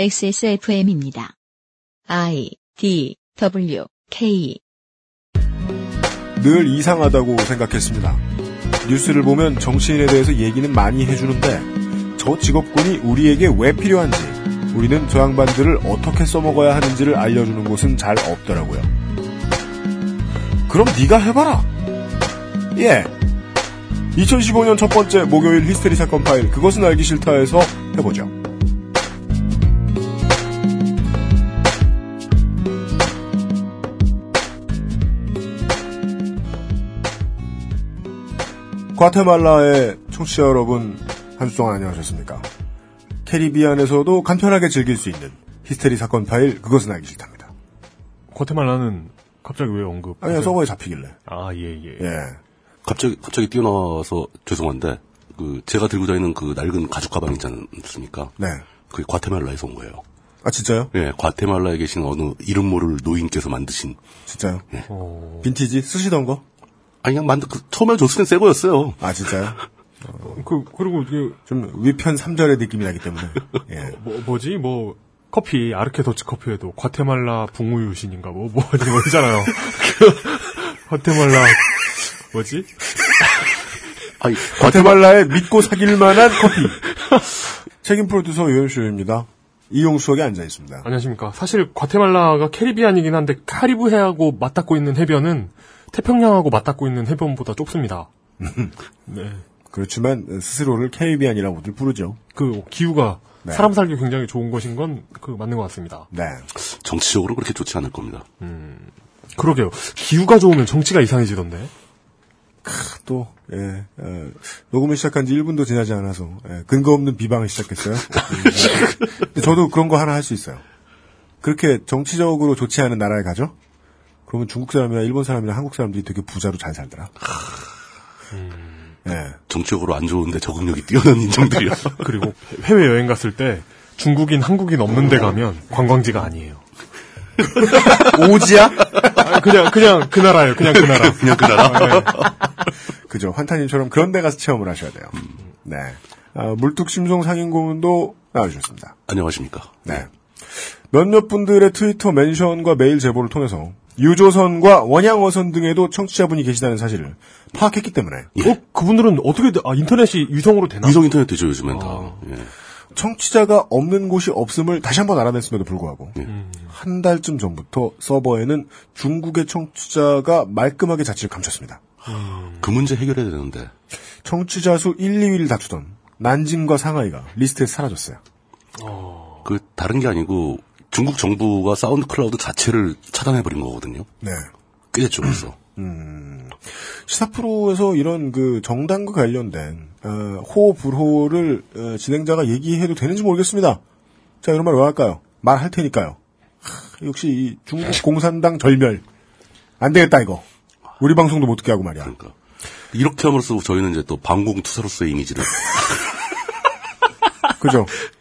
XSFM입니다. I D W K 늘 이상하다고 생각했습니다. 뉴스를 보면 정치인에 대해서 얘기는 많이 해주는데 저 직업군이 우리에게 왜 필요한지 우리는 저 양반들을 어떻게 써먹어야 하는지를 알려주는 곳은 잘 없더라고요. 그럼 네가 해봐라. 예. 2015년 첫 번째 목요일 히스테리 사건 파일 그것은 알기 싫다에서 해보죠. 과테말라의 청취자 여러분 한 주 동안 안녕하셨습니까? 캐리비안에서도 간편하게 즐길 수 있는 히스테리 사건 파일 그것은 알기 싫답니다. 과테말라는 갑자기 왜 언급? 아니요 서버에 잡히길래. 아, 예, 예. 예. 갑자기 갑자기 뛰어나와서 죄송한데 그 제가 들고 다니는 그 낡은 가죽 가방 있지 않습니까? 네. 그게 과테말라에서 온 거예요. 아 진짜요? 예, 과테말라에 계신 어느 이름 모를 노인께서 만드신 진짜요? 어, 빈티지 쓰시던 거? 아니 그냥 만드 그 처음에 줬을 땐 새 거였어요. 아 진짜요? 그, 그리고 이게, 좀 위편 3절의 느낌이 나기 때문에. 예. 뭐, 뭐지? 뭐, 커피, 아르케 더치 커피에도 과테말라 북무유신인가 뭐, 뭐, 어디 뭐 있잖아요. 그, 과테말라, 뭐지? 아니 과테말라에 믿고 사귈 만한 커피. 책임 프로듀서 유현수입니다. 이용수석에 앉아 있습니다. 안녕하십니까. 사실 과테말라가 캐리비안이긴 한데 카리브 해하고 맞닿고 있는 해변은 태평양하고 맞닿고 있는 해변보다 좁습니다. 네. 그렇지만 스스로를 캐리비안이라고들 부르죠. 그 기후가 네. 사람 살기 굉장히 좋은 것인 건 그 맞는 것 같습니다. 네. 정치적으로 그렇게 좋지 않을 겁니다. 그러게요. 기후가 좋으면 정치가 이상해지던데. 또, 예, 어, 녹음을 시작한 지 1분도 지나지 않아서, 예, 근거 없는 비방을 시작했어요. 저도 그런 거 하나 할 수 있어요. 그렇게 정치적으로 좋지 않은 나라에 가죠? 그러면 중국 사람이나 일본 사람이나 한국 사람들이 되게 부자로 잘 살더라. 예. 정치적으로 안 좋은데 적응력이 뛰어난 인종들이요. 그리고 해외 여행 갔을 때 중국인, 한국인 없는 데 가면 관광지가 아니에요. 오지야? 아, 그냥 그냥 그 나라예요. 그냥 그 나라. 그냥 그 나라. 아, 네. 그죠. 환타님처럼 그런 데 가서 체험을 하셔야 돼요. 네. 아, 물뚝심송 상인고문도 나와주셨습니다. 안녕하십니까. 네. 몇몇 분들의 트위터 멘션과 메일 제보를 통해서 유조선과 원양어선 등에도 청취자분이 계시다는 사실을 파악했기 때문에 어, 그분들은 어떻게 돼? 아, 인터넷이 위성으로 되나? 위성 인터넷 되죠 요즘엔 다. 예. 청취자가 없는 곳이 없음을 다시 한번 알아냈음에도 불구하고 예. 한 달쯤 전부터 서버에는 중국의 청취자가 말끔하게 자취를 감췄습니다. 그 문제 해결해야 되는데 청취자 수 1, 2위를 다투던 난징과 상하이가 리스트에서 사라졌어요. 그 다른 게 아니고 중국 정부가 SoundCloud 자체를 차단해버린 거거든요. 네. 꽤 됐죠 벌써. 시사 프로에서 이런 그 정당과 관련된 어, 호 불호를 어, 진행자가 얘기해도 되는지 모르겠습니다. 자 이런 말 왜 할까요? 말할 테니까요. 하, 역시 이 중국 공산당 절멸 안 되겠다 이거. 우리 방송도 못 듣게 하고 말이야. 그러니까 이렇게 함으로써 저희는 이제 또 방공 투사로서의 이미지를 그죠?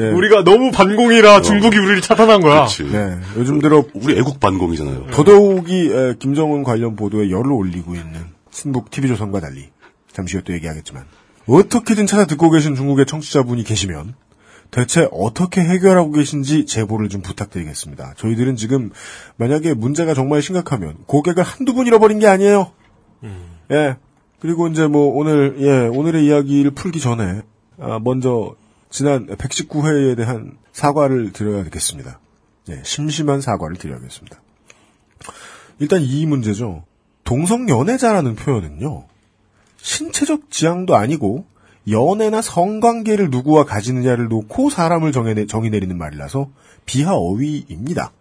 예. 우리가 너무 반공이라 중국이 우리를 차단한 거야. 그렇지. 네, 요즘 들어 우리 애국 반공이잖아요. 더더욱이 에, 김정은 관련 보도에 열을 올리고 있는 신북 TV조선과 달리 잠시 후에 또 얘기하겠지만 어떻게든 찾아 듣고 계신 중국의 청취자분이 계시면 대체 어떻게 해결하고 계신지 제보를 좀 부탁드리겠습니다. 저희들은 지금 만약에 문제가 정말 심각하면 고객을 한두 분 잃어버린 게 아니에요. 예. 그리고 이제 뭐 오늘 예 오늘의 이야기를 풀기 전에 아, 먼저 지난 119회에 대한 사과를 드려야 되겠습니다. 예, 심심한 사과를 드려야겠습니다. 일단 이 문제죠. 동성 연애자라는 표현은요. 신체적 지향도 아니고 연애나 성관계를 누구와 가지느냐를 놓고 사람을 정해 정의 내리는 말이라서 비하 어휘입니다.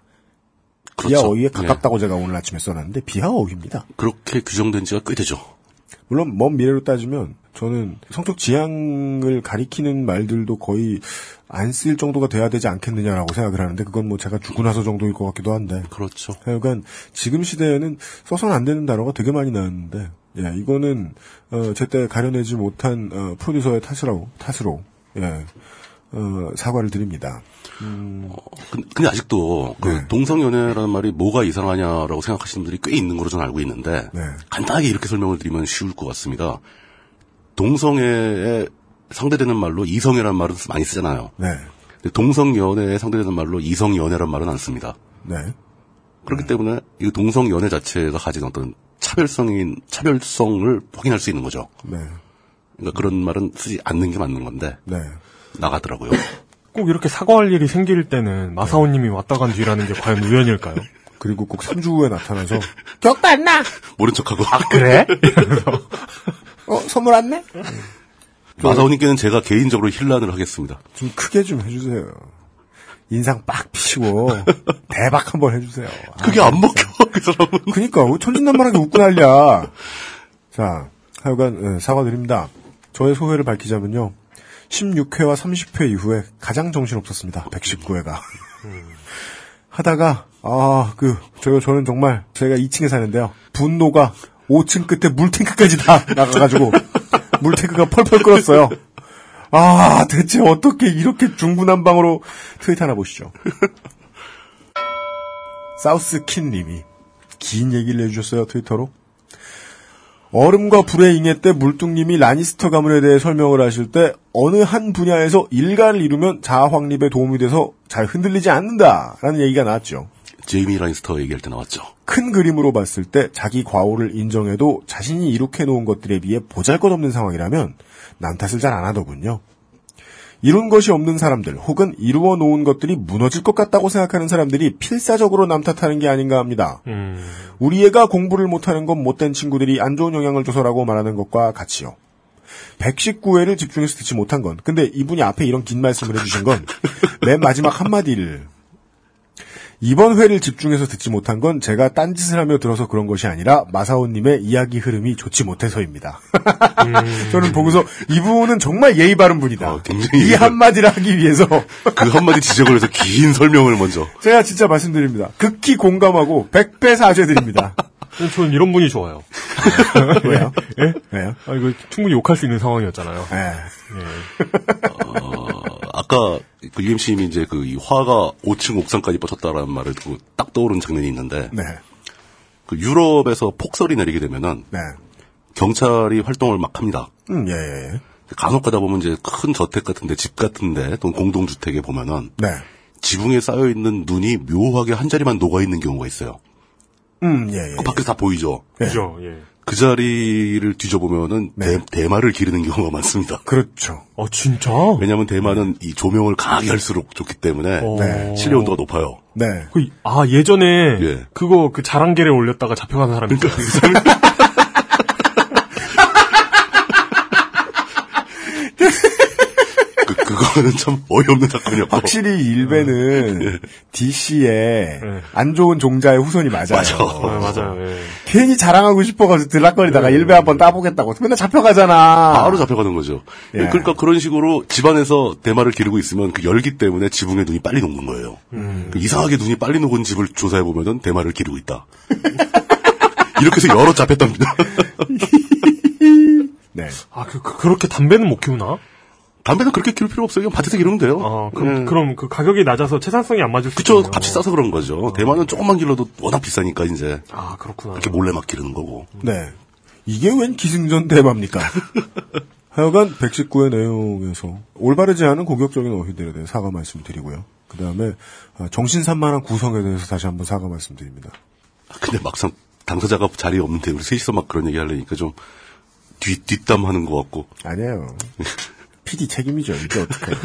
비하 그렇죠. 어휘에 예. 가깝다고 제가 오늘 아침에 써놨는데 비하 어휘입니다. 그렇게 규정된 지가 꽤 되죠. 물론 먼 미래로 따지면 저는 성적 지향을 가리키는 말들도 거의 안 쓸 정도가 돼야 되지 않겠느냐라고 생각을 하는데 그건 뭐 제가 죽고 나서 정도일 것 같기도 한데 그렇죠. 하여간 지금 시대에는 써서는 안 되는 단어가 되게 많이 나왔는데 예 이거는 어 제때 가려내지 못한 어, 프로듀서의 탓으로 탓으로 예 어, 사과를 드립니다. 근- 근데 아직도 그 네. 동성연애라는 말이 뭐가 이상하냐라고 생각하시는 분들이 꽤 있는 걸로 저는 알고 있는데 네. 간단하게 이렇게 설명을 드리면 쉬울 것 같습니다. 동성애에 상대되는 말로 이성애라는 말을 많이 쓰잖아요. 네. 근데 동성연애에 상대되는 말로 이성연애란 말은 안 씁니다. 네. 그렇기 때문에 이 동성연애 자체가 가진 어떤 차별성인 차별성을 확인할 수 있는 거죠. 네. 그러니까 그런 말은 쓰지 않는 게 맞는 건데 네. 나가더라고요. 꼭 이렇게 사과할 일이 생길 때는 마사오님이 왔다 간 뒤라는 게 과연 우연일까요? 그리고 꼭 3주 후에 나타나서 모른 척하고 그래? 어 선물 왔네? 마사오님께는 제가 개인적으로 힐난을 하겠습니다. 좀 크게 좀 해주세요. 인상 빡 피시고 대박 한번 해주세요. 그게 안 먹혀 그 사람은. 그니까 왜 천진난만하게 웃고 난리야. 자, 하여간 예, 사과드립니다. 저의 소회를 밝히자면요. 16회와 30회 이후에 가장 정신없었습니다. 119회가. 하다가 아, 그 저요 저는 정말 제가 2층에 사는데요. 분노가 5층 끝에 물탱크까지 다 나가가지고 물탱크가 펄펄 끓었어요. 아, 대체 어떻게 이렇게 중구난방으로 트윗 하나 보시죠. 사우스킨 님이 긴 얘기를 해주셨어요, 트위터로. 얼음과 불의 잉해 때 물뚱님이 라니스터 가문에 대해 설명을 하실 때 어느 한 분야에서 일가를 이루면 자아 확립에 도움이 돼서 잘 흔들리지 않는다라는 얘기가 나왔죠. 제이미 라인스터 얘기할 때 나왔죠. 큰 그림으로 봤을 때 자기 과오를 인정해도 자신이 이룩해 놓은 것들에 비해 보잘것없는 상황이라면 남 탓을 잘 안 하더군요. 이룬 것이 없는 사람들 혹은 이루어 놓은 것들이 무너질 것 같다고 생각하는 사람들이 필사적으로 남 탓하는 게 아닌가 합니다. 음, 우리 애가 공부를 못하는 건 못된 친구들이 안 좋은 영향을 줘서라고 말하는 것과 같이요. 119회를 집중해서 듣지 못한 건, 근데 이분이 앞에 이런 긴 말씀을 해주신 건, 맨 마지막 한마디를, 이번 회를 집중해서 듣지 못한 건 제가 딴짓을 하며 들어서 그런 것이 아니라 마사오님의 이야기 흐름이 좋지 못해서입니다. 저는 보고서 이분은 정말 예의 바른 분이다. 어, 굉장히 이 한마디를 하기 위해서 그 한마디 지적을 해서 긴 설명을 먼저. 제가 진짜 말씀드립니다. 극히 공감하고 100배 사죄드립니다. 저는 이런 분이 좋아요. 왜요? 예? 왜요? 아, 이거 충분히 욕할 수 있는 상황이었잖아요. 예. 예. 어, 아까 그 UMC님이 이제 그 이 화가 5층 옥상까지 뻗쳤다라는 말을 듣고 딱 떠오른 장면이 있는데 네. 그 유럽에서 폭설이 내리게 되면은 네. 경찰이 활동을 막 합니다. 음, 예, 예, 예. 간혹 가다 보면 이제 큰 저택 같은데 집 같은데 또는 공동주택에 보면은 네. 지붕에 쌓여 있는 눈이 묘하게 한 자리만 녹아 있는 경우가 있어요. 음, 예, 예. 그 밖에서 다 보이죠. 그죠, 예. 그 자리를 뒤져보면은 네. 대, 마를 기르는 경우가 많습니다. 그렇죠. 아, 진짜? 왜냐하면 대마는 이 조명을 강하게 할수록 좋기 때문에 어. 네. 실내 온도가 높아요. 네. 그, 아, 예전에, 예. 그거, 그 자랑개를 올렸다가 잡혀간 사람이 있어요. 그, 그거는 참 어이없는 사건이었고. 확실히 일베는 DC에 예. 안 좋은 종자의 후손이 맞아요. 맞아. 아, 맞아요, 예. 괜히 자랑하고 싶어가지고 들락거리다가 일베 한번 따보겠다고. 맨날 잡혀가잖아. 바로 잡혀가는 거죠. 예. 그러니까 그런 식으로 집안에서 대마를 기르고 있으면 그 열기 때문에 지붕에 눈이 빨리 녹는 거예요. 음. 그 이상하게 눈이 빨리 녹은 집을 조사해 보면은 대마를 기르고 있다. 이렇게 해서 여러 잡혔답니다. 네. 아, 그, 그, 그렇게 담배는 못 키우나? 담배는 그렇게 기를 필요 없어요. 그냥 밭에서 기르면 돼요. 아, 그럼, 그럼 그 가격이 낮아서 채산성이 안 맞을 수 그쵸. 있겠네요. 값이 싸서 그런 거죠. 대마는 조금만 길러도 워낙 비싸니까 이제 아, 그렇구나. 이렇게 몰래 막 기르는 거고. 네. 이게 웬 기승전 대마입니까? 하여간 119의 내용에서 올바르지 않은 공격적인 어휘들에 대해 사과 말씀드리고요. 그 다음에 정신 산만한 구성에 대해서 다시 한번 사과 말씀드립니다. 근데 막상 당사자가 자리에 없는데 우리 셋이서 막 그런 얘기 하려니까 좀 뒷, 뒷담하는 것 같고. 아니에요. PD 책임이죠. 이게 어떡해.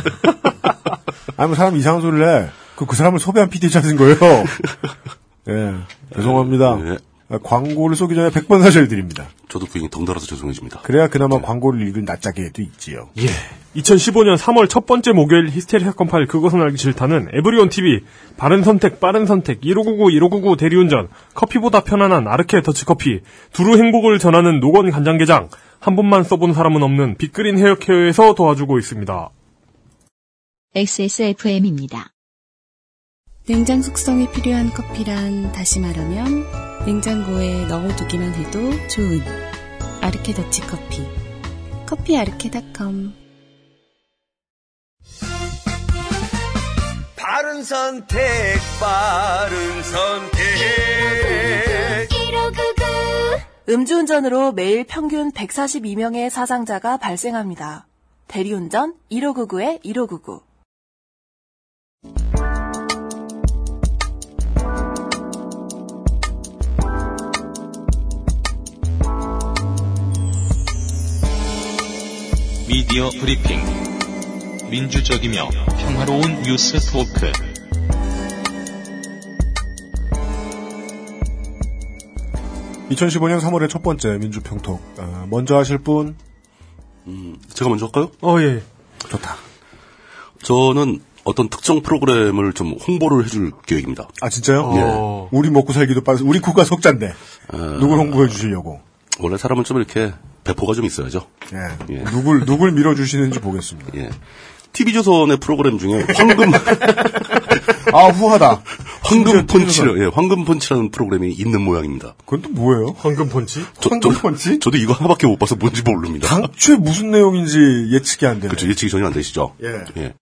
아니, 뭐 사람 이상한 소리를 해. 그, 그 사람을 섭외한 PD 찾은 거예요. 예. 죄송합니다. 네. 아, 광고를 쏘기 전에 100번 사죄드립니다. 저도 괜히 덩달아서 죄송해집니다. 그래야 그나마 광고를 읽을 낯짝에도 있지요. 예. 2015년 3월 첫 번째 목요일 히스테리 사건 파일 그것은 알기 싫다는 에브리온 TV 바른 선택 빠른 선택 1599 1599 대리운전 커피보다 편안한 아르케 더치커피 두루 행복을 전하는 노건 간장게장 한 번만 써본 사람은 없는 빅그린 헤어케어에서 도와주고 있습니다. XSFM입니다. 냉장 숙성이 필요한 커피란 다시 말하면 냉장고에 넣어두기만 해도 좋은 아르케 더치 커피. 커피 아르케닷컴. 바른 선택, 바른 선택. 음주운전으로 매일 평균 142명의 사상자가 발생합니다. 대리운전 1599-1599. 미디어 브리핑. 민주적이며 평화로운 뉴스 토크. (2015년 3월의) 첫 번째 민주평톡 아, 먼저 하실 분 음, 제가 먼저 할까요? 어, 예. 좋다 저는 어떤 특정 프로그램을 좀 홍보를 해줄 계획입니다. 아 진짜요 어. 우리 먹고 살기도 빠르 우리 코가 속잔데 누굴 홍보해 주시려고 원래 사람은 좀 이렇게 배포가 좀 있어야죠. 예. 예. 누굴 누굴 밀어주시는지 보겠습니다 예. TV조선의 프로그램 중에 황금, 아 후하다 황금 TV조선. 예, 황금 펀치라는 프로그램이 있는 모양입니다. 그건 또 뭐예요 황금 펀치? 저, 황금 저- 펀치? 저도 이거 하나밖에 못 봐서 뭔지 모릅니다. 당초에 무슨 내용인지 예측이 안 되네 그렇죠. 예측이 전혀 안 되시죠? 예. 예.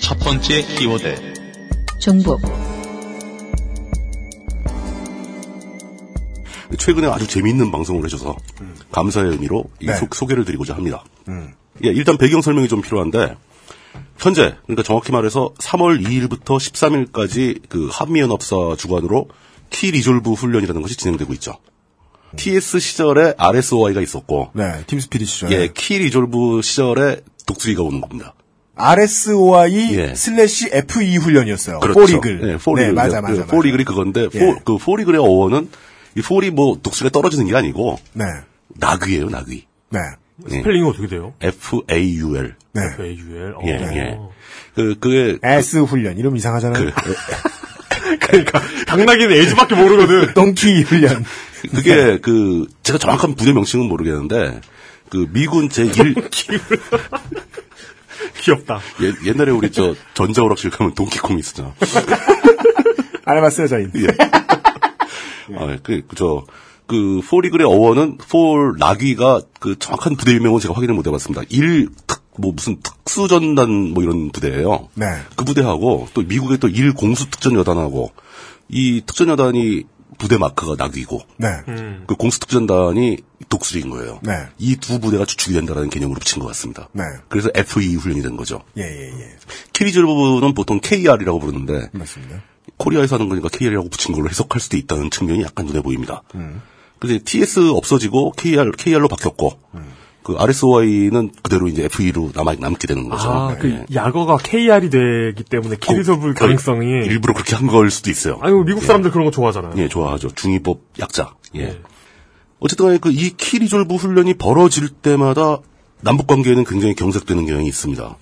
첫 번째 키워드. 종북, 최근에 아주 재미있는 방송을 해줘서 감사의 의미로 이 네. 소, 개를 드리고자 합니다. 음. 예, 일단 배경 설명이 좀 필요한데 현재 그러니까 정확히 말해서 3월 2일부터 13일까지 그 한미연합사 주관으로 키 리졸브 훈련이라는 것이 진행되고 있죠. TS 시절에 RSOI가 있었고 네 팀스피릿 시절에 예, 키 리졸브 시절에 독수리가 오는 겁니다. RSOI 예. 슬래시 FE 훈련이었어요. 그렇죠. Foal Eagle. 네, Foal Eagle. 네, 맞아, 맞아. 그 맞아. Foal Eagle이 그건데, 예. Foal, 그 Foal Eagle의 어원은, 이 Foal이 뭐, 독수리가 떨어지는 게 아니고, 네. 나귀예요 나귀. 네. 예. 스펠링이 어떻게 돼요? F-A-U-L. 네. FAUL. 어. 예, 예. 그, 그게, ass 훈련. 이름 이상하잖아요. 그, 그러니까 당나귀는 ass밖에 모르거든. donkey 훈련. 그게 그, 제가 정확한 부대 명칭은 모르겠는데, 그, 미군 제1, 귀엽다. 예, 옛날에 우리 저, 전자오락실 가면 동키콩 있었잖아. 안 해봤어요, 저희. 예. 아, 그, 그, 저, 그, 포리글의 어원은, 폴, 나귀가 그 정확한 부대 유명은 제가 확인을 못 해봤습니다. 일, 특, 뭐 무슨 특수전단 뭐 이런 부대예요 네. 그 부대하고 또 미국의 또 일 공수 특전 여단하고 이 특전 여단이 부대 마크가 나귀고 네. 그 공수특전단이 독수리인 거예요. 네. 이두 부대가 주축이 된다는 개념으로 붙인 것 같습니다. 네. 그래서 FE 훈련이 된 거죠. 예, 예, 예. 키리즈부는 보통 KR이라고 부르는데 맞습니다. 코리아에서 하는 거니까 KR이라고 붙인 걸로 해석할 수도 있다는 측면이 약간 눈에 보입니다. 음. 그래서 TS 없어지고 KR, KR로 바뀌었고, 음. 그 RSOI는 그대로 이제 FE로 남아, 남게 되는 거죠. 아, 네. 그 야거가 KR이 되기 때문에 키리sob을 그- 가능성이. 일부러 그렇게 한 걸 수도 있어요. 아유 미국 사람들 그런 거 좋아하잖아요. 예, 좋아하죠. 중위법 약자. 예. 예. 어쨌든 간에 그 이 키리졸브 훈련이 벌어질 때마다 남북 관계에는 굉장히 경색되는 경향이 있습니다.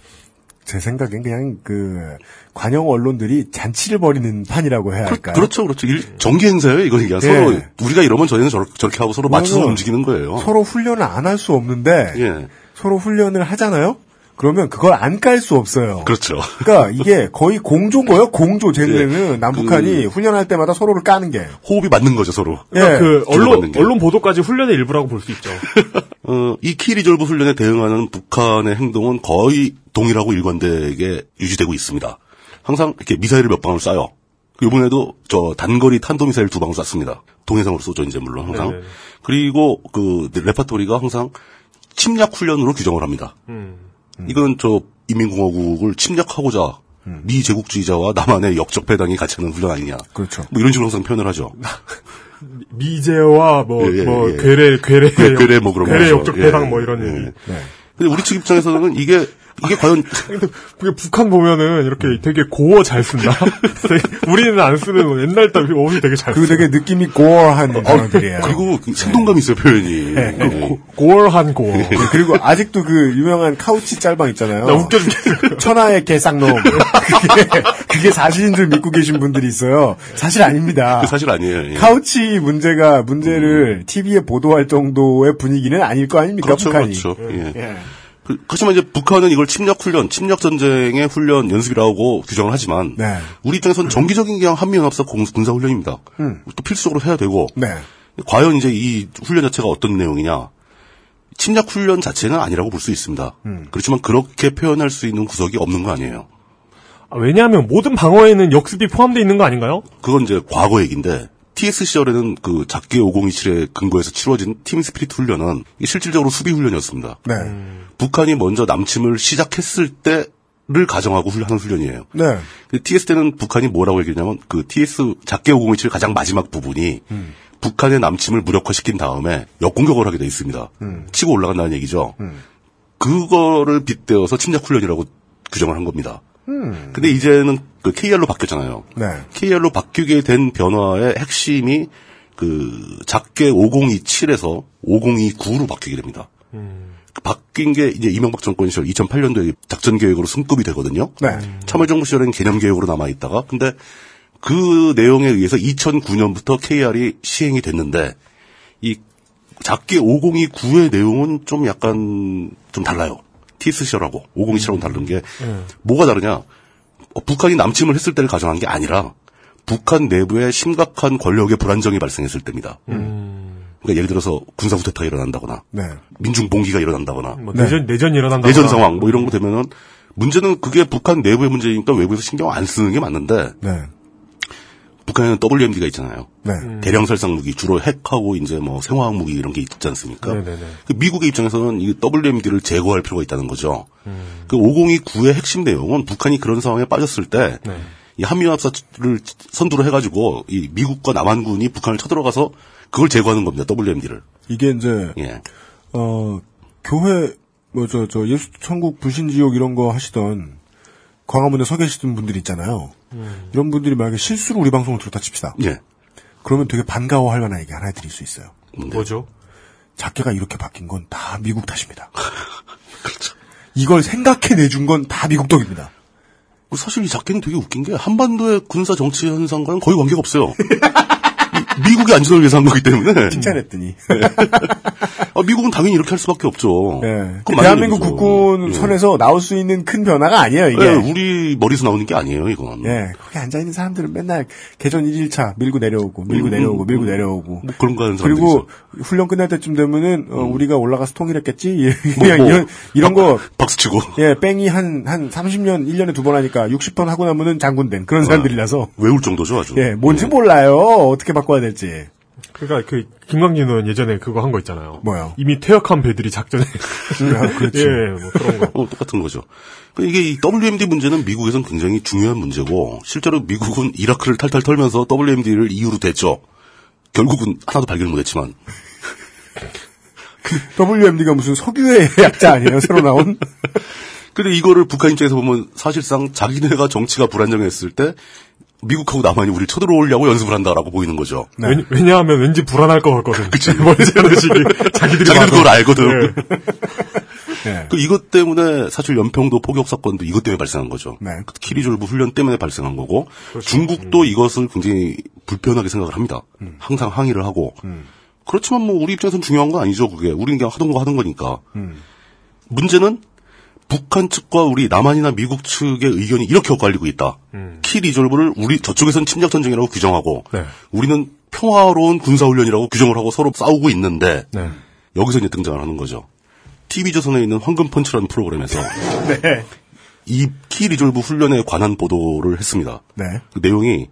제 생각엔 그냥 그 관영 언론들이 잔치를 벌이는 판이라고 해야 할까요? 그, 렇죠 그렇죠. 일, 정기 행사예요, 이거 그냥 예. 서로 우리가 이러면 저희는 저렇게, 저렇게 하고 서로 맞춰서 움직이는 거예요. 서로 훈련을 안 할 수 없는데 예, 서로 훈련을 하잖아요. 그러면 그걸 안 깔 수 없어요. 그렇죠. 그러니까 이게 거의 공조인 거예요. 공조 제 눈에는 남북한이 그- 훈련할 때마다 서로를 까는 게. 호흡이 맞는 거죠, 서로. 예. 그 언론. 언론 보도까지 훈련의 일부라고 볼 수 있죠. 어, 이 키리졸브 훈련에 대응하는 북한의 행동은 거의 동일하고 일관되게 유지되고 있습니다. 항상 이렇게 미사일을 몇 방을 쏴요. 이번에도 저 단거리 탄도미사일 두 방을 쐈습니다. 동해상으로 쏘죠, 이제 물론 항상. 네네. 그리고 그 레파토리가 항상 침략 훈련으로 규정을 합니다. 음. 이건 저 인민공화국을 침략하고자 미 제국주의자와 남한의 역적 배당이 같이 하는 훈련 아니냐. 그렇죠. 뭐 이런 식으로 항상 표현을 하죠. 미제와 뭐, 예, 예, 뭐, 예. 괴뢰, 괴뢰, 괴- 괴뢰 뭐 그런 괴뢰 거죠. 역적 예, 배당 뭐 이런 예. 얘기. 네. 근데 우리 측 입장에서는 이게 이게 과연 그게 북한 보면은 이렇게 되게 고어 잘 쓴다. 되게 우리는 안 쓰는 옛날 따위 어휘 되게 잘그 써. 되게 느낌이 고어한 단어들이에요. 그리고 그 생동감이 있어요 표현이. 네. 네. 고얼한 고어. 네, 그리고 아직도 그 유명한 카우치 짤방 있잖아요. 나 웃겨 죽겠어. 천하의 개쌍놈. 그게, 그게 사실인 줄 믿고 계신 분들이 있어요. 사실 아닙니다. 그 사실 아니에요. 예. 카우치 문제가 문제를 TV에 보도할 정도의 분위기는 아닐 거 아닙니까? 그렇죠, 북한이. 그렇죠. 예. 예. 그, 하지만 이제 북한은 이걸 침략 훈련, 침략 전쟁의 훈련 연습이라고 규정을 하지만 네. 우리 입장에서는 정기적인 그냥 한미연합사 공- 군사 훈련입니다. 음. 또 필수적으로 해야 되고 네. 과연 이제 이 훈련 자체가 어떤 내용이냐? 침략 훈련 자체는 아니라고 볼 수 있습니다. 음. 그렇지만 그렇게 표현할 수 있는 구석이 없는 거 아니에요. 아, 왜냐하면 모든 방어에는 역습이 포함되어 있는 거 아닌가요? 그건 이제 과거 얘기인데 TS 시절에는 그 작게 5027에 근거해서 치러진 팀 스피릿 훈련은 실질적으로 수비 훈련이었습니다. 네. 북한이 먼저 남침을 시작했을 때 를 가정하고 훈- 하는 훈련이에요. 네. 그 TS 때는 북한이 뭐라고 얘기했냐면 그 TS 작게 5027 가장 마지막 부분이 북한의 남침을 무력화시킨 다음에 역공격을 하게 돼 있습니다. 치고 올라간다는 얘기죠. 그거를 빗대어서 침략 훈련이라고 규정을 한 겁니다. 근데 이제는 그 KR로 바뀌었잖아요. 네. KR로 바뀌게 된 변화의 핵심이 그 작게 5027에서 5029로 바뀌게 됩니다. 그 바뀐 게 이제 이명박 정권 시절 2008년도에 작전 계획으로 승급이 되거든요. 네. 참여정부 시절에는 개념 계획으로 남아 있다가 근데 그 내용에 의해서 2009년부터 KR이 시행이 됐는데 이 작게 5029의 내용은 좀 약간 좀 달라요. 티스 시절하고 5027하고는 다른 게 뭐가 다르냐? 어, 북한이 남침을 했을 때를 가정한 게 아니라 북한 내부에 심각한 권력의 불안정이 발생했을 때입니다. 그러니까 예를 들어서 군사 후퇴타가 일어난다거나 네. 민중 봉기가 일어난다거나 뭐 내전 내전이 일어난다. 내전 상황 뭐 이런 거 되면은 문제는 그게 북한 내부의 문제니까 외부에서 신경 안 쓰는 게 맞는데 네. 북한에는 WMD가 있잖아요. 네. 대량 살상 무기 주로 핵하고 이제 뭐 생화학 무기 이런 게 있지 않습니까? 네네네. 그 미국의 입장에서는 이 WMD를 제거할 필요가 있다는 거죠. 음. 그 5029의 핵심 내용은 북한이 그런 상황에 빠졌을 때 네. 이 한미합사를 선두로 해가지고 이 미국과 남한군이 북한을 쳐들어가서 그걸 제거하는 겁니다. WMD를. 이게 이제 예. 어 교회 뭐 저 저 예수 천국 불신 지옥 이런 거 하시던 광화문에 서 계시던 분들 있잖아요. 이런 분들이 만약에 실수로 우리 방송을 들었다 칩시다. 예. 그러면 되게 반가워할 만한 얘기 하나 해드릴 수 있어요. 뭐죠? 작게가 이렇게 바뀐 건 다 미국 탓입니다. 이걸 생각해 내준 건 다 미국 덕입니다. 그 사실 이 작게는 되게 웃긴 게 한반도의 군사 정치 현상과는 거의 관계가 없어요. 이- 미국이 안전을 위해서 한 거기 때문에. 칭찬했더니. 아, 미국은 당연히 이렇게 할 수밖에 없죠. 예. 맞는 대한민국 얘기죠. 국군 예. 선에서 나올 수 있는 큰 변화가 아니에요, 이게. 예, 우리 머리에서 나오는 게 아니에요, 이건. 예, 거기 앉아있는 사람들은 맨날 개전 1일차 밀고 내려오고, 밀고 내려오고, 밀고 내려오고. 뭐 그런 거 하는 사람들 그리고 있어. 훈련 끝날 때쯤 되면은, 어, 우리가 올라가서 통일했겠지? 예, 그냥 뭐. 이런, 이런 거, 박수 치고. 예, 뺑이 한, 한 30년, 1년에 두 번 하니까 60번 하고 나면은 장군 된 그런 사람들이라서. 외울 정도죠, 아주. 예, 뭔지 몰라요. 어떻게 바꿔야 될지. 그러니까 그 김광진 의원 예전에 그거 한 거 있잖아요. 뭐요? 이미 퇴역한 배들이 작전에 아, 그렇지. 예, 뭐 그런 거. 어, 똑같은 거죠. 그 이게 이 WMD 문제는 미국에선 굉장히 중요한 문제고, 실제로 미국은 이라크를 탈탈 털면서 WMD를 이유로 댔죠. 결국은 하나도 발견을 못했지만. WMD가 무슨 석유의 약자 아니에요? 새로 나온? 근데 이거를 북한 입장에서 보면 사실상 자기네가 정치가 불안정했을 때 미국하고 남한이 우리를 쳐들어오려고 연습을 한다라고 보이는 거죠. 네. 왜냐- 왜냐하면 왠지 불안할 것 같거든. 그치. 멀지 자기들이 자기들. 그걸 알거든. 예. 예. 그 이것 때문에 사실 연평도 포격 사건도 이것 때문에 발생한 거죠. 네. 그 키리졸브 훈련 때문에 발생한 거고 그렇죠. 중국도 이것을 굉장히 불편하게 생각을 합니다. 음. 항상 항의를 하고 그렇지만 뭐 우리 입장에서는 중요한 건 아니죠. 그게 우리는 그냥 하던 거 하던 거니까. 음. 문제는 북한 측과 우리 남한이나 미국 측의 의견이 이렇게 엇갈리고 있다. 키 리졸브를 우리 저쪽에선 침략 전쟁이라고 규정하고 음. 네. 우리는 평화로운 군사 훈련이라고 규정을 하고 서로 싸우고 있는데 네. 여기서 이제 등장을 하는 거죠. TV조선에 있는 황금 펀치라는 프로그램에서 네. 이 키 리졸브 훈련에 관한 보도를 했습니다. 네. 그 내용이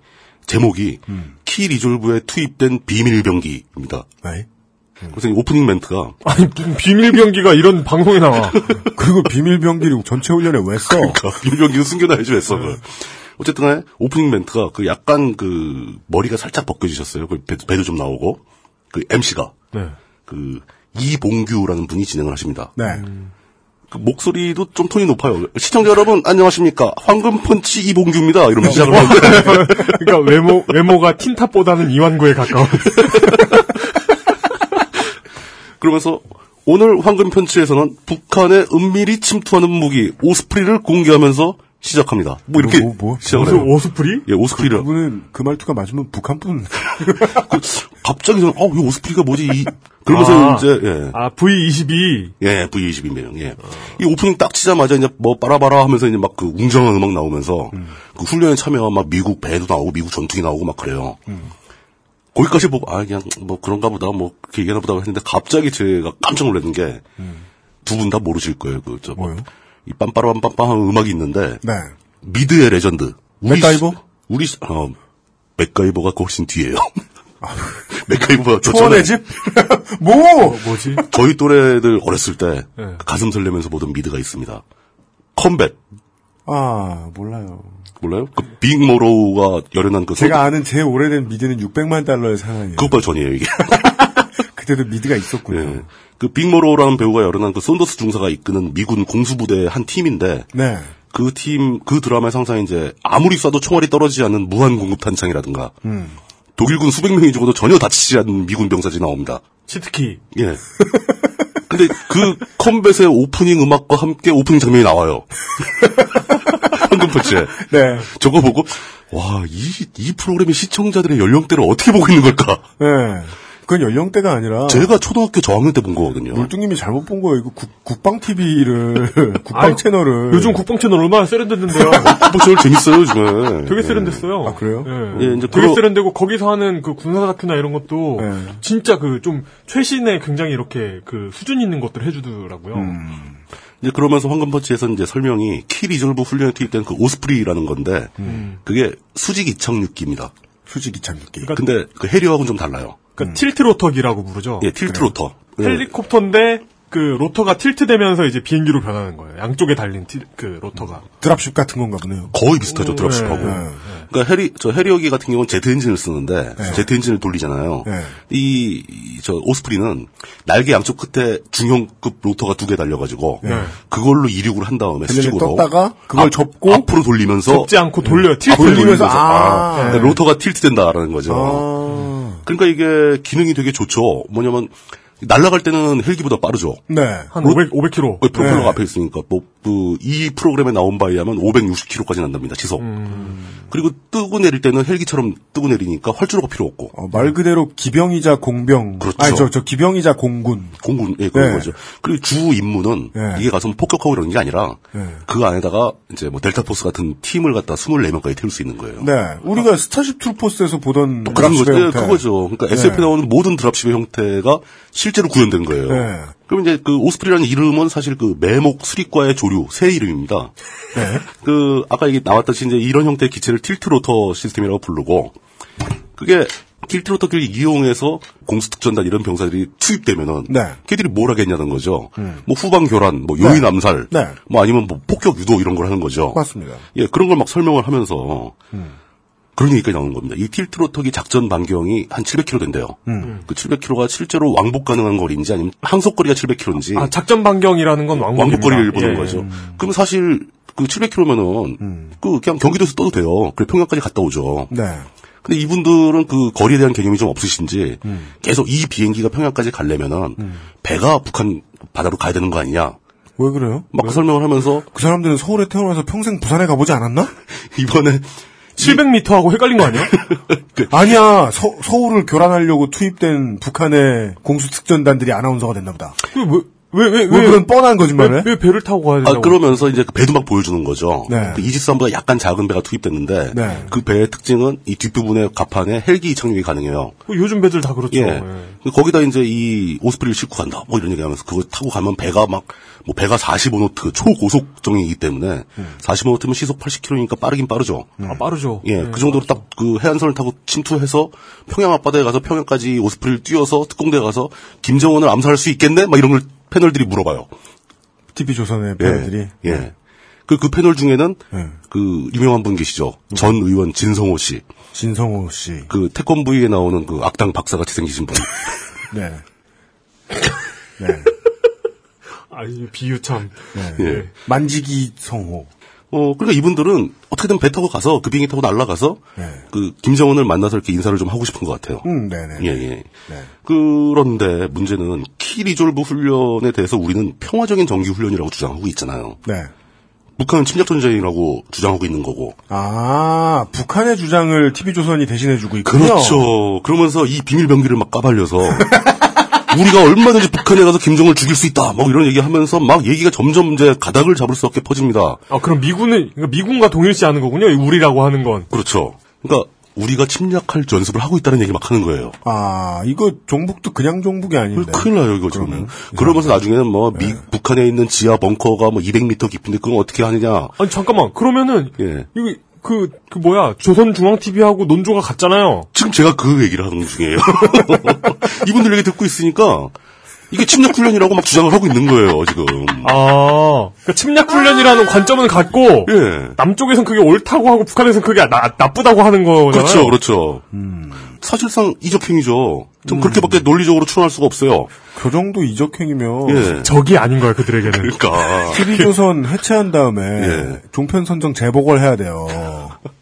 제목이 키 리졸브에 투입된 비밀 병기입니다. 네. 그래서 이 오프닝 멘트가 아니 비밀 병기가 이런 방송에 나와. 그리고 비밀 병기를 전체 훈련에 왜 써? 그러니까 비밀 병기는 숨겨놔야지 왜 써. 그. 어쨌든 간에 오프닝 멘트가 그 약간 그 머리가 살짝 벗겨지셨어요. 그 배, 배도 좀 나오고 그 MC가 네. 그 이봉규라는 분이 진행을 하십니다. 네. 그 목소리도 좀 톤이 높아요. 시청자 여러분 안녕하십니까? 황금 펀치 이봉규입니다. 이러면 시작을 하는데 그러니까 외모 외모가 틴탑보다는 이완구에 가까운. 그러면서 오늘 황금 펀치에서는 북한에 은밀히 침투하는 무기 오스프리를 공개하면서 시작합니다. 뭐 이렇게 뭐, 뭐? 시작을 해요. 오스프리? 예, 오스프리를 그분은 그 말투가 맞으면 북한 분. 갑자기 저는 어, 이 오스프리가 뭐지? 이 그러면서 아. 이제 예. 아 V22. 예, V22매력. 예. 이 오프닝 딱 치자마자 이제 뭐 빠라바라 하면서 이제 막 그 웅장한 음악 나오면서 그 훈련에 참여한 막 미국 배도 나오고 미국 전투기 나오고 막 그래요. 거기까지 보고 아 그냥 뭐 그런가 보다 뭐 그렇게 얘기하나 보다 했는데 갑자기 제가 깜짝 놀랐는 게 두 분 다 모르실 거예요. 그저 뭐, 뭐요? 이 빰빠라빰빰빰한 음악이 있는데 네. 미드의 레전드. 우리 맥가이버? 시- 우리 시- 어 맥가이버가 그 훨씬 뒤에요. 맥가이버가 저 초원의 집? 뭐? 뭐지? 저희 또래들 어렸을 때 네. 가슴 설레면서 보던 미드가 있습니다. Combat. 아, 몰라요. 몰라요? 그 빅모로우가 열연한 그 제가 아는 제일 오래된 미드는 600만 달러의 사나이예요. 그것보다 전이에요 이게. 그때도 미드가 있었군요. 예. 그 빅모로우라는 배우가 열연한 그 쏜더스 중사가 이끄는 미군 공수부대의 한 팀인데 네. 그 팀, 그 드라마의 상상이 이제 아무리 쏴도 총알이 떨어지지 않는 무한 공급 탄창이라든가 음. 독일군 수백 명이 죽어도 전혀 다치지 않는 미군 병사들이 나옵니다. 치트키. 예. 근데 그 Combat의 오프닝 음악과 함께 오프닝 장면이 나와요. 황금펀치에. 네. 저거 보고, 와, 이, 이 프로그램의 시청자들의 연령대를 어떻게 보고 있는 걸까? 네. 그건 연령대가 아니라 제가 초등학교 저학년 때 본 거거든요. 물뚱님이 잘못 본 거예요. 이거 국, 국방 TV를 국방 아이, 채널을 요즘 국방 채널 얼마나 세련됐는데요. 뭐 제일 재밌어요, 요즘에. 되게 세련됐어요. 아, 그래요? 예. 예, 이제 되게 세련되고 거기서 하는 그 군사 다큐나 이런 것도 예. 진짜 그 좀 최신의 굉장히 이렇게 그 수준 있는 것들 해주더라고요. 음. 이제 그러면서 황금펀치에서 이제 설명이 키 리졸브 훈련에 투입된 그 오스프리라는 건데, 그게 수직 이착륙기입니다. 수직 이착륙기. 그러니까 근데 그 해리어하고는 좀 달라요. 그러니까 tilt rotor기라고 부르죠. 예, tilt rotor. 예. 헬리콥터인데 그 로터가 tilt되면서 이제 비행기로 변하는 거예요. 양쪽에 달린 틸, 그 로터가. dropship 같은 건가 보네요. 거의 비슷하죠, dropship하고. 네. 그러니까 해리, 저 해리어기 같은 경우는 제트 엔진을 쓰는데, 제트 엔진을 돌리잖아요. 네. 이, 이, 저, 오스프리는 날개 양쪽 끝에 중형급 로터가 두 개 달려가지고, 네. 그걸로 이륙을 한 다음에 수직으로. 떴다가 그걸 앞- 접고 앞으로 돌리면서. 접지 않고 돌려요. 틸트 돌리면서, 돌리면서. 아. 그러니까 로터가 틸트 된다라는 거죠. 아. 그러니까 이게 기능이 되게 좋죠. 뭐냐면, 날아갈 때는 헬기보다 빠르죠. 네. 한 500, 500km. 그 프로펠러가 네. 앞에 있으니까 뭐, 그, 이 프로그램에 나온 바에 하면 560km까지 난답니다, 지속. 음. 그리고 뜨고 내릴 때는 헬기처럼 뜨고 내리니까 활주로가 필요 없고. 어, 말 그대로 기병이자 공병. 그렇죠. 아니, 저, 저 기병이자 공군. 공군, 예, 그런 네. 거죠. 그리고 주 임무는 네. 이게 가서 뭐 폭격하고 이런 게 아니라 네. 그 안에다가 이제 뭐 델타포스 같은 팀을 갖다 24명까지 태울 수 있는 거예요. 네. 우리가 Starship Troopers에서 보던 또 그런 거죠. 예, 형태. 그거죠. 그러니까 SF에 네. 나오는 모든 dropship의 형태가 실제로 구현된 거예요. 네. 그럼 이제 그 오스프리라는 이름은 사실 그 매목 수리과의 조류, 새 이름입니다. 네. 그 아까 얘기 나왔듯이 이제 이런 형태의 기체를 tilt rotor 시스템이라고 부르고 그게 tilt rotor기를 이용해서 공수특전단 이런 병사들이 투입되면은 네. 걔들이 뭘 하겠냐는 거죠. 뭐 후방 교란, 뭐 요인 네. 암살, 네. 뭐 아니면 뭐 폭격 유도 이런 걸 하는 거죠. 맞습니다. 예, 그런 걸 막 설명을 하면서 그런 얘기까지 나오는 겁니다. 이 틸트 로터기 작전 반경이 한 700km 된대요. 그 700km가 실제로 왕복 가능한 거리인지 아니면 항속거리가 700km인지 아, 작전 반경이라는 건 왕복입니다. 왕복거리를 보는 예. 거죠. 그럼 사실 그 700km면은 그 그냥 경기도에서 떠도 돼요. 그래 평양까지 갔다 오죠. 네. 근데 이분들은 그 거리에 대한 개념이 좀 없으신지 계속 이 비행기가 평양까지 가려면은 배가 북한 바다로 가야 되는 거 아니냐. 왜 그래요? 막 설명을 하면서 그 사람들은 서울에 태어나서 평생 부산에 가보지 않았나? 이번에 700m하고 헷갈린 거 아니야? 아니야. 서, 서울을 교란하려고 투입된 북한의 공수특전단들이 아나운서가 됐나 보다. 왜, 왜, 왜, 왜 그런 뻔한 거짓말을 왜, 해? 왜 배를 타고 가야 되냐고. 아, 그러면서 이제 그 배도 막 보여주는 거죠. 네. 그 이지스함보다 약간 작은 배가 투입됐는데 네. 그 배의 특징은 이 뒷부분의 갑판에 헬기 착륙이 가능해요. 그 요즘 배들 다 그렇죠. 예. 그 거기다 이제 이 오스프리를 싣고 간다. 뭐 이런 얘기 하면서 그거 타고 가면 배가 막, 뭐 배가 45노트 초고속 정이기 때문에 45노트면 시속 80km니까 빠르긴 빠르죠. 아, 빠르죠. 예, 그 정도로 딱 그 해안선을 타고 침투해서 평양 앞바다에 가서 평양까지 오스프리를 뛰어서 특공대에 가서 김정은을 암살할 수 있겠네? 막 이런 걸 패널들이 물어봐요. TV조선의 예. 배들이. 예. 그, 그 패널 중에는 예. 그 유명한 분 계시죠. 전 의원 진성호 씨. 진성호 씨. 그 태권브이에 나오는 그 악당 박사같이 생기신 분. 네. 네. 아, 이 비유 참. 네. 예. 만지기 성호. 어, 그러니까 이분들은 어떻게든 배 타고 가서 그 비행기 타고 날아가서 네. 그 김정은을 만나서 이렇게 인사를 좀 하고 싶은 것 같아요. 음, 네네. 예, 예. 네. 그런데 문제는 키 리졸브 훈련에 대해서 우리는 평화적인 정기 훈련이라고 주장하고 있잖아요. 네. 북한은 침략 전쟁이라고 주장하고 있는 거고. 아, 북한의 주장을 TV조선이 대신해주고 있군요. 그렇죠. 그러면서 이 비밀 병기를 막 까발려서 우리가 얼마든지 북한에 가서 김정을 죽일 수 있다. 막 이런 얘기하면서 막 얘기가 점점 이제 가닥을 잡을 수 없게 퍼집니다. 아, 그럼 미군은, 그러니까 미군과 동일시 하는 거군요. 이 우리라고 하는 건. 그렇죠. 그러니까 우리가 침략할 연습을 하고 있다는 얘기 막 하는 거예요. 아, 이거 종북도 그냥 종북이 아닌데. 큰일 나요, 이거 지금. 그러면서 나중에는 뭐, 미, 북한에 있는 지하 벙커가 뭐 200m 깊은데 그건 어떻게 하느냐. 아니, 잠깐만. 그러면은, 예. 이거, 그, 그 뭐야. 조선중앙TV하고 논조가 같잖아요. 지금 제가 그 얘기를 하는 중이에요. 이분들 얘기 듣고 있으니까, 이게 침략 훈련이라고 막 주장을 하고 있는 거예요, 지금. 아, 그러니까 침략 훈련이라는 관점은 갖고 예. 남쪽에선 그게 옳다고 하고 북한에선 그게 나, 나쁘다고 하는 거잖아요. 그렇죠, 그렇죠. 사실상 이적행위죠. 좀 그렇게밖에 논리적으로 추론할 수가 없어요. 그 정도 이적행이면 예. 적이 아닌 거야 그들에게는. 그러니까. TV조선 해체한 다음에 예. 종편 선정 재보궐 해야 돼요.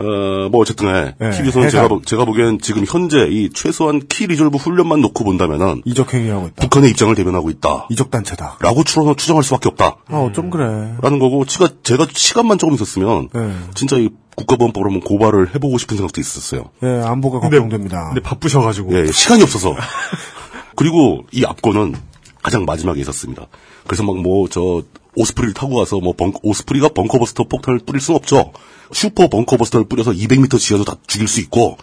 어, 뭐 어쨌든 간 예, TV에서는 해당. 제가, 보- 제가 보기엔 지금 현재 이 최소한 키 리졸브 훈련만 놓고 본다면은 이적행위하고 있다. 북한의 입장을 대변하고 있다. 이적단체다. 라고 추론, 추정할 수밖에 없다. 아, 어쩜 그래. 라는 거고, 제가, 제가 시간만 조금 있었으면, 예. 진짜 이 국가보안법으로 한번 고발을 해보고 싶은 생각도 있었어요. 예, 안보가 근데- 걱정됩니다. 근데 바쁘셔가지고. 예, 예, 시간이 없어서. 그리고 이 압권은 가장 마지막에 있었습니다. 그래서 막 뭐, 저, 오스프리를 타고 가서 뭐, 벙, 오스프리가 벙커버스터 폭탄을 뿌릴 수는 없죠. 슈퍼 벙커버스터를 뿌려서 200m 지하도 다 죽일 수 있고,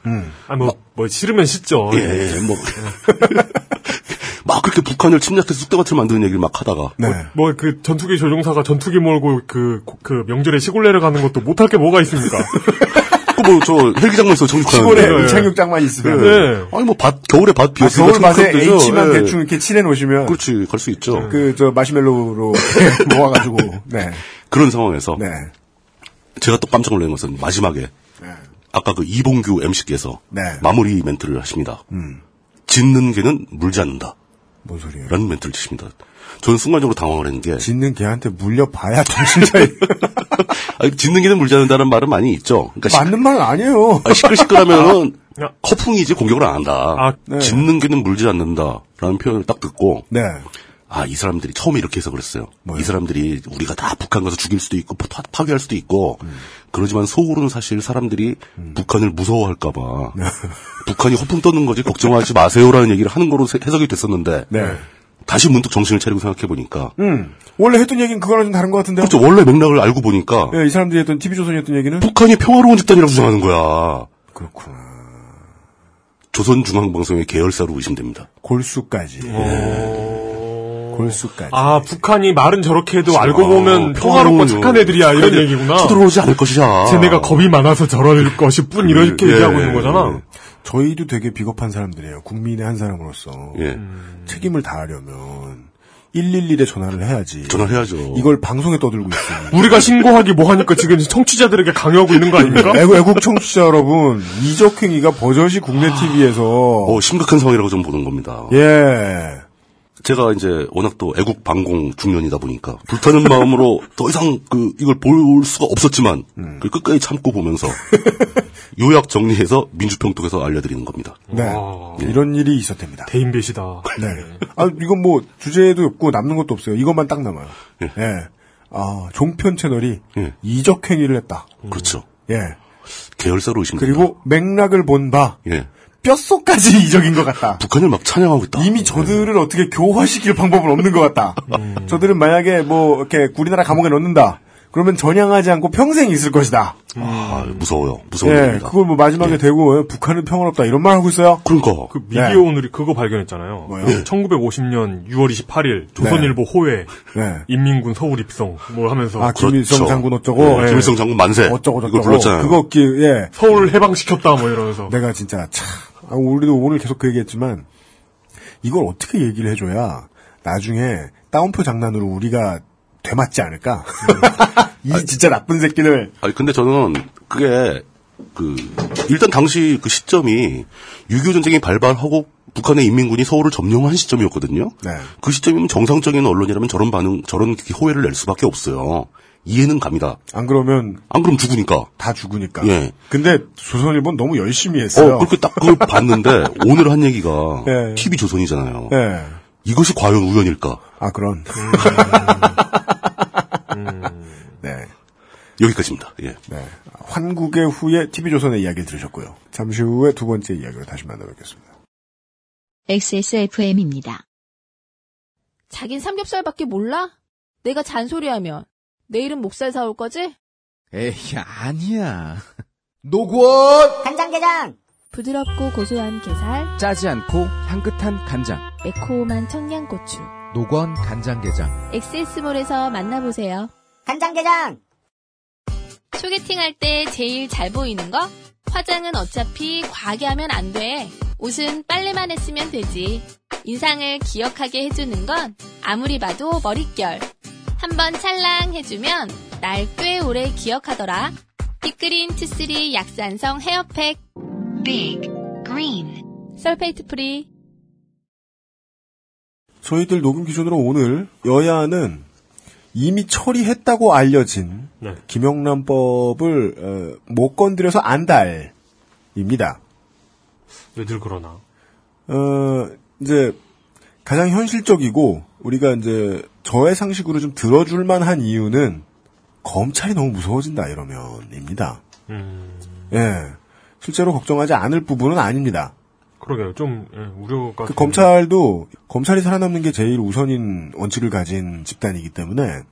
아, 뭐, 뭐, 싫으면 싫죠. 예, 예, 뭐. 막 그렇게 북한을 침략해서 쑥대밭을 만드는 얘기를 막 하다가. 네. 뭐, 그, 전투기 조종사가 전투기 몰고 그, 그, 명절에 시골 내려가는 것도 못할 게 뭐가 있습니까? 그 뭐, 저, 헬기장에서 정육하는데. 시골에 예. 이착륙장만 있으면. 네. 아니, 뭐, 밭, 겨울에 밭 아, 비었으니까. 겨울 밭에 되죠. H만 예. 대충 이렇게 칠해 놓으시면 그렇지, 갈 수 있죠. 그 저 마시멜로로 모아가지고 네, 그런 상황에서 네, 제가 또 깜짝 놀란 것은 마지막에 네. 아까 그 이봉규 MC께서 네. 마무리 멘트를 하십니다. 음. 짖는 개는 물지 않는다. 뭔 소리예요? 라는 멘트를 치십니다. 저는 순간적으로 당황을 했는 게, 짓는 개한테 물려봐야 정신 차리. 아니, 짖는 개는 물지 않는다는 말은 많이 있죠. 그러니까 시, 맞는 말은 아니에요. 아, 시끌시끌하면은 아. 허풍이지 공격을 안 한다. 아, 네. 짖는 개는 물지 않는다라는 표현을 딱 듣고, 네, 아, 이 사람들이 처음에 이렇게 해서 그랬어요. 뭐요? 이 사람들이 우리가 다 북한 가서 죽일 수도 있고 파, 파괴할 수도 있고 그러지만 속으로는 사실 사람들이 북한을 무서워할까봐 북한이 허풍 떠는 거지 걱정하지 마세요라는 얘기를 하는 거로 세- 해석이 됐었는데 네. 다시 문득 정신을 차리고 생각해 보니까 음, 원래 했던 얘기는 그거랑 좀 다른 것 같은데요. 그렇죠 원래 맥락을 알고 보니까 예, 이 사람들이 했던 TV조선이 했던 얘기는 북한이 평화로운 집단이라고 주장하는 거야. 그렇구나. 조선중앙방송의 계열사로 의심됩니다. 골수까지. 골수까지. 아, 북한이 말은 저렇게 해도 알고 아, 보면 평화롭고 평화로운 착한 애들이야, 이런 북한이 얘기구나. 쳐들어오지 않을 것이야. 쟤네가 겁이 많아서 저럴 것이 뿐, 이렇게 예, 얘기하고 예, 있는 거잖아. 예. 저희도 되게 비겁한 사람들이에요. 국민의 한 사람으로서 예. 책임을 다하려면 111에 전화를 해야지. 전화를 해야죠. 이걸 방송에 떠들고 있으니. 우리가 신고하기 뭐 하니까 지금 청취자들에게 강요하고 있는 거 아닙니까? 애국, 애국 청취자 여러분, 이적행위가 버젓이 국내 TV에서 어, 심각한 상황이라고 좀 보는 겁니다. 예. 제가 이제 워낙 또 애국 방공 중년이다 보니까 불타는 마음으로 더 이상 그 이걸 볼 수가 없었지만 음. 그 끝까지 참고 보면서 요약 정리해서 민주평통에서 알려드리는 겁니다. 네. 와. 이런 일이 있었답니다. 대인배시다. 네. 아, 이건 뭐, 주제도 없고 남는 것도 없어요. 이것만 딱 남아요. 예. 예. 아, 종편 채널이 예. 이적행위를 했다. 그렇죠. 예. 계열사로 의심됩니다. 그리고 맥락을 본 바, 예. 뼛속까지 이적인 것 같다. 북한을 막 찬양하고 있다. 이미 저들을 어떻게 교화시킬 방법은 없는 것 같다. 저들은 만약에 뭐, 이렇게 우리나라 감옥에 넣는다. 그러면 전향하지 않고 평생 있을 것이다. 아, 무서워요. 무서운 예. 그걸 뭐 마지막에 대고 예, 북한은 평화롭다 이런 말 하고 있어요. 그러니까 그 미디어 오늘이 그거 발견했잖아요. 뭐요? 1950년 6월 28일 조선일보 호회 네. 인민군 서울 입성 뭘 하면서 아, 김일성 그렇죠. 장군 어쩌고, 예, 예. 김일성 장군 만세. 어쩌고 저쩌고. 불렀잖아요. 그거 기, 예. 서울 해방시켰다 뭐 이러면서 내가 진짜 참, 아, 우리도 오늘 계속 그 얘기했지만 이걸 어떻게 얘기를 해줘야 나중에 따옴표 장난으로 우리가 되맞지 않을까? 이 진짜 나쁜 새끼들. 아니 근데 저는 그게 그 일단 당시 그 시점이 6.25 전쟁이 발발하고 북한의 인민군이 서울을 점령한 시점이었거든요. 네. 그 시점이면 정상적인 언론이라면 저런 반응, 저런 호해를 낼 수밖에 없어요. 이해는 갑니다. 안 그러면 안 그럼 죽으니까. 다 죽으니까. 예. 근데 조선일보는 너무 열심히 했어요. 어, 그렇게 딱 그걸 봤는데 오늘 한 얘기가 예. TV 조선이잖아요. 예. 이것이 과연 우연일까? 아 그런. 네. 여기까지입니다. 예. 네. 환국의 후에 TV조선의 이야기를 들으셨고요. 잠시 후에 두 번째 이야기로 다시 만나뵙겠습니다. XSFM입니다. 자긴 삼겹살밖에 몰라? 내가 잔소리하면 내일은 목살 사올 거지? 에이, 아니야. 노건! 간장게장 부드럽고 고소한 게살, 짜지 않고 향긋한 간장. 매콤한 청양고추. 노건 간장게장. 엑세스몰에서 만나보세요. 간장게장 소개팅 할 때 제일 잘 보이는 거? 화장은 어차피 과하게 하면 안 돼. 옷은 빨래만 했으면 되지. 인상을 기억하게 해주는 건 아무리 봐도 머릿결. 한번 찰랑 해주면 날 꽤 오래 기억하더라. 빅그린 two three 약산성 헤어팩. 빅 그린 sulfate free. 저희들 녹음 기준으로 오늘 여야는 이미 처리했다고 알려진 네. 김영란법을 어, 못 건드려서 안달입니다. 왜 늘 그러나. 어, 이제 가장 현실적이고 우리가 이제 저의 상식으로 좀 들어줄 만한 이유는 검찰이 너무 무서워진다 이러면입니다. 음, 예. 실제로 걱정하지 않을 부분은 아닙니다. 그러게요. 좀 예, 우려가. 그 검찰도 검찰이 살아남는 게 제일 우선인 원칙을 가진 집단이기 때문에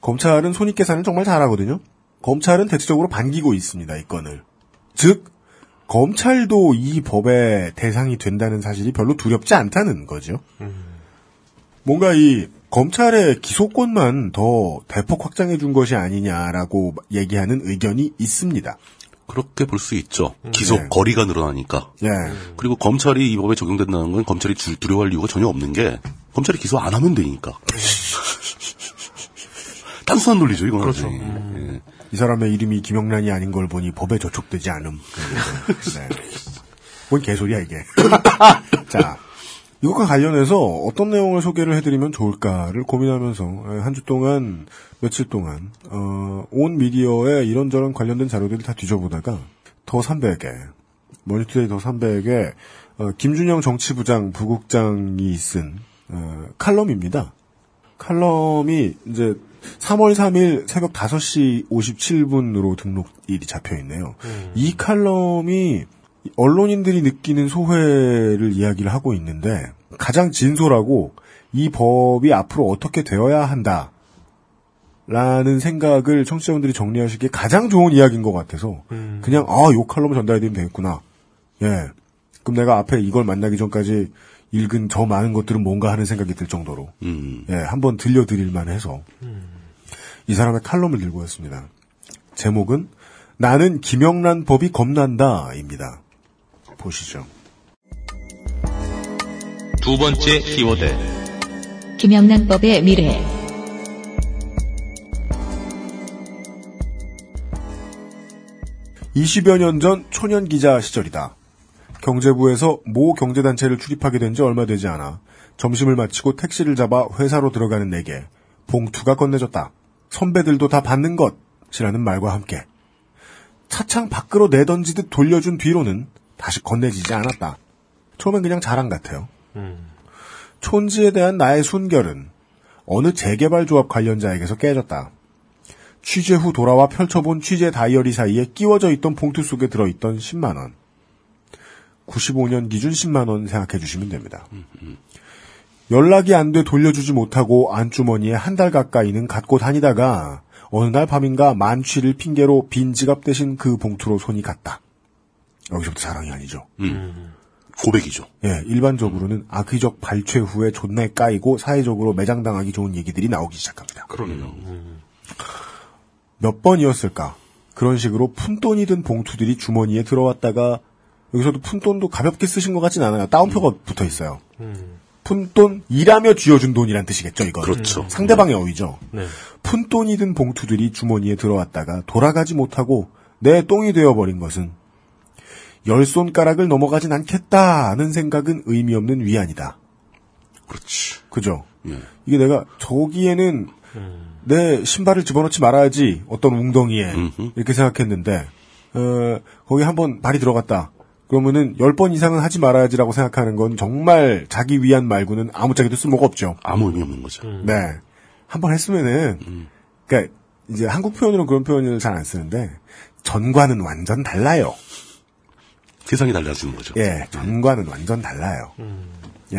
검찰은 손익 계산을 정말 잘하거든요. 검찰은 대체적으로 반기고 있습니다. 이 건을. 즉 검찰도 이 법의 대상이 된다는 사실이 별로 두렵지 않다는 거죠. 뭔가 이 검찰의 기소권만 더 대폭 확장해 준 것이 아니냐라고 얘기하는 의견이 있습니다. 그렇게 볼 수 있죠. 기소 네. 거리가 늘어나니까. 예. 그리고 검찰이 이 법에 적용된다는 건 검찰이 주- 두려워할 이유가 전혀 없는 게 검찰이 기소 안 하면 되니까. 단순한 논리죠, 이거는. 그렇죠. 예. 이 사람의 이름이 김영란이 아닌 걸 보니 법에 저촉되지 않음. 네. 뭔 개소리야 이게. 자, 이것과 관련해서 어떤 내용을 소개를 해드리면 좋을까를 고민하면서 한 주 동안 며칠 동안 어, 온 미디어에 이런저런 관련된 자료들을 다 뒤져보다가 더 300에 머니투데이 더 300에 어, 김준영 정치부장 부국장이 쓴 어, 칼럼입니다. 칼럼이 이제 3월 3일 새벽 5시 57분으로 등록일이 잡혀 있네요. 이 칼럼이 언론인들이 느끼는 소회를 이야기를 하고 있는데 가장 진솔하고 이 법이 앞으로 어떻게 되어야 한다. 라는 생각을 청취자분들이 정리하시기에 가장 좋은 이야기인 것 같아서 그냥 아, 요 칼럼을 전달해드리면 되겠구나. 예. 그럼 내가 앞에 이걸 만나기 전까지 읽은 저 많은 것들은 뭔가 하는 생각이 들 정도로 음. 예, 한번 들려드릴만 해서 이 사람의 칼럼을 들고 왔습니다. 제목은 나는 김영란 법이 겁난다입니다. 보시죠. 두 번째 키워드. 김영란법의 미래. 이 20여 년 전 초년 기자 시절이다. 경제부에서 모 경제단체를 출입하게 된 지 얼마 되지 않아 점심을 마치고 택시를 잡아 회사로 들어가는 내게 봉투가 건네졌다. 선배들도 다 받는 것이라는 말과 함께 차창 밖으로 내던지듯 돌려준 뒤로는 다시 건네지지 않았다. 처음엔 그냥 자랑 같아요. 촌지에 대한 나의 순결은 어느 재개발 조합 관련자에게서 깨졌다. 취재 후 돌아와 펼쳐본 취재 다이어리 사이에 끼워져 있던 봉투 속에 들어있던 10만 원. 95년 기준 10만 원 생각해 주시면 됩니다. 연락이 안 돼 돌려주지 못하고 안주머니에 한 달 가까이는 갖고 다니다가 어느 날 밤인가 만취를 핑계로 빈 지갑 대신 그 봉투로 손이 갔다. 여기서부터 자랑이 아니죠. 음. 고백이죠. 예, 일반적으로는 악의적 발췌 후에 존내 까이고 사회적으로 매장당하기 좋은 얘기들이 나오기 시작합니다. 그러게요. 몇 번이었을까? 그런 식으로 푼돈이 든 봉투들이 주머니에 들어왔다가 여기서도 푼돈도 가볍게 쓰신 것 같진 않아요. 따옴표가 붙어 있어요. 푼돈 일하며 쥐어준 돈이란 뜻이겠죠, 이건. 그렇죠. 상대방의 어휘죠. 네. 푼돈이 든 봉투들이 주머니에 들어왔다가 돌아가지 못하고 내 똥이 되어버린 것은 열 손가락을 넘어가진 않겠다는 생각은 의미 없는 위안이다. 그렇지. 그죠? 예. 이게 내가 저기에는 내 신발을 집어넣지 말아야지 어떤 웅덩이에 음흠. 이렇게 생각했는데 어, 거기 한번 발이 들어갔다. 그러면은 열 번 이상은 하지 말아야지라고 생각하는 건 정말 자기 위한 말고는 아무짝에도 쓸모가 없죠. 아무 의미 없는 거죠. 네. 한 번 했으면은, 그니까, 이제 한국 표현으로 그런 표현을 잘 안 쓰는데, 전과는 완전 달라요. 세상이 달라지는 거죠. 예, 전과는 완전 달라요. 예.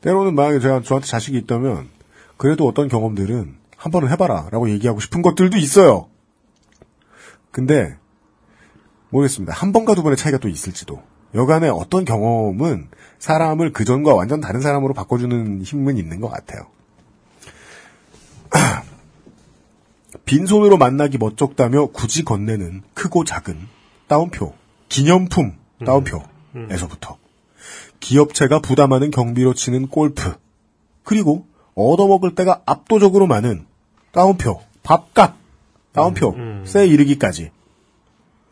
때로는 만약에 제가 저한테 자식이 있다면, 그래도 어떤 경험들은 한 번은 해봐라, 라고 얘기하고 싶은 것들도 있어요. 근데, 모르겠습니다. 한 번과 두 번의 차이가 또 있을지도. 여간의 어떤 경험은 사람을 그 전과 완전 다른 사람으로 바꿔주는 힘은 있는 것 같아요. 빈손으로 만나기 멋쩍다며 굳이 건네는 크고 작은 따옴표, 기념품 따옴표에서부터 기업체가 부담하는 경비로 치는 골프, 그리고 얻어먹을 때가 압도적으로 많은 따옴표, 밥값, 따옴표, 쇠 이르기까지.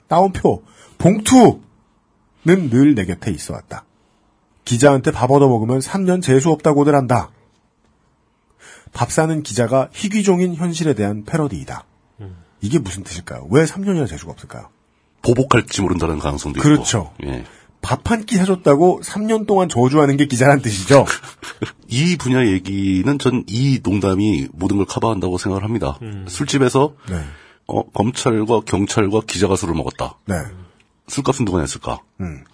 따옴표, 봉투는 늘 내 곁에 있어 왔다. 기자한테 밥 얻어먹으면 3년 재수 없다고들 한다. 밥 사는 기자가 희귀종인 현실에 대한 패러디이다. 이게 무슨 뜻일까요? 왜 3년이나 재수가 없을까요? 보복할지 모른다는 가능성도 그렇죠. 있고. 예. 밥한 끼 사줬다고 3년 동안 저주하는 게 기자란 뜻이죠. 이 분야 얘기는 전 이 농담이 모든 걸 커버한다고 생각을 합니다. 술집에서 네. 어, 검찰과 경찰과 기자가 술을 먹었다. 네. 술값은 누가 냈을까? 음.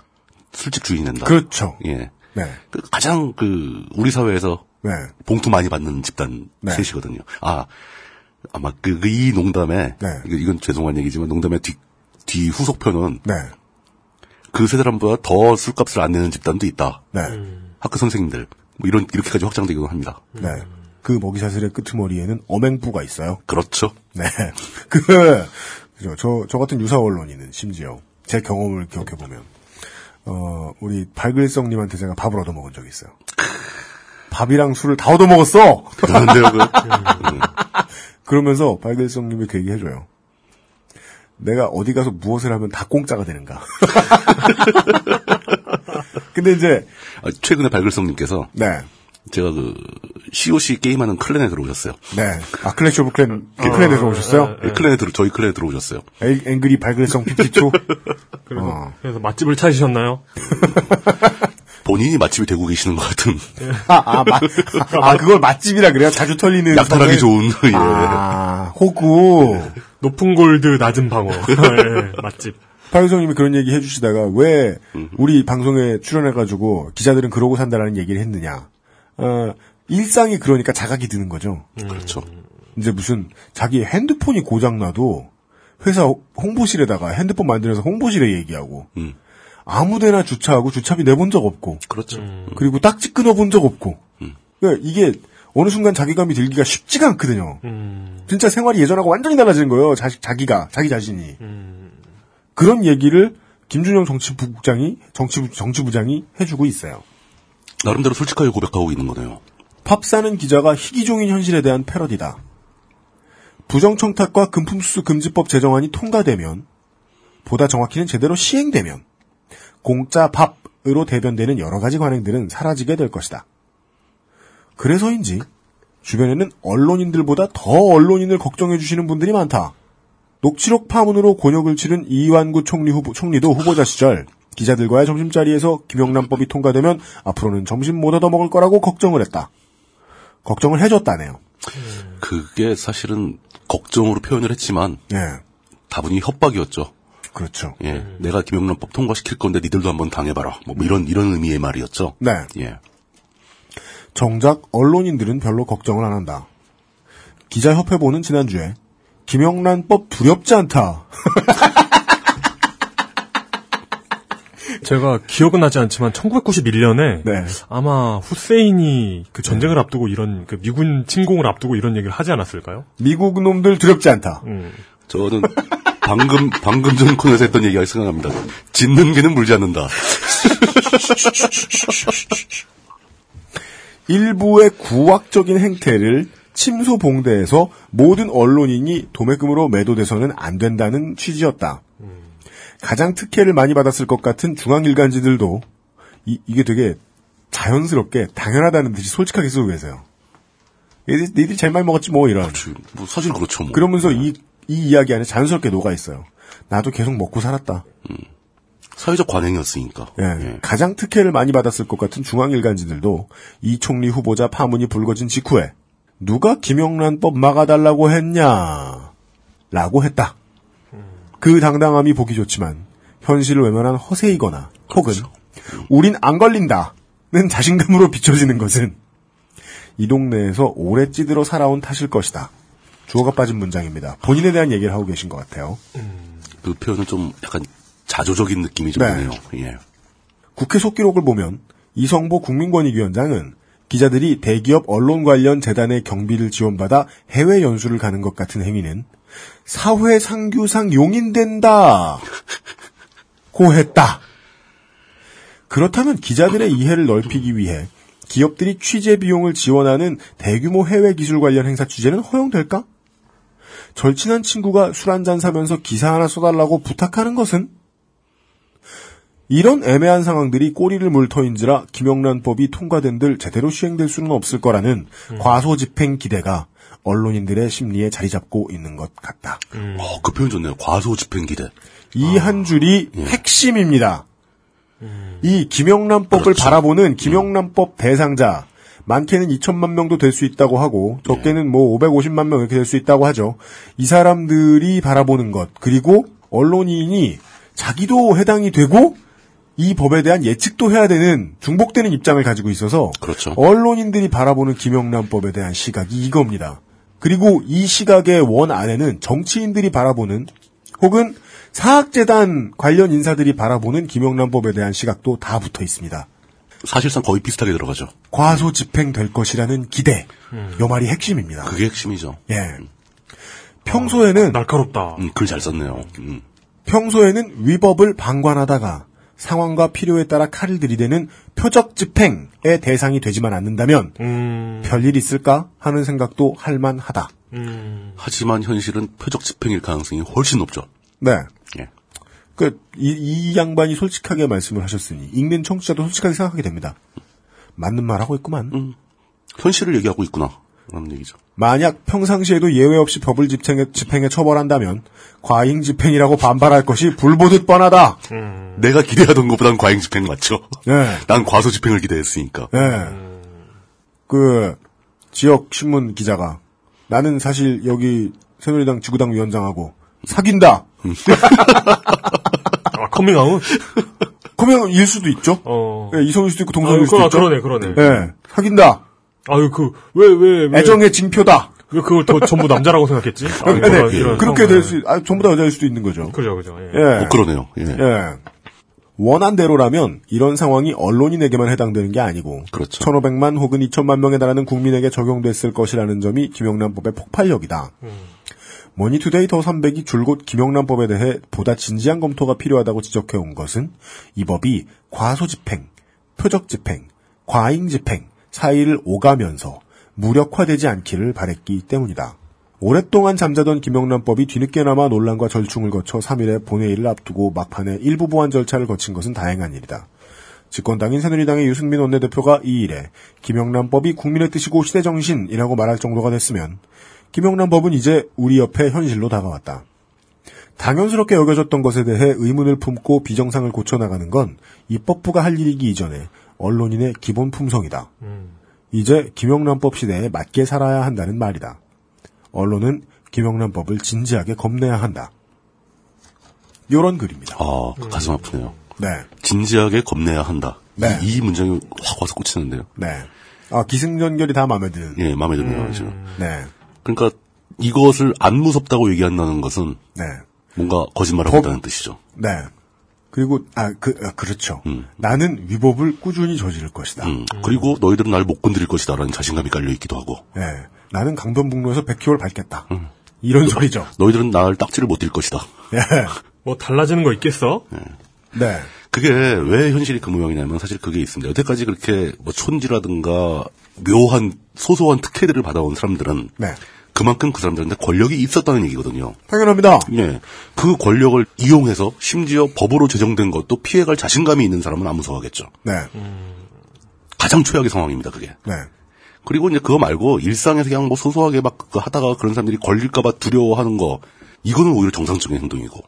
술집 주인이 낸다. 그렇죠. 예. 네. 그 가장 그 우리 사회에서 네. 봉투 많이 받는 집단 네. 셋이거든요. 아 아마 그 이 농담에 네. 이건 죄송한 얘기지만 농담의 뒤, 뒤 후속편은 네. 그 세대람보다 더 술값을 안 내는 집단도 있다. 네. 학교 선생님들 뭐 이런 이렇게까지 확장되기도 합니다. 네. 그 먹이사슬의 끄트머리에는 엄행부가 있어요. 그렇죠. 네. 그, 그죠. 저, 저 같은 유사 언론인은 심지어 제 경험을 기억해 보면, 어, 우리 발글성님한테 제가 밥을 얻어 먹은 적이 있어요. 밥이랑 술을 다 얻어 먹었어! 그런데요, 그 그러면서 발글성님이 그 얘기 해줘요. 내가 어디 가서 무엇을 하면 다 공짜가 되는가. 근데 이제, 아, 최근에 발글성님께서 네. 제가 그 COC 게임하는 clan에 들어오셨어요. 네. 아, Clash of Clans, clan에서 오셨어요? 예, clan에 들어 저희 clan에 들어오셨어요. 앵- angry 발글성 52? 그래서, 어. 그래서 맛집을 찾으셨나요? 본인이 맛집이 되고 계시는 것 같은 아, 아, 마, 아, 그걸 맛집이라 그래요? 자주 털리는. 약탈하기 성에? 좋은 예. 아, 호구. 높은 골드, 낮은 방어. 예, 맛집. 파유성님이 그런 얘기 해주시다가 왜 우리 방송에 출연해가지고 기자들은 그러고 산다라는 얘기를 했느냐. 어, 일상이 그러니까 자각이 드는 거죠. 그렇죠. 이제 무슨 자기 핸드폰이 고장나도 회사 홍보실에다가 핸드폰 만들어서 홍보실에 얘기하고 음. 아무데나 주차하고 주차비 내본 적 없고 그렇죠. 그리고 딱지 끊어본 적 없고 음. 그러니까 이게 어느 순간 자기감이 들기가 쉽지가 않거든요. 음, 진짜 생활이 예전하고 완전히 달라지는 거예요. 자식, 자기가, 자기 자신이. 음. 그런 얘기를 김준영 정치부국장이, 정치부, 정치부장이 해주고 있어요. 나름대로 솔직하게 고백하고 있는 거네요. 팝 사는 기자가 희귀종인 현실에 대한 패러디다. 부정청탁과 금품수수 금지법 제정안이 통과되면, 보다 정확히는 제대로 시행되면, 공짜 밥으로 대변되는 여러 가지 관행들은 사라지게 될 것이다. 그래서인지, 주변에는 언론인들보다 더 언론인을 걱정해 주시는 분들이 많다. 녹취록 파문으로 곤욕을 치른 이완구 총리 후보, 총리도 후보자 시절 기자들과의 점심자리에서 김영란법이 통과되면 앞으로는 점심 못 얻어먹을 거라고 걱정을 했다. 걱정을 해줬다네요. 그게 사실은 걱정으로 표현을 했지만 예, 다분히 협박이었죠. 그렇죠. 예, 내가 김영란법 통과시킬 건데 니들도 한번 당해봐라. 뭐 이런 이런 의미의 말이었죠. 네. 예, 정작 언론인들은 별로 걱정을 안 한다. 기자협회보는 지난주에 김영란법 두렵지 않다. 제가 기억은 나지 않지만 1991년에 네. 아마 후세인이 그 전쟁을 앞두고 이런 그 미군 침공을 앞두고 이런 얘기를 하지 않았을까요? 미국 놈들 두렵지 않다. 음. 저는 방금 방금 전 코너에서 했던 얘기가 생각납니다. 짖는 개는 물지 않는다. 일부의 구악적인 행태를 침소봉대에서 모든 언론인이 도매금으로 매도돼서는 안 된다는 취지였다. 가장 특혜를 많이 받았을 것 같은 중앙일간지들도 이, 게 되게 자연스럽게 당연하다는 듯이 솔직하게 쓰고 계세요. 얘들, 니들이 제일 많이 먹었지 뭐 이런. 뭐 사실 그렇죠. 뭐. 그러면서 이, 이 이야기 안에 자연스럽게 녹아 있어요. 나도 계속 먹고 살았다. 사회적 관행이었으니까. 예, 예. 가장 특혜를 많이 받았을 것 같은 중앙일간지들도 이 총리 후보자 파문이 불거진 직후에 누가 김영란법 막아달라고 했냐 라고 했다. 그 당당함이 보기 좋지만 현실을 외면한 허세이거나 혹은 우린 안 걸린다는 자신감으로 비춰지는 것은 이 동네에서 오래 찌들어 살아온 탓일 것이다. 주어가 빠진 문장입니다. 본인에 대한 얘기를 하고 계신 것 같아요. 그 표현은 좀 약간 자조적인 느낌이 좀 네. 드네요. 예. 국회 속기록을 보면 이성보 국민권익위원장은 기자들이 대기업 언론 관련 재단의 경비를 지원받아 해외 연수를 가는 것 같은 행위는 사회 상규상 용인된다. 고 했다. 그렇다면 기자들의 이해를 넓히기 위해 기업들이 취재 비용을 지원하는 대규모 해외 기술 관련 행사 취재는 허용될까? 절친한 친구가 술 한 잔 사면서 기사 하나 써달라고 부탁하는 것은? 이런 애매한 상황들이 꼬리를 물 터인지라 김영란법이 통과된들 제대로 시행될 수는 없을 거라는 과소집행 기대가 언론인들의 심리에 자리 잡고 있는 것 같다. 어, 그 표현 좋네요. 과소집행 기대. 이한 줄이 핵심입니다. 이 김영란법을 그렇죠. 바라보는 김영란법 대상자 많게는 2천만 명도 될 수 있다고 하고 적게는 뭐 550만 명 이렇게 될 수 있다고 하죠. 이 사람들이 바라보는 것 그리고 언론인이 자기도 해당이 되고 이 법에 대한 예측도 해야 되는 중복되는 입장을 가지고 있어서 그렇죠. 언론인들이 바라보는 김영란법에 대한 시각이 이겁니다. 그리고 이 시각의 원 안에는 정치인들이 바라보는 혹은 사학재단 관련 인사들이 바라보는 김영란법에 대한 시각도 다 붙어 있습니다. 사실상 거의 비슷하게 들어가죠. 과소 집행될 것이라는 기대. 요 말이 핵심입니다. 그게 핵심이죠. 예. 평소에는 날카롭다. 음, 글 잘 썼네요. 음. 평소에는 위법을 방관하다가 상황과 필요에 따라 칼을 들이대는 표적 집행의 대상이 되지만 않는다면 음, 별일 있을까 하는 생각도 할 만하다. 음, 하지만 현실은 표적 집행일 가능성이 훨씬 높죠. 네. 예. 그, 이, 이 양반이 솔직하게 말씀을 하셨으니, 읽는 청취자도 솔직하게 생각하게 됩니다. 맞는 말 하고 있구만. 현실을 얘기하고 있구나. 라는 얘기죠. 만약 평상시에도 예외 없이 법을 집행해, 집행해 처벌한다면, 과잉 집행이라고 반발할 것이 불보듯 뻔하다. 내가 기대하던 것보단 과잉 집행 맞죠? 네. 난 과소 집행을 기대했으니까. 네. 그, 지역 신문 기자가, 나는 사실 여기 새누리당 지구당 위원장하고, 사귄다! 아, 커밍아웃? 그러면 일 수도 있죠? 어. 네, 이성일 수도 있고 아, 동성일 수도 그러, 있죠? 그러네, 그러네. 네. 사귄다! 아유, 그, 왜, 왜, 왜. 애정의 징표다! 왜 그걸 더 전부 남자라고 생각했지? 아, 네, 이런 그렇게. 될 수, 아, 전부 다 여자일 수도 있는 거죠. 그죠, 그죠. 예. 예. 어, 그러네요. 예. 예. 원한대로라면 이런 상황이 언론인에게만 해당되는 게 아니고 그렇죠. 1,500만 혹은 2천만 명에 달하는 국민에게 적용됐을 것이라는 점이 김영란법의 폭발력이다. 머니투데이 더 300이 줄곧 김영란법에 대해 보다 진지한 검토가 필요하다고 지적해온 것은 이 법이 과소집행, 표적집행, 과잉집행 사이를 오가면서 무력화되지 않기를 바랬기 때문이다. 오랫동안 잠자던 김영란법이 뒤늦게나마 논란과 절충을 거쳐 3일에 본회의를 앞두고 막판에 일부 보완 절차를 거친 것은 다행한 일이다. 집권당인 새누리당의 유승민 원내대표가 이 일에 김영란법이 국민의 뜻이고 시대 정신이라고 말할 정도가 됐으면 김영란 법은 이제 우리 옆에 현실로 다가왔다. 당연스럽게 여겨졌던 것에 대해 의문을 품고 비정상을 고쳐나가는 건 입법부가 할 일이기 이전에 언론인의 기본 품성이다. 이제 김영란법 시대에 맞게 살아야 한다는 말이다. 언론은 김영란법을 진지하게 겁내야 한다. 요런 글입니다. 아, 가슴 아프네요. 네. 진지하게 겁내야 한다. 네. 이, 이 문장이 확 와서 꽂히는데요. 네. 아, 기승전결이 다 마음에 드는. 예, 마음에 드네요, 지금. 네. 그러니까 이것을 안 무섭다고 얘기한다는 것은 네. 뭔가 거짓말하고 법- 있다는 뜻이죠. 네. 그리고, 아, 그, 아, 그렇죠. 나는 위법을 꾸준히 저지를 것이다. 음, 그리고 너희들은 날 못 건드릴 것이다라는 자신감이 깔려 있기도 하고. 네. 나는 강변북로에서 100km를 밟겠다. 음. 이런 소리죠. 너희들은 날 딱지를 못뛸 것이다. 네. 뭐 달라지는 거 있겠어? 네. 그게 왜 현실이 그 모양이냐면 사실 그게 있습니다. 여태까지 그렇게 뭐 촌지라든가 묘한 소소한 특혜들을 받아온 사람들은 네. 그만큼 그 사람들한테 권력이 있었다는 얘기거든요. 당연합니다. 예. 그 권력을 이용해서 심지어 법으로 제정된 것도 피해갈 자신감이 있는 사람은 안 무서워하겠죠. 네. 가장 최악의 상황입니다, 그게. 네. 그리고 이제 그거 말고 일상에서 그냥 뭐 소소하게 막 그거 하다가 그런 사람들이 걸릴까봐 두려워하는 거, 이거는 오히려 정상적인 행동이고.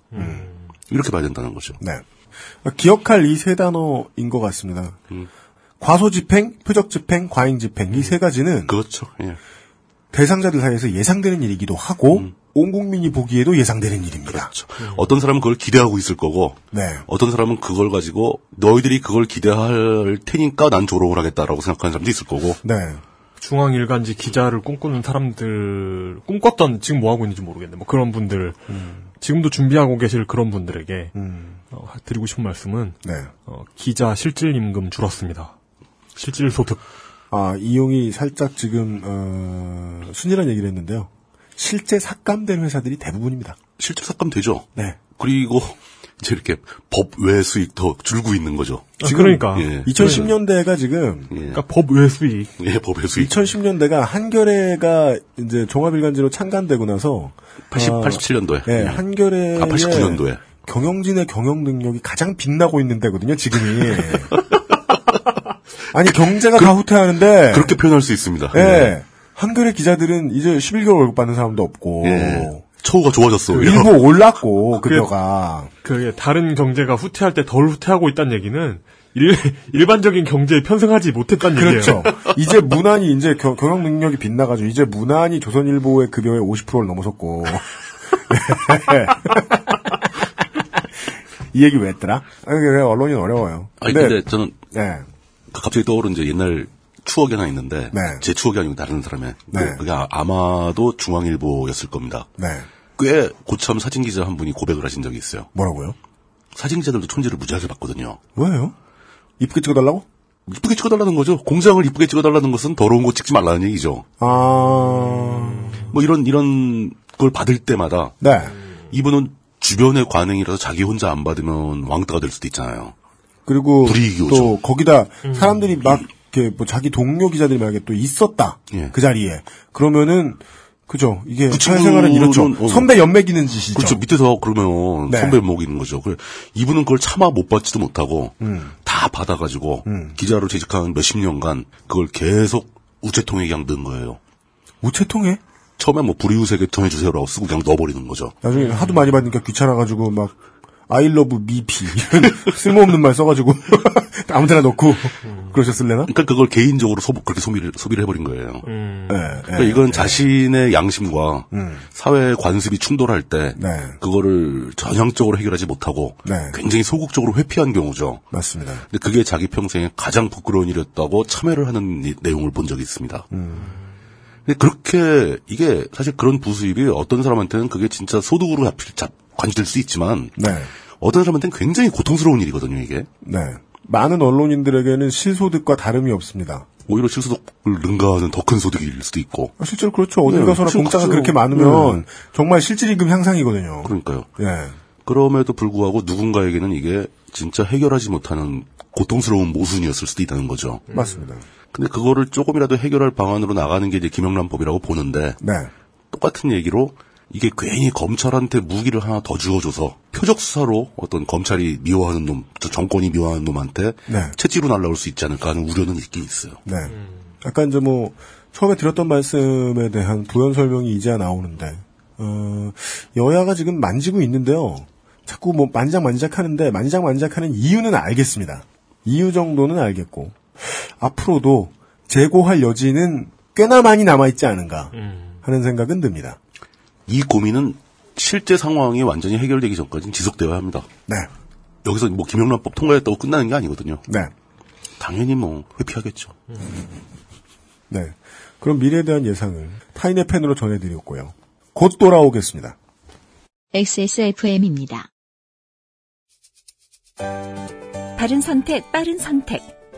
이렇게 봐야 된다는 거죠. 네. 기억할 이 세 단어인 것 같습니다. 과소 집행, 표적 집행, 과잉 집행 이 세 가지는 그렇죠. 예. 대상자들 사이에서 예상되는 일이기도 하고 온 국민이 보기에도 예상되는 일입니다. 어떤 사람은 그걸 기대하고 있을 거고, 네. 어떤 사람은 그걸 가지고 너희들이 그걸 기대할 테니까 난 조롱을 하겠다라고 생각하는 사람도 있을 거고. 네. 중앙 일간지 기자를 꿈꾸는 사람들, 꿈꿨던, 지금 뭐 하고 있는지 모르겠네. 뭐 그런 분들, 지금도 준비하고 계실 그런 분들에게, 어, 드리고 싶은 말씀은, 네. 어, 기자 실질 임금 줄었습니다. 실질 소득. 아, 이용이 살짝 지금, 어, 순이란 얘기를 했는데요. 실제 삭감된 회사들이 대부분입니다. 실제 삭감 되죠. 네. 그리고 이제 이렇게 법 외 수익도 줄고 있는 거죠. 아, 그러니까. 예. 2010년대가 지금 그러니까 법 외 수익. 예, 법의 수익. 2010년대가 한겨레가 이제 종합일간지로 창간되고 나서 80, 아, 87년도에. 예, 한겨레의 아, 89년도에. 경영진의 경영 능력이 가장 빛나고 있는 때거든요, 지금이. 아니, 경제가 다 후퇴하는데. 그렇게 표현할 수 있습니다. 예. 한겨레 기자들은 이제 11개월 월급 받는 사람도 없고. 예. 처우가 좋아졌어. 오히려. 일부 올랐고, 급여가. 그 다른 경제가 후퇴할 때 덜 후퇴하고 있다는 얘기는 일, 일반적인 경제에 편승하지 못했다는 그렇죠. 얘기예요. 이제 문안이 이제 겨- 경영 능력이 빛나가지고 이제 문안이 조선일보의 급여의 50%를 넘어섰고. 이 얘기 왜 했더라? 아니, 왜 언론이 어려워요. 아니, 근데 저는 네. 갑자기 떠오른 이제 옛날 추억이 하나 있는데 네. 제 추억이 아니고 다른 사람의 네. 그- 그게 아- 아마도 중앙일보였을 겁니다. 네. 꽤 고참 사진 기자 한 분이 고백을 하신 적이 있어요. 뭐라고요? 사진 기자들도 촌지를 무지하게 받거든요. 왜요? 이쁘게 찍어달라고? 이쁘게 찍어달라는 거죠. 공장을 이쁘게 찍어달라는 것은 더러운 거 찍지 말라는 얘기죠. 아, 뭐 이런 이런 걸 받을 때마다 네. 이분은 주변의 관행이라서 자기 혼자 안 받으면 왕따가 될 수도 있잖아요. 그리고 불이익이 또 오죠. 거기다 사람들이 막 이렇게 뭐 자기 동료 기자들이 만약에 또 있었다 예. 그 자리에 그러면은 그죠 이게 그 사회생활은 이렇죠 어. 선배 연맥이는 짓이죠. 그렇죠. 밑에서 그러면 네. 선배 먹이는 거죠. 그래 이분은 그걸 차마 못 받지도 못하고 음. 다 받아가지고 기자로 재직한 몇십 년간 그걸 계속 우체통에 그냥 넣은 거예요. 우체통에 처음에 뭐 불이웃에게 통해주세요라고 쓰고 그냥 넣어버리는 거죠. 나중에 하도 많이 받으니까 귀찮아가지고 막 아이러브 미피 이런 쓸모없는 말 써가지고 아무데나 넣고 그러셨을래나? 그러니까 그걸 개인적으로 소, 그렇게 소비를, 소비를 해버린 거예요. 네, 그러니까 네. 이건 자신의 양심과 음. 사회 관습이 충돌할 때 네. 그거를 전향적으로 해결하지 못하고 네. 굉장히 소극적으로 회피한 경우죠. 맞습니다. 근데 그게 자기 평생에 가장 부끄러운 일이었다고 참회를 하는 이- 내용을 본 적이 있습니다. 근데 그렇게 이게 사실 그런 부수입이 어떤 사람한테는 그게 진짜 소득으로 잡힐 잡 관질 수 있지만 네, 어떤 사람한테는 굉장히 고통스러운 일이거든요. 이게 네. 많은 언론인들에게는 실소득과 다름이 없습니다. 오히려 실소득을 능가하는 더 큰 소득일 수도 있고 아, 실제로 그렇죠. 어딜 네, 가서나 공짜가 그렇죠. 그렇게 많으면 정말 실질임금 향상이거든요. 그러니까요. 예. 그럼에도 불구하고 누군가에게는 이게 진짜 해결하지 못하는 고통스러운 모순이었을 수도 있다는 거죠. 맞습니다. 근데 그거를 조금이라도 해결할 방안으로 나가는 게 이제 김영란법이라고 보는데 네. 똑같은 얘기로 이게 괜히 검찰한테 무기를 하나 더 주어줘서 표적 수사로 어떤 검찰이 미워하는 놈, 저 정권이 미워하는 놈한테 네. 채찍으로 날라올 수 있지 않을까 하는 우려는 있긴 있어요. 네. 약간 이제 뭐 처음에 드렸던 말씀에 대한 부연 설명이 이제야 나오는데 어, 여야가 지금 만지고 있는데요. 자꾸 뭐 만작만작하는데 만작만작하는 이유는 알겠습니다. 이유 정도는 알겠고 앞으로도 재고할 여지는 꽤나 많이 남아있지 않은가 하는 생각은 듭니다. 이 고민은 실제 상황이 완전히 해결되기 전까지는 지속되어야 합니다. 네. 여기서 뭐 김영란법 통과했다고 끝나는 게 아니거든요. 네. 당연히 뭐 회피하겠죠. 네. 그럼 미래에 대한 예상을 타인의 펜으로 전해드렸고요. 곧 돌아오겠습니다. XSFM입니다. 바른 선택, 빠른 선택.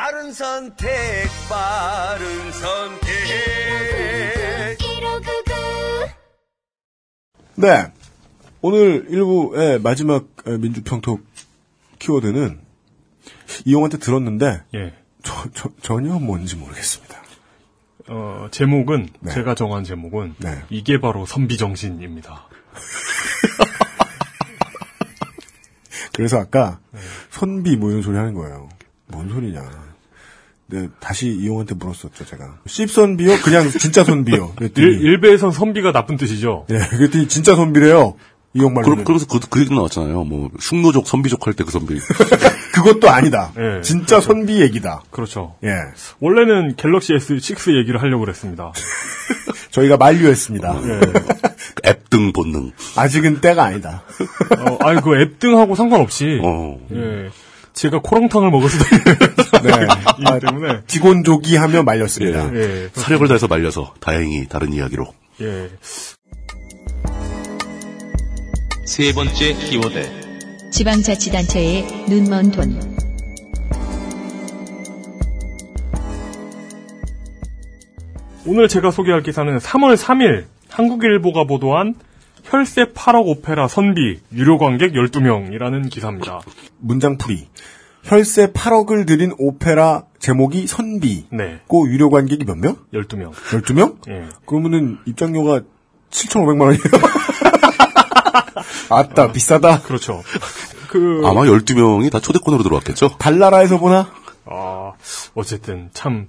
바른 선택, 바른 선택. 네. 오늘 일부의 마지막 에, 민주평톡 키워드는 이용한테 들었는데 예. 저, 저- 전혀 뭔지 모르겠습니다. 어, 제목은 네. 제가 정한 제목은 네. 이게 바로 선비 정신입니다. 그래서 아까 선비 뭐 이런 소리 하는 거예요. 뭔 소리냐. 네, 다시 이용한테 물었었죠, 제가. 씹선비요? 그냥 진짜 선비요? 그랬더니, 일, 일베에선 선비가 나쁜 뜻이죠. 예, 그랬더니 진짜 선비래요. 이용 말로는. 그럼, 그래서 그, 그 얘기 나왔잖아요. 뭐, 흉노족, 선비족 할 때 그 선비. 그것도 아니다. 예, 진짜 선비 얘기다. 그렇죠. 예. 원래는 갤럭시 S6 얘기를 하려고 그랬습니다. 저희가 만류했습니다. 예. 앱 등 본능. 아직은 때가 아니다. 어, 아니, 그 앱 등하고 상관없이. 어. 예. 제가 코롱탕을 먹을 수도 네. 있기 때문에 직원조기 하며 말렸습니다. 예, 사력을 다해서 말려서 다행히 다른 이야기로. 예. 세 번째 키워드. 지방자치단체의 눈먼 돈. 오늘 제가 소개할 기사는 3월 3일 한국일보가 보도한 혈세 8억 오페라 선비 유료 관객 12명이라는 기사입니다. 문장풀이. 혈세 8억을 들인 오페라 제목이 선비. 네. 고 유료 관객이 몇 명? 12명. 12명? 예. 그러면은 입장료가 7,500만 원이에요. 아따, 비싸다. 그렇죠. 그 아마 12명이 다 초대권으로 들어왔겠죠? 달나라에서 보나? 아, 어쨌든 참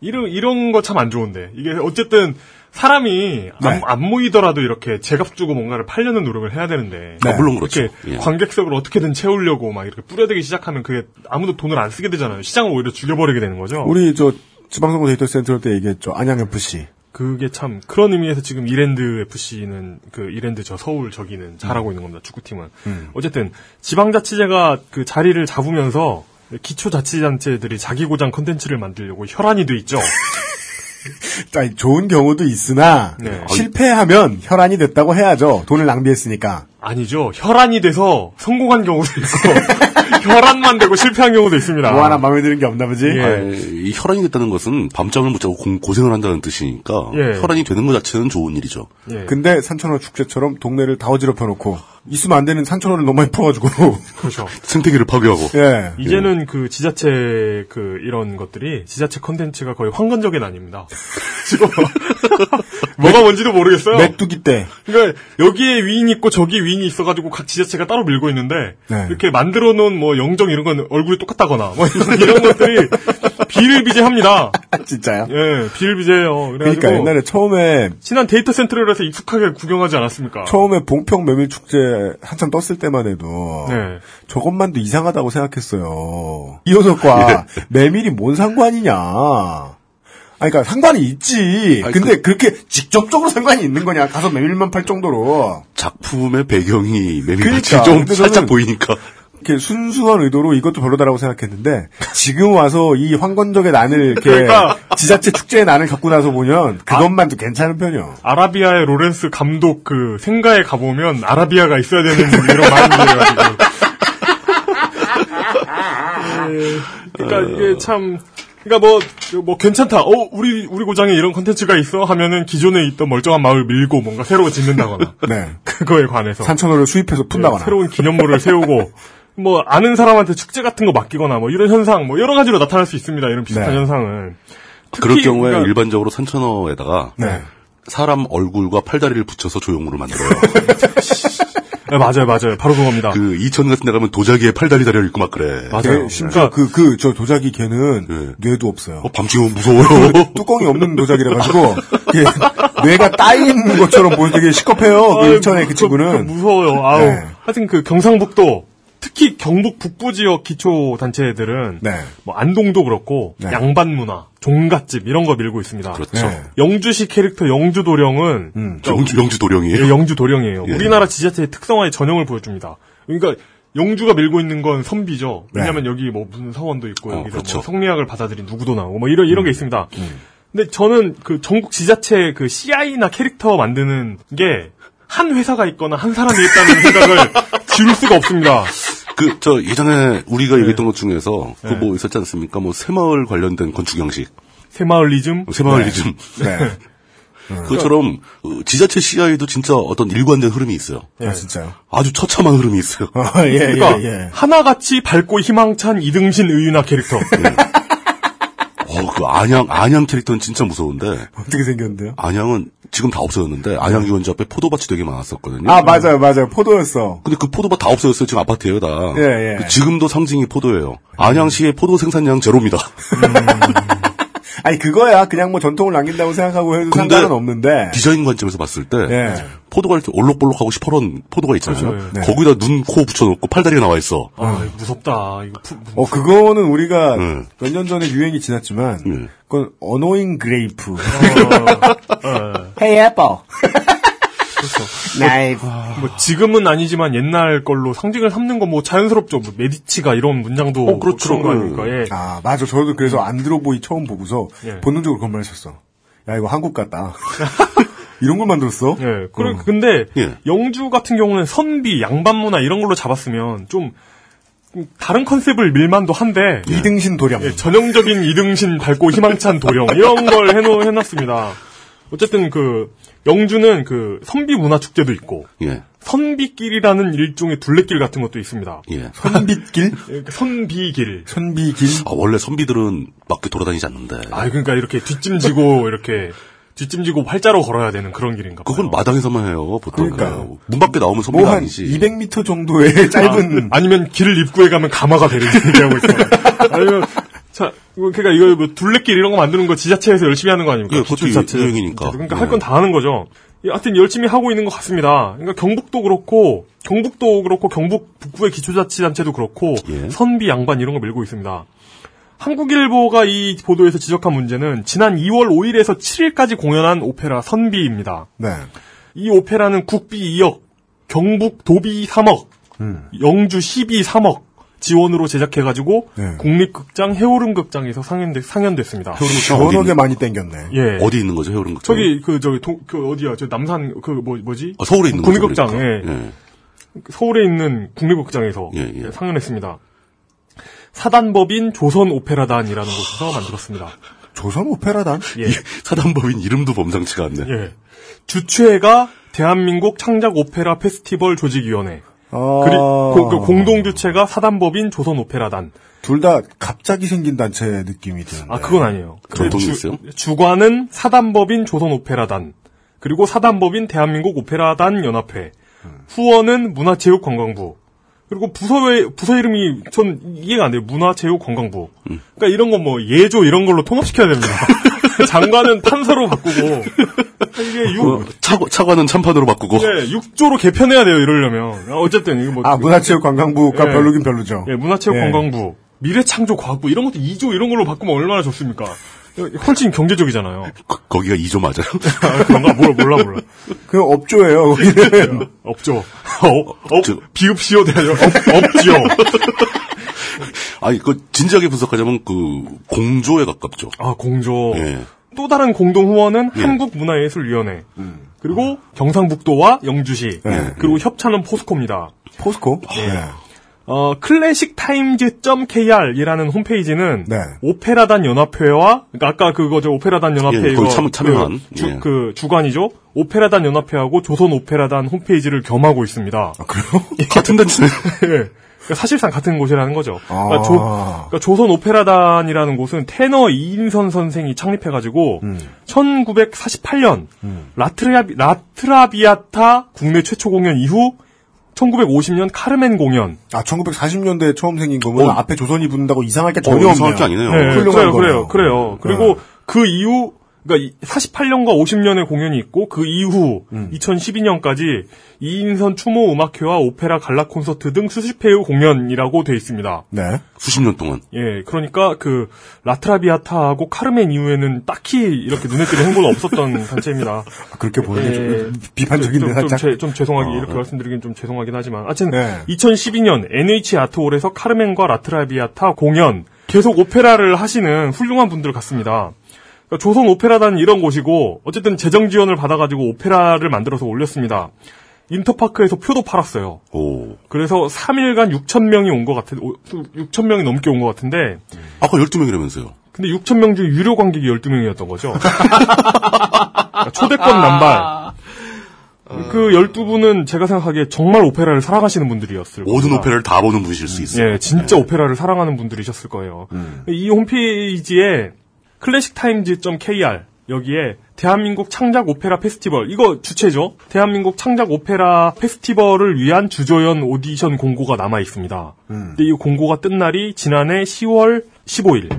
이런 이런 거 참 안 좋은데 이게 어쨌든 사람이 안, 네. 안 모이더라도 이렇게 제값 주고 뭔가를 팔려는 노력을 해야 되는데 네. 아, 물론 그렇죠. 이렇게 예. 관객석을 어떻게든 채우려고 막 이렇게 뿌려대기 시작하면 그게 아무도 돈을 안 쓰게 되잖아요. 시장을 오히려 죽여버리게 되는 거죠. 우리 저 지방선거 데이터 센터 때 얘기했죠. 안양FC. 그게 참 그런 의미에서 지금 이랜드 FC는 그 이랜드 저 서울 저기는 잘하고 있는 겁니다. 축구팀은 음. 어쨌든 지방자치제가 그 자리를 잡으면서 기초자치단체들이 자기 고장 컨텐츠를 만들려고 혈안이 돼 있죠. 자, 좋은 경우도 있으나 네. 실패하면 혈안이 됐다고 해야죠. 돈을 낭비했으니까. 아니죠. 혈안이 돼서 성공한 경우도 있고 혈안만 되고 실패한 경우도 있습니다. 뭐 하나 마음에 드는 게 없나 보지? 예. 아니, 이 혈안이 됐다는 것은 밤잠을 못 자고 공- 고생을 한다는 뜻이니까 예. 혈안이 되는 것 자체는 좋은 일이죠. 예. 근데 산천어 축제처럼 동네를 다 어지럽혀 놓고 있으면 안 되는 산천어를 너무 많이 풀어가지고 그렇죠. 생태계를 파괴하고. 예. 이제는 그 지자체 그 이런 것들이 지자체 컨텐츠가 거의 황건적인 아닙니다. 뭐가 뭔지도 모르겠어요. 메뚜기 때 그러니까 여기에 위인이 있고 저기 위인이 있어가지고 각 지자체가 따로 밀고 있는데 네. 이렇게 만들어 놓은 뭐 영정 이런 건 얼굴이 똑같다거나 뭐 이런, 이런 것들이 비일비재합니다. 진짜요? 예, 비일비재해요. 그러니까 옛날에 처음에 지난 데이터 센터를 해서 익숙하게 구경하지 않았습니까? 처음에 봉평 메밀 축제 한참 떴을 때만 해도 네. 저것만도 이상하다고 생각했어요. 이효석과 메밀이 뭔 상관이냐? 아니, 그러니까 상관이 있지. 아니, 근데 그... 렇게 직접적으로 상관이 있는 거냐? 가서 메밀만 팔 정도로 작품의 배경이 메밀같이 그러니까. 좀 살짝 보이니까. 이렇게 순수한 의도로 이것도 별로다라고 생각했는데 지금 와서 이 황건적의 난을 이렇게 그러니까. 지자체 축제의 난을 갖고 나서 보면 그것만도 괜찮은 편이요. 아라비아의 로렌스 감독 그 생가에 가보면 아라비아가 있어야 되는 이런 마음이에요. 그러니까 이게 참 그러니까 뭐, 뭐 괜찮다. 어, 우리 우리 고장에 이런 컨텐츠가 있어 하면은 기존에 있던 멀쩡한 마을 밀고 뭔가 새로 짓는다거나 네. 그거에 관해서 산천어를 수입해서 푼다거나. 네, 새로운 기념물을 세우고 뭐 아는 사람한테 축제 같은 거 맡기거나 뭐 이런 현상 뭐 여러 가지로 나타날 수 있습니다. 이런 비슷한 네. 현상은 그럴 경우에 그러니까- 일반적으로 산천어에다가 네. 사람 얼굴과 팔다리를 붙여서 조형물을 만들어요. 네, 맞아요, 맞아요. 바로 그겁니다. 그 이천 같은 데 가면 도자기에 팔다리 달려 있고 막 그래. 맞아요. 걔 심지어 그, 그, 저 도자기 걔는 네. 뇌도 없어요. 어, 밤중에 무서워요. 뚜껑이 없는 도자기라가지고, 뇌가 따인 것처럼 보여 되게 시겁해요. 그 인천의 그 친구는. 무서워요. 아우. 네. 하여튼 그 경상북도 특히 경북 북부 지역 기초 단체들은 네. 뭐 안동도 그렇고 네. 양반 문화, 종갓집 이런 거 밀고 있습니다. 그렇죠. 네. 영주시 캐릭터 영주 도령은 음. 영주, 영주 도령이에요. 예, 영주 도령이에요. 예. 우리나라 지자체의 특성화의 전형을 보여줍니다. 그러니까 영주가 밀고 있는 건 선비죠. 네. 왜냐하면 여기 뭐 무슨 서원도 있고 어, 여기서 그렇죠. 뭐 성리학을 받아들인 누구도 나오고 뭐 이런 이런 음. 게 있습니다. 근데 저는 그 전국 지자체 그 CI나 캐릭터 만드는 게 한 회사가 있거나 한 사람이 있다는 생각을 지울 수가 없습니다. 그, 저, 예전에 우리가 얘기했던 것 중에서, 그 네. 뭐 있었지 않습니까? 뭐, 새마을 관련된 건축 형식. 새마을리즘. 새마을리즘. 네. 그것처럼, 어, 지자체 CI도 진짜 어떤 일관된 흐름이 있어요. 아, 진짜요. 아주 처참한 흐름이 있어요. 아, 예, 그러니까 예, 예. 하나같이 밝고 희망찬 이등신 의윤아 캐릭터. 어, 그 안양, 안양 캐릭터는 진짜 무서운데, 어떻게 생겼는데요? 안양은 지금 다 없어졌는데, 안양 유원지 앞에 포도밭이 되게 많았었거든요. 아, 맞아요, 맞아요. 포도였어. 근데 그 포도밭 다 없어졌어요. 지금 아파트예요, 다. 예, 예. 그 지금도 상징이 포도예요. 안양시의 포도 생산량 제로입니다. 아니, 그거야. 그냥 뭐 전통을 남긴다고 생각하고 해도 상관은 없는데. 디자인 관점에서 봤을 때 예. 포도가 이렇게 올록볼록하고 시퍼런 포도가 있잖아요. 그렇죠, 예. 거기다 눈, 코 붙여놓고 팔다리가 나와 있어. 아, 이거 무섭다. 이거 푸- 어, 그거는 우리가 음. 몇년 전에 유행이 지났지만, 음. 그건 annoying grape. hey apple. 그렇죠. 뭐, 뭐 지금은 아니지만 옛날 걸로 상징을 삼는 건 뭐 자연스럽죠. 뭐 메디치가 이런 문장도 어, 그렇죠. 그런 거 아닙니까? 예. 아, 맞아. 저도 그래서 안드로보이 처음 보고서 예. 본능적으로 그런 말 했었어. 야, 이거 한국 같다. 이런 걸 만들었어? 예. 그래, 근데 영주 같은 경우는 선비, 양반 문화 이런 걸로 잡았으면 좀 다른 컨셉을 밀만도 한데 이등신 도령. 예, 전형적인 이등신 밝고 희망찬 도령 이런 걸 해놓 해놨습니다. 어쨌든 그 영주는 그 선비 문화 축제도 있고 예. 선비길이라는 일종의 둘레길 같은 것도 있습니다. 예. 선비길? 선비길. 선비길? 아, 원래 선비들은 밖에 돌아다니지 않는데. 아, 그러니까 이렇게 뒷짐지고 이렇게 뒷짐지고 활자로 걸어야 되는 그런 길인가 봐요. 그건 마당에서만 해요, 보통. 그러니까요. 문 밖에 나오면 선비가 뭐한 아니지. 200m 정도의 짧은 아, 니면길 입구에 가면 가마가 되는 얘기하고 있어. 아니면 자, 이거 그러니까 이거 뭐 둘레길 이런 거 만드는 거 지자체에서 열심히 하는 거 아닙니까? 예, 그것도 기초지자체. 유행이니까. 그러니까 예. 할건 다 하는 거죠. 예, 하여튼 열심히 하고 있는 것 같습니다. 그러니까 경북도 그렇고 경북도 그렇고 경북 북부의 기초자치단체도 그렇고 예. 선비 양반 이런 거 밀고 있습니다. 한국일보가 이 보도에서 지적한 문제는 지난 2월 5일에서 7일까지 공연한 오페라 선비입니다. 네. 이 오페라는 국비 2억, 경북 도비 3억, 음. 영주 12 3억 지원으로 제작해가지고 네. 국립극장 해오름극장에서 상연됐, 상연됐습니다. 워낙에 많이 땡겼네. 예. 어디 있는 거죠, 해오름 극장? 저기 그 저기 동, 그 어디야? 저 남산 그 뭐 뭐지? 아, 서울에 있는 국립극장. 거죠, 예. 그러니까. 예. 서울에 있는 국립극장에서 예, 예. 상연했습니다. 사단법인 조선 오페라단이라는 곳에서 만들었습니다. 조선 오페라단? 예. 사단법인 이름도 범상치가 않네. 예. 주최가 대한민국 창작 오페라 페스티벌 조직위원회. 아. 그리고 그 공동 주체가 사단법인 조선 오페라단. 둘 다 갑자기 생긴 단체 느낌이 드는데. 아 그건 아니에요. 주-? 주관은 사단법인 조선 오페라단. 그리고 사단법인 대한민국 오페라단 연합회. 후원은 문화체육관광부. 그리고 부서의 부서 이름이 전 이해가 안 돼요. 문화체육관광부. 그러니까 이런 거뭐 예조 이런 걸로 통합시켜야 됩니다. 장관은 판서로 바꾸고 이게 육, 어, 차, 차관은 참판으로 바꾸고. 네, 6조로 개편해야 돼요, 이러려면. 아, 어쨌든, 이거 뭐. 아, 문화체육관광부가 예. 별로긴 별로죠. 예, 문화체육관광부, 미래창조과학부, 이런 것도 2조 이런 걸로 바꾸면 얼마나 좋습니까? 훨씬 경제적이잖아요. 거, 기가 2조 맞아요? 아, 그런가? 몰라, 몰라, 몰라. 그 업조예요. 거기는. 없죠. 어, 업, 비읍시옷, 대하죠. 업, 없지요. 아니, 그, 진지하게 분석하자면 그, 공조에 가깝죠. 아, 공조. 예. 또 다른 공동 후원은 예. 한국문화예술위원회. 그리고 경상북도와 영주시. 네. 그리고 협찬은 포스코입니다. 포스코? 예. 어, 클래식타임즈.kr이라는 홈페이지는 네. 오페라단 연합회와 그러니까 아까 그거죠 오페라단 연합회 예, 이거 거기 참- 참여한, 그, 주, 예. 그 주관이죠 오페라단 연합회하고 조선 오페라단 홈페이지를 겸하고 있습니다. 아, 그래요? 같은 단체네. 예. 그러니까 사실상 같은 곳이라는 거죠. 그러니까, 아. 조, 그러니까 조선 오페라단이라는 곳은 테너 이인선 선생이 창립해가지고 음. 1948년 라트라비, 라트라비아타 국내 최초 공연 이후 1950년 카르멘 공연 아, 1940년대에 처음 생긴 거면 어. 앞에 조선이 붙는다고 이상할 게 어, 전혀 없네요. 이상할 게 아니네요. 네, 그래요. 그래요, 그래요. 그리고 네. 그 이후, 그러니까 48년과 50년의 공연이 있고 그 이후 음. 2012년까지 이인선 추모 음악회와 오페라 갈라 콘서트 등 수십 회의 공연이라고 돼 있습니다. 네. 수십 년 동안. 예, 그러니까 그 라트라비아타하고 카르멘 이후에는 딱히 이렇게 눈에 띄는 행보는 없었던 단체입니다. 아, 그렇게 보는 게 예. 좀 비판적인데, 좀, 좀, 살짝. 죄- 좀 죄송하게 이렇게 말씀드리긴 좀 죄송하긴 하지만 하여튼 네. 2012년 NH 아트홀에서 카르멘과 라트라비아타 공연 계속 오페라를 하시는 훌륭한 분들 같습니다. 그러니까 조선 오페라단 이런 곳이고 어쨌든 재정 지원을 받아가지고 오페라를 만들어서 올렸습니다. 인터파크에서 표도 팔았어요. 오. 그래서 3일간 6천 명이 온 것 같은 6천 명이 넘게 온 것 같은데 아까 12명이라면서요. 근데 6천 명 중 유료 관객이 12명이었던 거죠. 그러니까 초대권 남발. 그 12분은 제가 생각하기에 정말 오페라를 사랑하시는 분들이었을 모든 겁니다. 오페라를 다 보는 분이실 수 있어요. 예, 진짜 오페라를 사랑하는 분들이셨을 거예요. 이 홈페이지에 클래식타임즈.kr 여기에 대한민국 창작 오페라 페스티벌 이거 주체죠. 대한민국 창작 오페라 페스티벌을 위한 주조연 오디션 공고가 남아 있습니다. 근데 이 공고가 뜬 날이 지난해 10월 15일.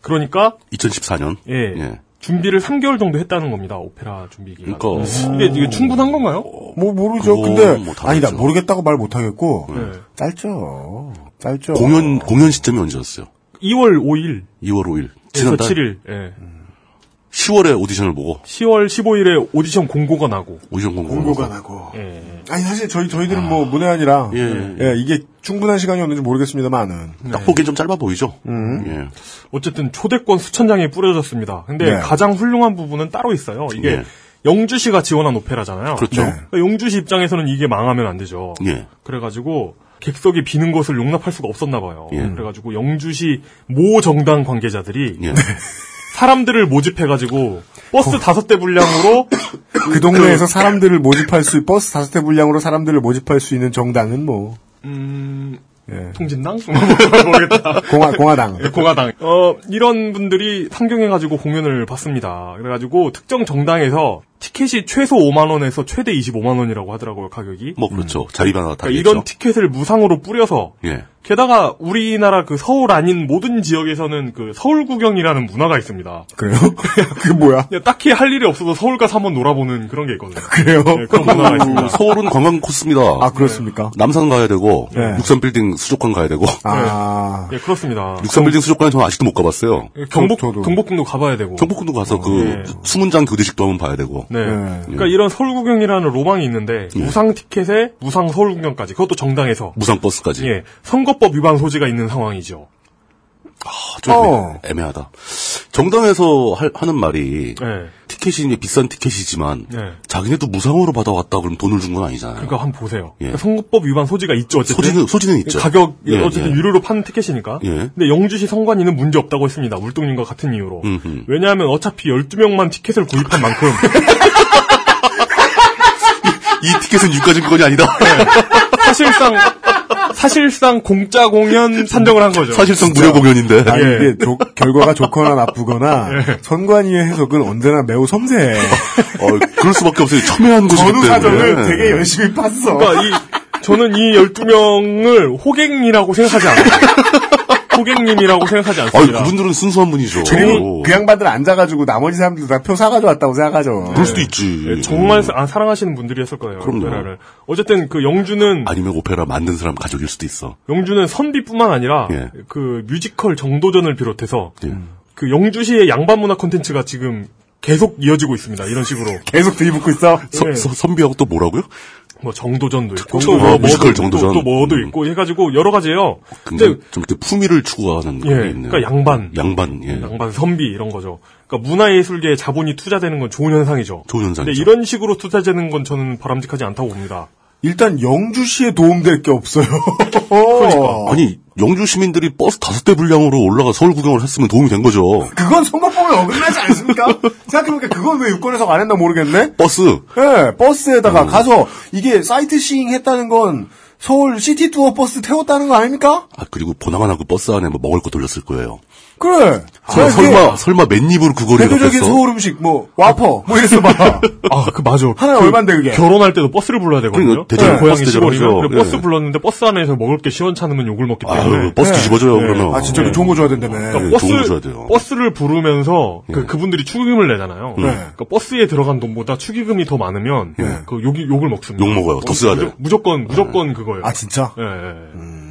그러니까 2014년. 예. 준비를 3개월 정도 했다는 겁니다. 오페라 준비 기간. 그러니까 이게, 이게 충분한 건가요? 뭐, 모르죠. 근데, 뭐다 아니다. 모르겠다고 말 못하겠고, 네. 짧죠. 짧죠. 공연 공연 시점이 언제였어요? 2월 5일 2월 5일. 지난달 7일. 예. 10월에 오디션을 보고 10월 15일에 오디션 공고가 나고 오디션 공고 공고가 나고. 예. 아니 사실 저희 저희들은 뭐 문외한이라 예. 예, 이게 충분한 시간이었는지 모르겠습니다만은 딱 보기엔 좀 짧아 보이죠. 음. 예. 어쨌든 초대권 수천 장이 뿌려졌습니다. 근데 네. 가장 훌륭한 부분은 따로 있어요. 이게 네. 영주시가 지원한 오페라잖아요. 그렇죠. 네. 그러니까 영주시 입장에서는 이게 망하면 안 되죠. 예. 그래가지고 객석이 비는 것을 용납할 수가 없었나 봐요. 예. 그래가지고 영주시 모 정당 관계자들이 예. 사람들을 모집해가지고 버스 다섯 대 분량으로 그 동네에서 사람들을 모집할 수 버스 다섯 대 분량으로 사람들을 모집할 수 있는 정당은 뭐 음, 예. 통진당? 모르겠다. 공화 공화당 예, 공화당. 어, 이런 분들이 상경해가지고 공연을 봤습니다. 그래가지고 특정 정당에서 티켓이 최소 5만원에서 최대 25만원이라고 하더라고요, 가격이. 뭐 그렇죠. 자리가 그러니까 다르겠죠. 이런 티켓을 무상으로 뿌려서 예. 게다가 우리나라 그 서울 아닌 모든 지역에서는 그 서울 구경이라는 문화가 있습니다. 그래요? 그게 뭐야? 그냥 딱히 할 일이 없어서 서울 가서 한번 놀아보는 그런 게 있거든요. 그래요? 네, 그런 문화가 있습니다. 서울은 관광 코스입니다. 아 그렇습니까? 남산 가야 되고 네. 육산 빌딩 수족관 가야 되고 아 예, 그렇습니다. 육산 빌딩 수족관은 저는 아직도 못 가봤어요. 경복, 저도. 경복궁도 가봐야 되고. 경복궁도 가서 그 네. 수문장 교대식도 한번 봐야 되고. 네. 네. 그러니까 이런 서울 구경이라는 로망이 있는데 무상 티켓에 무상 서울 구경까지 그것도 정당에서 무상 버스까지. 예 선거 법 위반 소지가 있는 상황이죠. 아, 좀 어. 애매, 하다 정당에서 할- 하는 말이 예. 티켓이 비싼 티켓이지만 예. 자기네도 무상으로 받아왔다 그럼 돈을 준 건 아니잖아요. 그러니까 한번 보세요. 예. 그러니까 선거법 위반 소지가 있죠. 어쨌든 소지는 소지는 있죠. 가격 예, 어쨌든 예. 유료로 파는 티켓이니까. 예. 근데 영주시 선관위는 문제 없다고 했습니다. 울동님과 같은 이유로. 음흠. 왜냐하면 어차피 12명만 티켓을 구입한 만큼 이 티켓은 유가 증권이 아니다. 사실상 사실상 공짜 공연 산정을 한 거죠. 사실상 무료 공연인데. 아니, 예. 이게 조- 결과가 좋거나 나쁘거나 선관위의 해석은 언제나 매우 섬세해. 어, 그럴 수밖에 없어요. 첨예한 곳이기 때문에. 사정을 되게 열심히 팠어. 그러니까 이 저는 이 12명을 호갱이라고 생각하지 않아요. 호갱님이라고 생각하지 않습니다. 그분들은 순수한 분이죠. 그리고 그 양반들 앉아가지고 나머지 사람들 다 표 사가지고 왔다고 생각하죠. 그럴 수도 있지. 예, 정말 사- 아, 사랑하시는 분들이었을 거예요. 그럼요. 오페라를. 어쨌든 그 영주는 아니면 오페라 만든 사람 가족일 수도 있어. 영주는 선비뿐만 아니라 예. 그 뮤지컬 정도전을 비롯해서 예. 그 영주시의 양반 문화 콘텐츠가 지금 계속 이어지고 있습니다. 이런 식으로 계속 들이붓고 있어. 서- 예. 서- 선비하고 또 뭐라고요? 뭐 정도전도 있고 정도, 또 뭐, 뮤지컬 정도전. 또, 또 뭐도 음. 있고 해가지고 여러 가지예요. 근데 좀 이렇게 품위를 추구하는 그런 게 예, 있네요. 그러니까 양반, 양반, 예. 양반 선비 이런 거죠. 그러니까 문화예술계에 자본이 투자되는 건 좋은 현상이죠. 좋은 현상이죠. 근데 이런 식으로 투자되는 건 저는 바람직하지 않다고 봅니다. 일단 영주시에 도움될 게 없어요. 그러니까. 아니, 영주 시민들이 버스 다섯 대 분량으로 올라가 서울 구경을 했으면 도움이 된 거죠. 그건 선거법에 어긋나지 않습니까? 생각해보니까 그건 왜 유권 해석 안 했나 모르겠네? 버스. 예, 버스에다가 가서 이게 sightseeing 했다는 건 서울 시티 투어 버스 태웠다는 거 아닙니까? 아, 그리고 보나마나 그 버스 안에 뭐 먹을 거 돌렸을 거예요. 그래. 설- 설마, 설마 맨입으로 그 거리를 대표적인 갔겠어? 서울 음식 뭐 와퍼 뭐 이랬어 봐. 아, 그 맞아. 하나에 그 얼만데 그게? 결혼할 때도 버스를 불러야 되거든요. 대전 네, 고향이 시골이면 버스 예. 불렀는데 버스 안에서 먹을 게 시원찮으면 욕을 먹기 때문에. 아유, 버스 네. 뒤집어져요, 네. 그러면. 아 진짜 좋은 거 줘야 된다며. 그러니까 네, 버스, 좋은 거 줘야 돼요. 버스를 부르면서 그, 그분들이 축의금을 내잖아요. 네. 그러니까 버스에 들어간 돈보다 축의금이 더 많으면 그 욕이, 욕을 먹습니다. 욕 먹어요. 더 써야 돼요. 무조건, 무조건 그거예요. 아 진짜? 예, 예.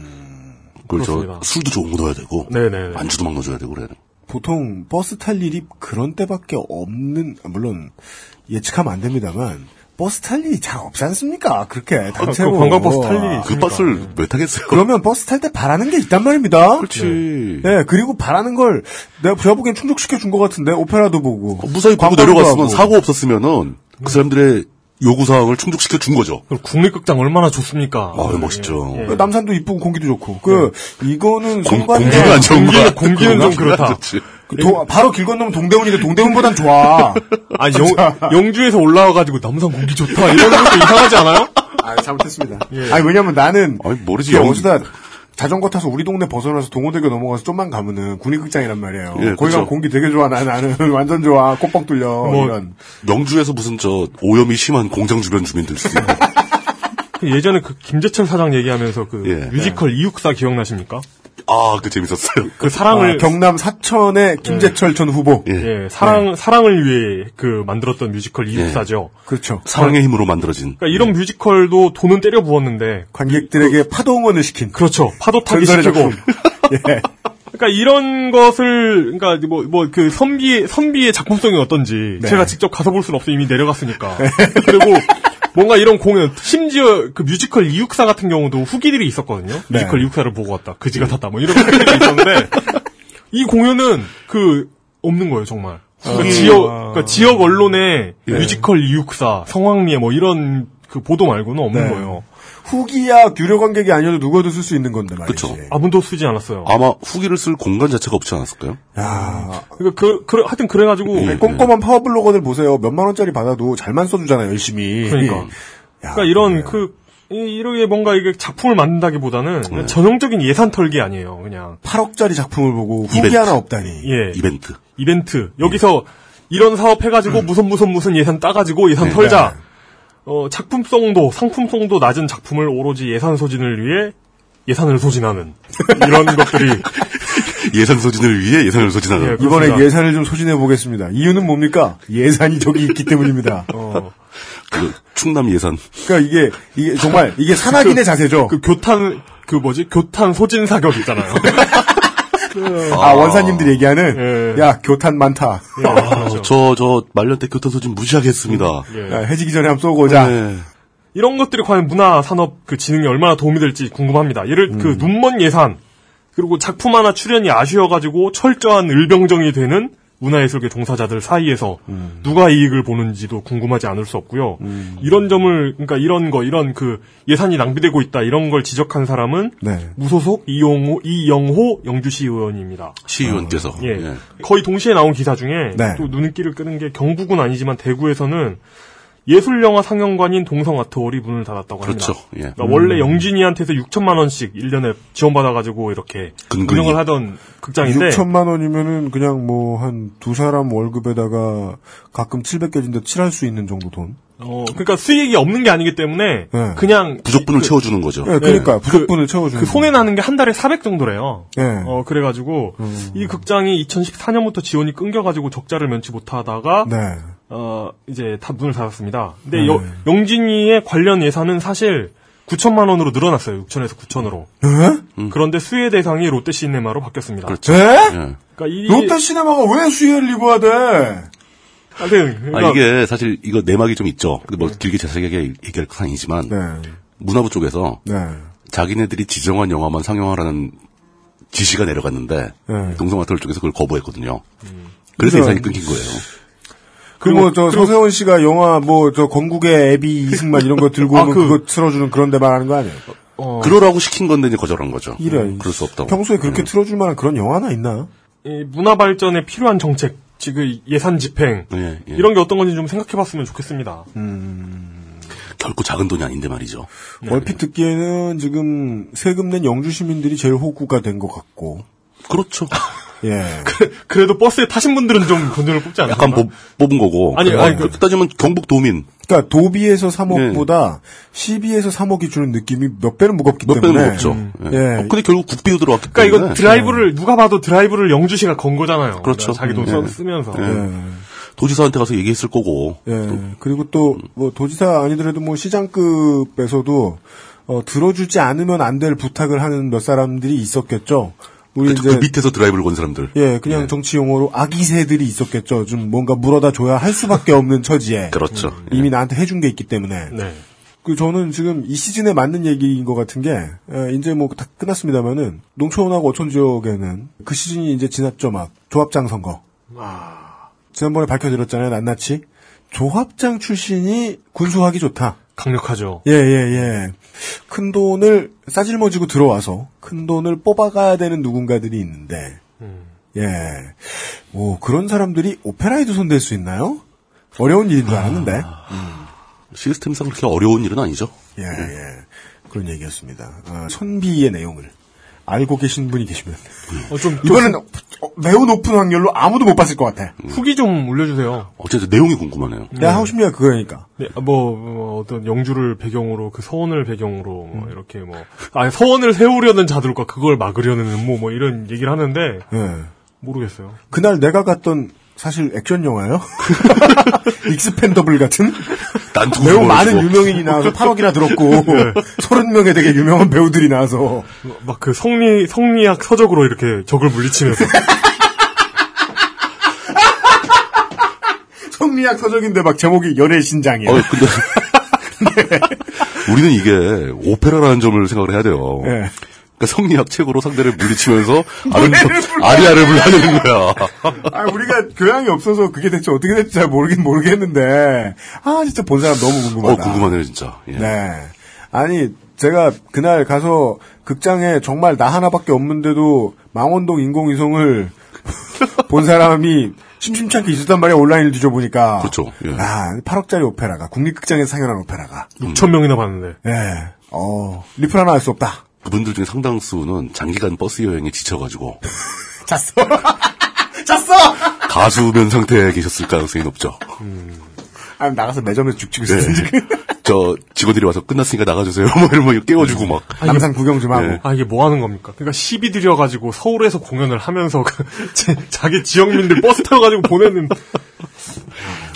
그리고 저 그렇습니다. 술도 좋은 거 넣어야 되고. 네네. 안주도 막 넣어줘야 되고 그래야 돼. 보통 버스 탈 일이 그런 때밖에 없는 아, 물론 예측하면 안 됩니다만 버스 탈 일이 잘 없지 않습니까? 그렇게 단체로 그 관광 버스 탈 일이 그 버스를 왜 타겠어요? 그러면 버스 탈 때 바라는 게 있단 말입니다. 그렇지. 네, 그리고 바라는 걸 내가 제가 보기엔 충족시켜 준 것 같은데 오페라도 보고 어, 무사히 보고 내려갔으면 하고. 사고 없었으면은 그 사람들의 요구사항을 충족시켜 준 거죠. 국립극장 얼마나 좋습니까? 아, 멋있죠. 예, 예. 그 남산도 이쁘고 공기도 좋고 그 이거는 공, 공기가 안 좋은 거야. 공기는- 공기는 좀 그렇다. 그 도- 바로 길 건너면 동대문인데 동대문보단 좋아. 아, 영, 영주에서 올라와가지고 남산 공기 좋다. 이런 것도 이상하지 않아요? 아, 잘못했습니다. 아니 왜냐면 나는 아니, 모르지. 이게 영- 어디다 자전거 타서 우리 동네 벗어나서 동호대교 넘어가서 좀만 가면은 국립극장이란 말이에요. 예, 거기. 가면 공기 되게 좋아. 나, 나는 완전 좋아. 콧뻥 뚫려. 뭐, 이런. 영주에서 무슨 저 오염이 심한 공장 주변 주민들 수도 있고. 그 예전에 그 김재철 사장 얘기하면서 그 예. 뮤지컬 이육사 기억나십니까? 아, 그 재밌었어요. 그 사랑을 아, 경남 사천의 김재철 전 후보. 예. 예, 사랑 사랑을 위해 그 만들었던 뮤지컬 이육사죠. 그렇죠. 사랑의 힘으로 만들어진. 그러니까 이런 뮤지컬도 돈은 때려 부었는데 관객들에게 파도 응원을 시킨. 그렇죠. 파도 타기 시키고. 예. 그러니까 이런 것을 그러니까 뭐 뭐 그 선비 선비의 작품성이 어떤지 네. 제가 직접 가서 볼 수는 없어 이미 내려갔으니까. 그리고 뭔가 이런 공연 심지어 그 뮤지컬 이육사 같은 경우도 후기들이 있었거든요. 네. 뮤지컬 이육사를 보고 왔다. 그지 같았다. 뭐 이런 후기들이 있었는데 이 공연은 그 없는 거예요 정말. 그러니까 아. 지역 그러니까 지역 언론에 예. 뮤지컬 이육사 성황리에 뭐 이런 그 보도 말고는 없는 네. 거예요. 후기야 유료 관객이 아니어도 누구도 쓸 수 있는 건데 말이지. 그쵸. 아무도 쓰지 않았어요. 아마 후기를 쓸 공간 자체가 없지 않았을까요? 야, 그러니까 그, 그 하여튼 그래가지고 네, 꼼꼼한 파워 블로거들 보세요. 몇만 원짜리 받아도 잘만 써주잖아요, 열심히. 그러니까. 야, 그러니까 이런 그래요. 그 이- 이렇게 뭔가 이게 작품을 만든다기보다는 네. 전형적인 예산 털기 아니에요. 그냥 8억짜리 작품을 보고 후기 이벤트. 하나 없다니. 예 이벤트. 이벤트 여기서 이런 사업 해가지고 무슨 무슨 무슨 예산 따가지고 예산 네. 털자. 어 작품성도 상품성도 낮은 작품을 오로지 예산 소진을 위해 예산을 소진하는 이런 것들이 예산 소진을 위해 예산을 소진하는. 예, 이번에. 예산을 좀 소진해 보겠습니다. 이유는 뭡니까? 예산이 저기 있기 때문입니다. 어, 그 충남 예산. 그러니까 이게 이게 정말 이게 산악인의 자세죠. 그 교탄 그 뭐지 교탄 소진 사격 있잖아요. 아, 원사님들 얘기하는 예. 야 교탄 많다. 아, 저, 저, 말년 때 교통 소진 무지하게 했습니다. 예. 야, 해지기 전에 한번 쏘고 오자. 네. 이런 것들이 과연 문화 산업 그 진흥에 얼마나 도움이 될지 궁금합니다. 예를 음. 그 눈먼 예산 그리고 작품 하나 출연이 아쉬워가지고 철저한 을병정이 되는 문화예술계 종사자들 사이에서 음. 누가 이익을 보는지도 궁금하지 않을 수 없고요. 이런 점을 그러니까 이런 거 이런 그 예산이 낭비되고 있다 이런 걸 지적한 사람은 네. 무소속 이용호 이영호 영주시 의원입니다. 시의원께서. 예. 예. 거의 동시에 나온 기사 중에 네. 또 눈길을 끄는 게 경북은 아니지만 대구에서는 예술 영화 상영관인 동성아트홀이 문을 닫았다고 합니다. 그렇죠. 예. 그러니까 원래 영진이한테서 6천만 원씩 1년에 지원받아 가지고 이렇게 근근히. 운영을 하던 극장인데 6천만 원이면은 그냥 뭐 한 두 사람 월급에다가 가끔 700개인데 칠할 수 있는 정도 돈. 어, 그러니까 수익이 없는 게 아니기 때문에 네. 그냥 부족분을 그- 채워주는 거죠. 예, 그러니까 그- 부족분을 채워주는. 그 손해 나는 게 한 달에 400 정도래요. 예. 어 그래가지고 이 극장이 2014년부터 지원이 끊겨가지고 적자를 면치 못하다가 네. 어, 이제 다 문을 닫았습니다. 근데 네. 여- 영진이의 관련 예산은 사실 9천만 원으로 늘어났어요. 6천에서 9천으로. 예? 그런데 수혜 대상이 롯데 시네마로 바뀌었습니다. 그렇죠. 예? 예. 그러니까 이 롯데 시네마가 왜 수혜를 입어야 돼? 하여튼 아, 그러니까 이게 사실 이거 내막이 좀 있죠. 근데 뭐 길게 자세하게 얘기할 건 아니지만 네. 문화부 쪽에서 네. 자기네들이 지정한 영화만 상영하라는 지시가 내려갔는데 네. 동성아트홀 쪽에서 그걸 거부했거든요. 그래서 그래서- 예산이 끊긴 거예요. 그 뭐 저 서세원 씨가 영화 뭐 저 건국의 애비 이승만 이런 거 들고 아, 오면 그- 그... 거 틀어주는 그런 데 말하는 거 아니에요? 어, 그러라고 시킨 건데 이제 거절한 거죠. 이런. 그럴 수 없다고. 평소에 그렇게 틀어줄 만한 그런 영화 하나 있나? 이 문화 발전에 필요한 정책, 지금 예산 집행 예, 예. 이런 게 어떤 건지 좀 생각해봤으면 좋겠습니다. 결코 작은 돈이 아닌데 말이죠. 얼핏 듣기에는 지금 세금 낸 영주 시민들이 제일 호구가 된 것 같고. 그렇죠. 예. 그래 도 버스에 타신 분들은 좀 돈을 뽑지 않나요? 약간 뽑, 뽑은 거고. 아니, 그러니까 아니, 그- 그렇게 따지면 경북 도민 그러니까 도비에서 3억보다 시비에서 3억이 주는 느낌이 몇 배는 무겁기 몇 때문에. 배는 없죠. 예. 예. 어, 근데 결국 국비로 들어왔기 그러니까 때문에. 이거 드라이브를 누가 봐도 드라이브를 영주시가 건 거잖아요. 그렇죠. 자기 돈 음, 써- 예. 쓰면서. 예. 예. 도지사한테 가서 얘기했을 거고. 예. 그리고 또, 뭐, 도지사 아니더라도 뭐, 시장급에서도, 어, 들어주지 않으면 안 될 부탁을 하는 몇 사람들이 있었겠죠. 우리 그, 이제, 그 밑에서 드라이브를 건 사람들. 예, 그냥 정치 용어로 아기새들이 있었겠죠. 좀 뭔가 물어다 줘야 할 수밖에 없는 처지에. 그렇죠. 이미 나한테 해준 게 있기 때문에. 네. 그 저는 지금 이 시즌에 맞는 얘기인 것 같은 게 에, 이제 뭐 다 끝났습니다만은 농촌하고 어촌 지역에는 그 시즌이 이제 지났죠 막 조합장 선거 지난번에 밝혀드렸잖아요 낱낱이 조합장 출신이 군수하기 좋다 강력하죠. 예 예 예 큰 돈을 싸질머지고 들어와서 큰 돈을 뽑아가야 되는 누군가들이 있는데 예뭐 그런 사람들이 오페라에도 손댈 수 있나요? 어려운 일인 줄 알았는데 시스템상 그렇게 어려운 일은 아니죠. 예, 예. 그런 얘기였습니다. 아, 선비의 내용을 알고 계신 분이 계시면. 어, 좀, 이거는 어, 매우 높은 확률로 아무도 못 봤을 것 같아. 후기 좀 올려주세요. 어쨌든 내용이 궁금하네요. 내가 하고 싶은 얘기가 그거니까. 네, 뭐, 뭐 어떤 영주를 배경으로 그 서원을 배경으로 뭐 이렇게 뭐 아니 서원을 세우려는 자들과 그걸 막으려는 음모 뭐 이런 얘기를 하는데 예. 모르겠어요. 그날 내가 갔던 사실 액션 영화예요. 익스펜더블 같은 매우. 많은 유명인이 나와서 8억이나 들었고 30명의 되게 유명한 배우들이 나와서 막 그 성리 성리학 서적으로 이렇게 적을 물리치면서 성리학 서적인데 막 제목이 열의 신장이에요. 어, 근데 우리는 이게 오페라라는 점을 생각을 해야 돼요. 예. 그러니까 성리학 책으로 상대를 물리치면서 아리아를 불러내는 거야. 아, 우리가 교양이 없어서 그게 대체 어떻게 될지 잘 모르긴 모르겠는데, 아, 진짜 본 사람 너무 어, 궁금하다. 궁금하네요, 진짜. 예. 네. 아니, 제가 그날 가서 극장에 정말 나 하나밖에 없는데도 망원동 인공위성을 본 사람이 심심치 않게 있었단 말이야, 온라인을 뒤져보니까. 그렇죠. 예. 아, 8억짜리 오페라가, 국립극장에서 상연한 오페라가. 6천 명이나 봤는데. 예. 어, 리플 하나 할 수 없다. 그분들 중에 상당수는 장기간 버스 여행에 지쳐가지고 잤어. 잤어! 가수면 상태에 계셨을 가능성이 높죠. 아, 나가서 매점에서 죽치고 네. 있었는지. 저 직원들이 와서 끝났으니까 나가주세요. 뭐 이러면 깨워주고 막. 남산 구경 좀 하고. 네. 아 이게 뭐 하는 겁니까? 그러니까 시비 들여가지고 서울에서 공연을 하면서 그 제- 자기 지역민들 버스 타가지고 보내는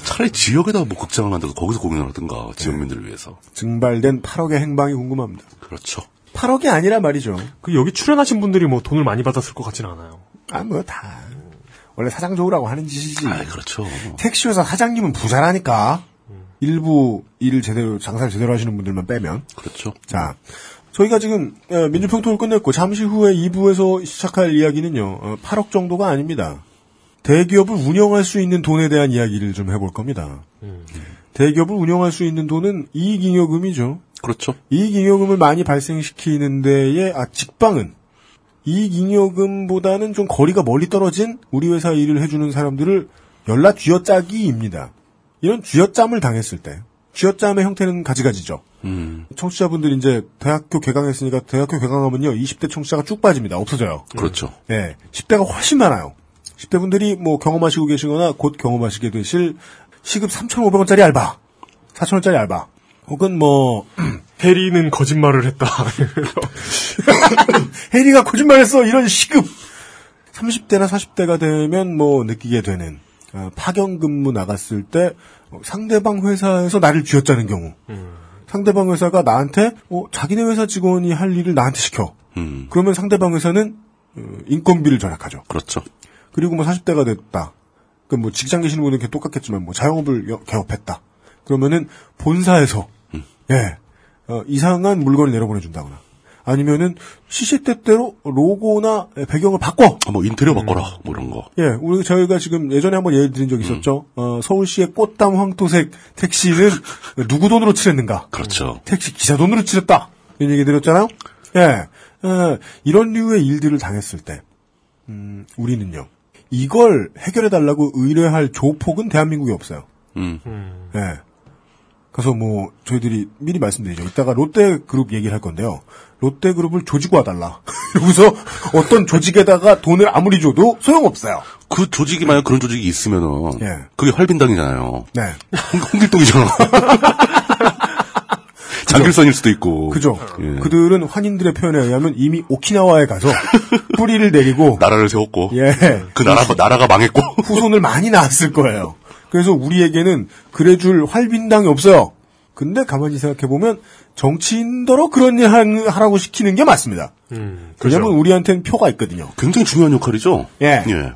차라리 지역에다 뭐 극장을 만들어서 거기서 공연을 하든가 지역민들을 위해서. 증발된 8억의 행방이 궁금합니다. 그렇죠. 8억이 아니라 말이죠. 그 여기 출연하신 분들이 뭐 돈을 많이 받았을 것 같지는 않아요. 아, 뭐, 다. 원래 사장 좋으라고 하는 짓이지. 아, 그렇죠. 택시회사 사장님은 부자라니까. 일부 일을 제대로, 장사를 제대로 하시는 분들만 빼면. 그렇죠. 자, 저희가 지금, 어, 민주평통을 끝냈고, 잠시 후에 2부에서 시작할 이야기는요, 어, 8억 정도가 아닙니다. 대기업을 운영할 수 있는 돈에 대한 이야기를 좀 해볼 겁니다. 대기업을 운영할 수 있는 돈은 이익잉여금이죠. 그렇죠. 이익잉여금을 많이 발생시키는 데에, 아, 직방은 이익잉여금보다는 좀 거리가 멀리 떨어진 우리 회사 일을 해주는 사람들을 연락 쥐어짜기입니다. 이런 쥐어짬을 당했을 때, 쥐어짬의 형태는 가지가지죠. 음, 청취자분들 이제 대학교 개강했으니까 대학교 개강하면요, 20대 청취자가 쭉 빠집니다. 없어져요. 그렇죠. 네. 10대가 훨씬 많아요. 10대 분들이 뭐 경험하시고 계시거나 곧 경험하시게 되실 시급 3,500원짜리 알바, 4,000원짜리 알바, 혹은 뭐, 해리는 거짓말을 했다. 해리가 거짓말했어. 이런 시급. 30대나 40대가 되면 뭐 느끼게 되는 어, 파견 근무 나갔을 때 어, 상대방 회사에서 나를 쥐어짜는 경우. 상대방 회사가 나한테 어, 자기네 회사 직원이 할 일을 나한테 시켜. 음, 그러면 상대방 회사는 어, 인건비를 절약하죠. 그렇죠. 그리고 뭐 40대가 됐다. 그뭐 직장 계시는 분은 이렇게 똑같겠지만 뭐 자영업을 여- 개업했다. 그러면은 본사에서 예 어, 이상한 물건을 내려보내준다거나 아니면은 시시때때로 로고나 배경을 바꿔. 아, 뭐 인테리어 바꿔라, 뭐 이런 거. 예, 우리 저희가 지금 예전에 한번 예를 드린 적이 있었죠. 어, 서울시의 꽃담 황토색 택시는 누구 돈으로 칠했는가? 그렇죠. 택시 기사 돈으로 칠했다. 이런 얘기 드렸잖아요. 예, 어, 이런 류의 일들을 당했을 때, 음, 우리는요. 이걸 해결해 달라고 의뢰할 조폭은 대한민국에 없어요. 음, 예. 그래서 뭐 저희들이 미리 말씀드리죠. 이따가 롯데 그룹 얘기를 할 건데요. 롯데 그룹을 조지고 와달라. 여기서 어떤 조직에다가 돈을 아무리 줘도 소용없어요. 그 조직이 만약 그런 조직이 있으면은 예. 그게 활빈당이잖아요. 네. 홍- 홍길동이잖아. 장길선일 수도 있고. 그죠. 예. 그들은 환인들의 표현에 의하면 이미 오키나와에 가서 뿌리를 내리고 나라를 세웠고. 예. 그 나라 나라가 망했고. 후손을 많이 낳았을 거예요. 그래서 우리에게는 그래줄 활빈당이 없어요. 근데 가만히 생각해보면 정치인더러 그런 일 하- 하라고 시키는 게 맞습니다. 음, 왜냐면. 우리한테는 표가 있거든요. 굉장히 중요한 역할이죠. 예. 예.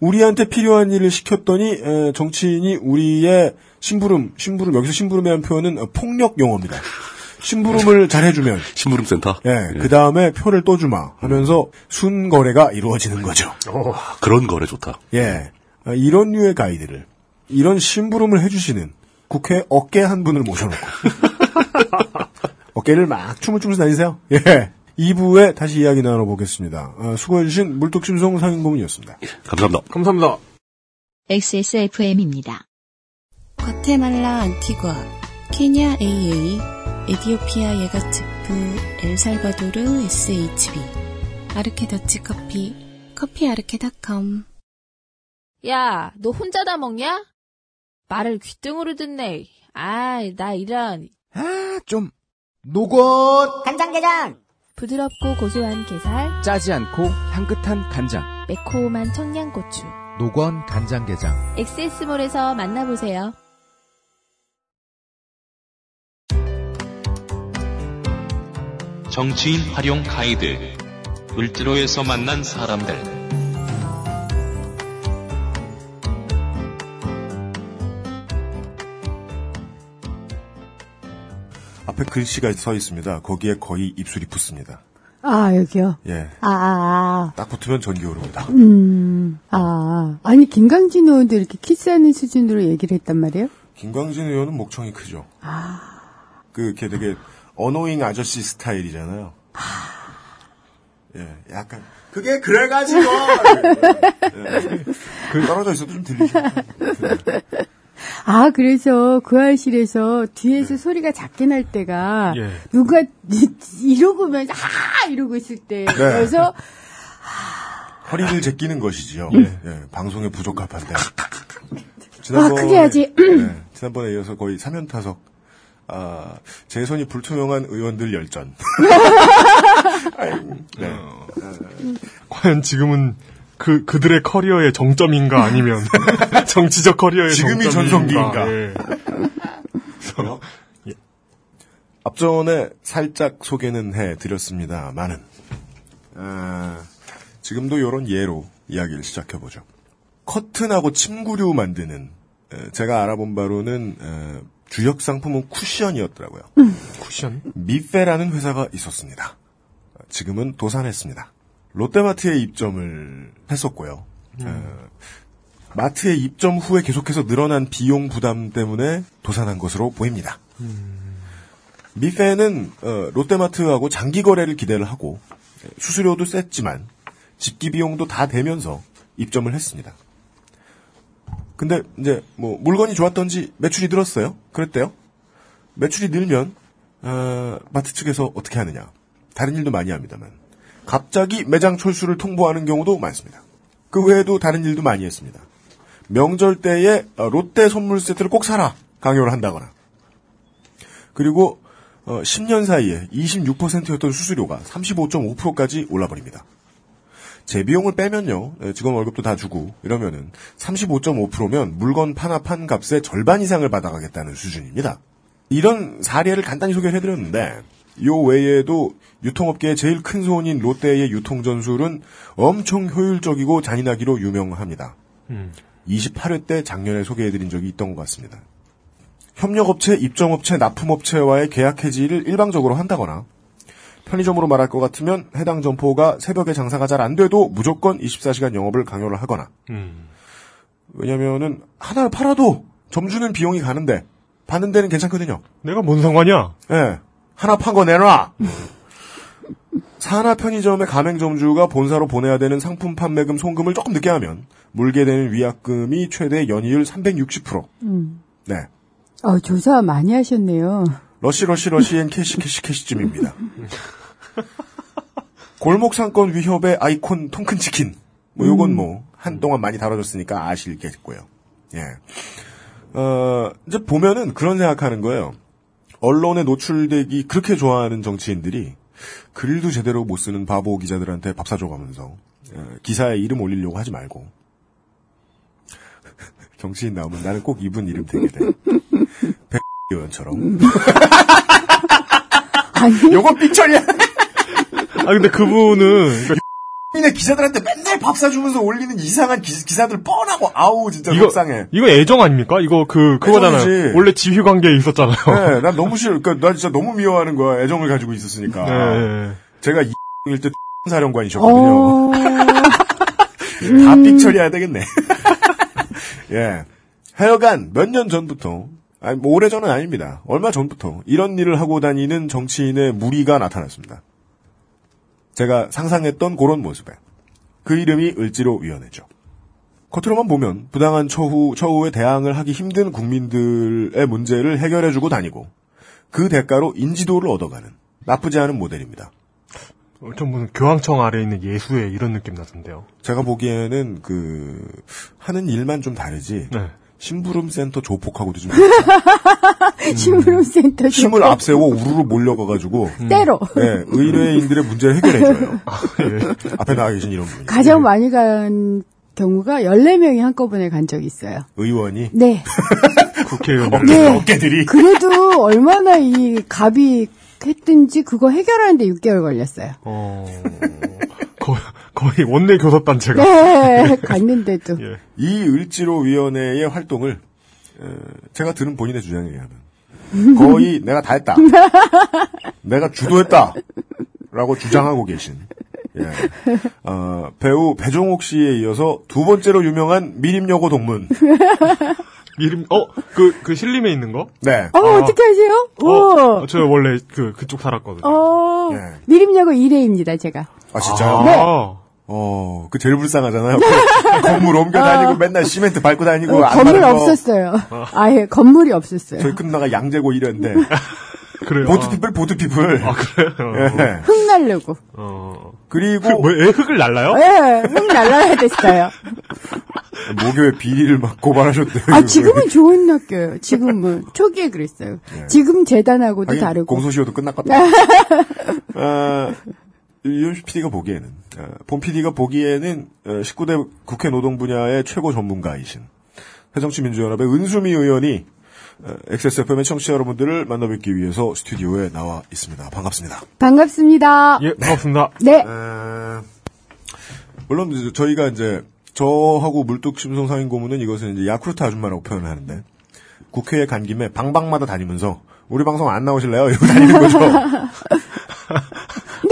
우리한테 필요한 일을 시켰더니 에, 정치인이 우리의 심부름, 심부름 여기서 심부름이라는 표현은 어, 폭력 용어입니다. 심부름을 잘 해주면 심부름 센터. 예, 그 다음에 표를 또 주마 하면서 순 거래가 이루어지는 거죠. 그런 거래 좋다. 예, 어, 이런 류의 가이드를 이런 심부름을 해주시는 국회 어깨 한 분을 모셔놓고 어깨를 막 춤을 추면서 다니세요. 예. 2부에 다시 이야기 나눠보겠습니다. 어, 수고해주신 물뚝심송 상인고문이었습니다. 감사합니다. 감사합니다. XSFM입니다. 과테말라 안티과, 케냐 AA, 에디오피아 예가츠프, 엘살바도르 SHB, 아르케 더치 커피, 커피아르케닷컴. 야, 너 혼자 다 먹냐? 말을 귀등으로 듣네. 아이, 나 이런. 아, 좀 노건 간장게장! 부드럽고 고소한 게살, 짜지 않고 향긋한 간장. 매콤한 청양고추. 노건 간장게장. 엑세스몰에서 만나보세요. 정치인 활용 가이드. 을지로에서 만난 사람들. 앞에 글씨가 써 있습니다. 거기에 거의 입술이 붙습니다. 아, 여기요? 예. 아, 아, 딱 붙으면 전기 오릅니다. 아. 음, 아. 아니, 김강진 의원도 이렇게 키스하는 수준으로 얘기를 했단 말이에요? 김광진 의원은 목청이 크죠. 아. 그, 이렇게 되게, 어노잉 아저씨 스타일이잖아요. 예, 약간, 그게 그래가지고! 예. 그, 떨어져 있어도 좀 들리죠. 아, 그래서 그 알실에서 뒤에서 소리가 작게 날 때가 예. 누가 이- 이러고면서 아 이러고 있을 때 네. 그래서 허리를 제끼는 것이지요. 예. 예, 방송에 부적합한데. 아, 크게 하지. 네, 지난번에 이어서 거의 3연 타석. 아, 제 손이 불투명한 의원들 열전. 네. 과연 지금은 그 그들의 커리어의 정점인가 아니면 정치적 커리어의 지금이. 전성기인가. 예. 앞전에 살짝 소개는 해드렸습니다만은 아, 지금도 이런 예로 이야기를 시작해보죠. 커튼하고 침구류 만드는 에, 제가 알아본 바로는 에, 주력 상품은 쿠션이었더라고요. 쿠션? 미페라는 회사가 있었습니다. 지금은 도산했습니다. 롯데마트에 입점을 했었고요. 에, 마트에 입점 후에 계속해서 늘어난 비용 부담 때문에 도산한 것으로 보입니다. 미페는 어, 롯데마트하고 장기 거래를 기대를 하고 수수료도 셌지만 집기 비용도 다 되면서 입점을 했습니다. 근데 이제 뭐 물건이 좋았던지 매출이 늘었어요. 그랬대요. 매출이 늘면 어, 마트 측에서 어떻게 하느냐? 다른 일도 많이 합니다만 갑자기 매장 철수를 통보하는 경우도 많습니다. 그 외에도 다른 일도 많이 했습니다. 명절 때에 어, 롯데 선물 세트를 꼭 사라 강요를 한다거나 그리고 어, 10년 사이에 26%였던 수수료가 35.5%까지 올라버립니다. 제 비용을 빼면요, 에, 직원 월급도 다 주고 이러면은 35.5%면 물건 판합한 값의 절반 이상을 받아가겠다는 수준입니다. 이런 사례를 간단히 소개를 해드렸는데 요 외에도 유통업계의 제일 큰 손인 롯데의 유통 전술은 엄청 효율적이고 잔인하기로 유명합니다. 음. 28회 때 작년에 소개해드린 적이 있던 것 같습니다. 협력업체, 입점업체, 납품업체와의 계약 해지를 일방적으로 한다거나 편의점으로 말할 것 같으면 해당 점포가 새벽에 장사가 잘 안 돼도 무조건 24시간 영업을 강요를 하거나 음. 왜냐면은 하나를 팔아도 점주는 비용이 가는데 받는 데는 괜찮거든요. 내가 뭔 상관이야? 예. 하나 판 거 내놔. 산하 편의점의 가맹점주가 본사로 보내야 되는 상품 판매금 송금을 조금 늦게 하면 물게 되는 위약금이 최대 연이율 360%. 음. 네. 어, 조사 많이 하셨네요. 러시 러시 러시앤 캐시 캐시 캐시쯤입니다. 골목 상권 위협의 아이콘 통큰 치킨. 뭐 요건 뭐 한동안 많이 다뤄졌으니까 아실겠고요. 예. 어, 이제 보면은 그런 생각하는 거예요. 언론에 노출되기 그렇게 좋아하는 정치인들이 글도 제대로 못 쓰는 바보 기자들한테 밥 사줘가면서 예, 기사에 이름 올리려고 하지 말고 정치인 나오면 나는 꼭 이분 이름 되게 돼. 백 의원처럼. 요건 삐처리야. 아 근데 그분은 네 기자들한테 맨날 밥 사주면서 올리는 이상한 기, 사들 뻔하고 아우 진짜 이거 속상해. 이거 애정 아닙니까? 이거 그 그거잖아요. 애정이지. 원래 지휘 관계에 있었잖아요. 네, 난 너무 싫어. 그러니까 난 진짜 너무 미워하는 거야. 애정을 가지고 있었으니까. 네. 제가 이일 때 사령관이셨거든요. 어, 다 삑처리해야 되겠네. 예. 하여간 몇 년 전부터 아니 뭐 오래전은 아닙니다. 얼마 전부터 이런 일을 하고 다니는 정치인의 무리가 나타났습니다. 제가 상상했던 그런 모습에 그 이름이 을지로 위원회죠. 겉으로만 보면 부당한 처우, 처우에 대항을 하기 힘든 국민들의 문제를 해결해주고 다니고 그 대가로 인지도를 얻어가는 나쁘지 않은 모델입니다. 좀 무슨 교황청 아래에 있는 예수의 이런 느낌 나던데요. 제가 보기에는 그 하는 일만 좀 다르지 네. 심부름 센터 조폭하고도 좀 심부름센터 힘을 앞세워 우르르 몰려가가지고 때로. 네, 의뢰인들의 문제를 해결해줘요. 앞에 나와 계신 이런 분이. 가장 많이 간 경우가 14명이 한꺼번에 간 적이 있어요. 의원이 네. 국회의원 네. 어깨들이 그래도 얼마나 이 갑이 했든지 그거 해결하는데 6개월 걸렸어요. 어, 거의, 원내 교섭단체가. 네, 갔는데도. 예. 이 을지로위원회의 활동을 어, 제가 들은 본인의 주장에 의하면 거의 내가 다 했다. 내가 주도했다. 라고 주장하고 계신 예. 어, 배우 배종옥 씨에 이어서 두 번째로 유명한 미림여고 동문. 이름, 어, 그, 그 신림에 있는 거? 네. 어, 어떻게 하세요? 오. 어, 저 원래 그, 그쪽 살았거든요. 어, 예. 미림여고 1회입니다, 제가. 아 진짜요? 네. 어, 그 제일 불쌍하잖아요. 그 건물 옮겨 다니고 맨날 시멘트 밟고 다니고 어, 안 건물. 없었어요. 아예 건물이 없었어요. 저희 끝나가 양재고 이랬는데 그래요. 보트피플 보트피플. 아, 그래요? 예. 흙 날려고. 어. 그리고 그, 뭐, 애 흙을 날라요? 예, 흙 날라야 됐어요. 모교의 비리를 막 고발하셨대요. 아, 지금은 좋은 학교예요. 지금은. 초기에 그랬어요. 지금 재단하고도 다르고. 공소시효도 끝났거든. 아, 유현수 PD가 보기에는, 아, 본 PD가 보기에는 어, 19대 국회 노동 분야의 최고 전문가이신 새정치민주연합의 은수미 의원이 어, XSFM의 청취자 여러분들을 만나뵙기 위해서 스튜디오에 나와 있습니다. 반갑습니다. 반갑습니다. 예, 반갑습니다. 네. 에, 물론 이제 저희가 이제 저하고 물뚝심송 상인 고문은 이것은 이제 야쿠르트 아줌마라고 표현을 하는데 국회에 간 김에 방방마다 다니면서 우리 방송 안 나오실래요? 이러고 다니는 거죠.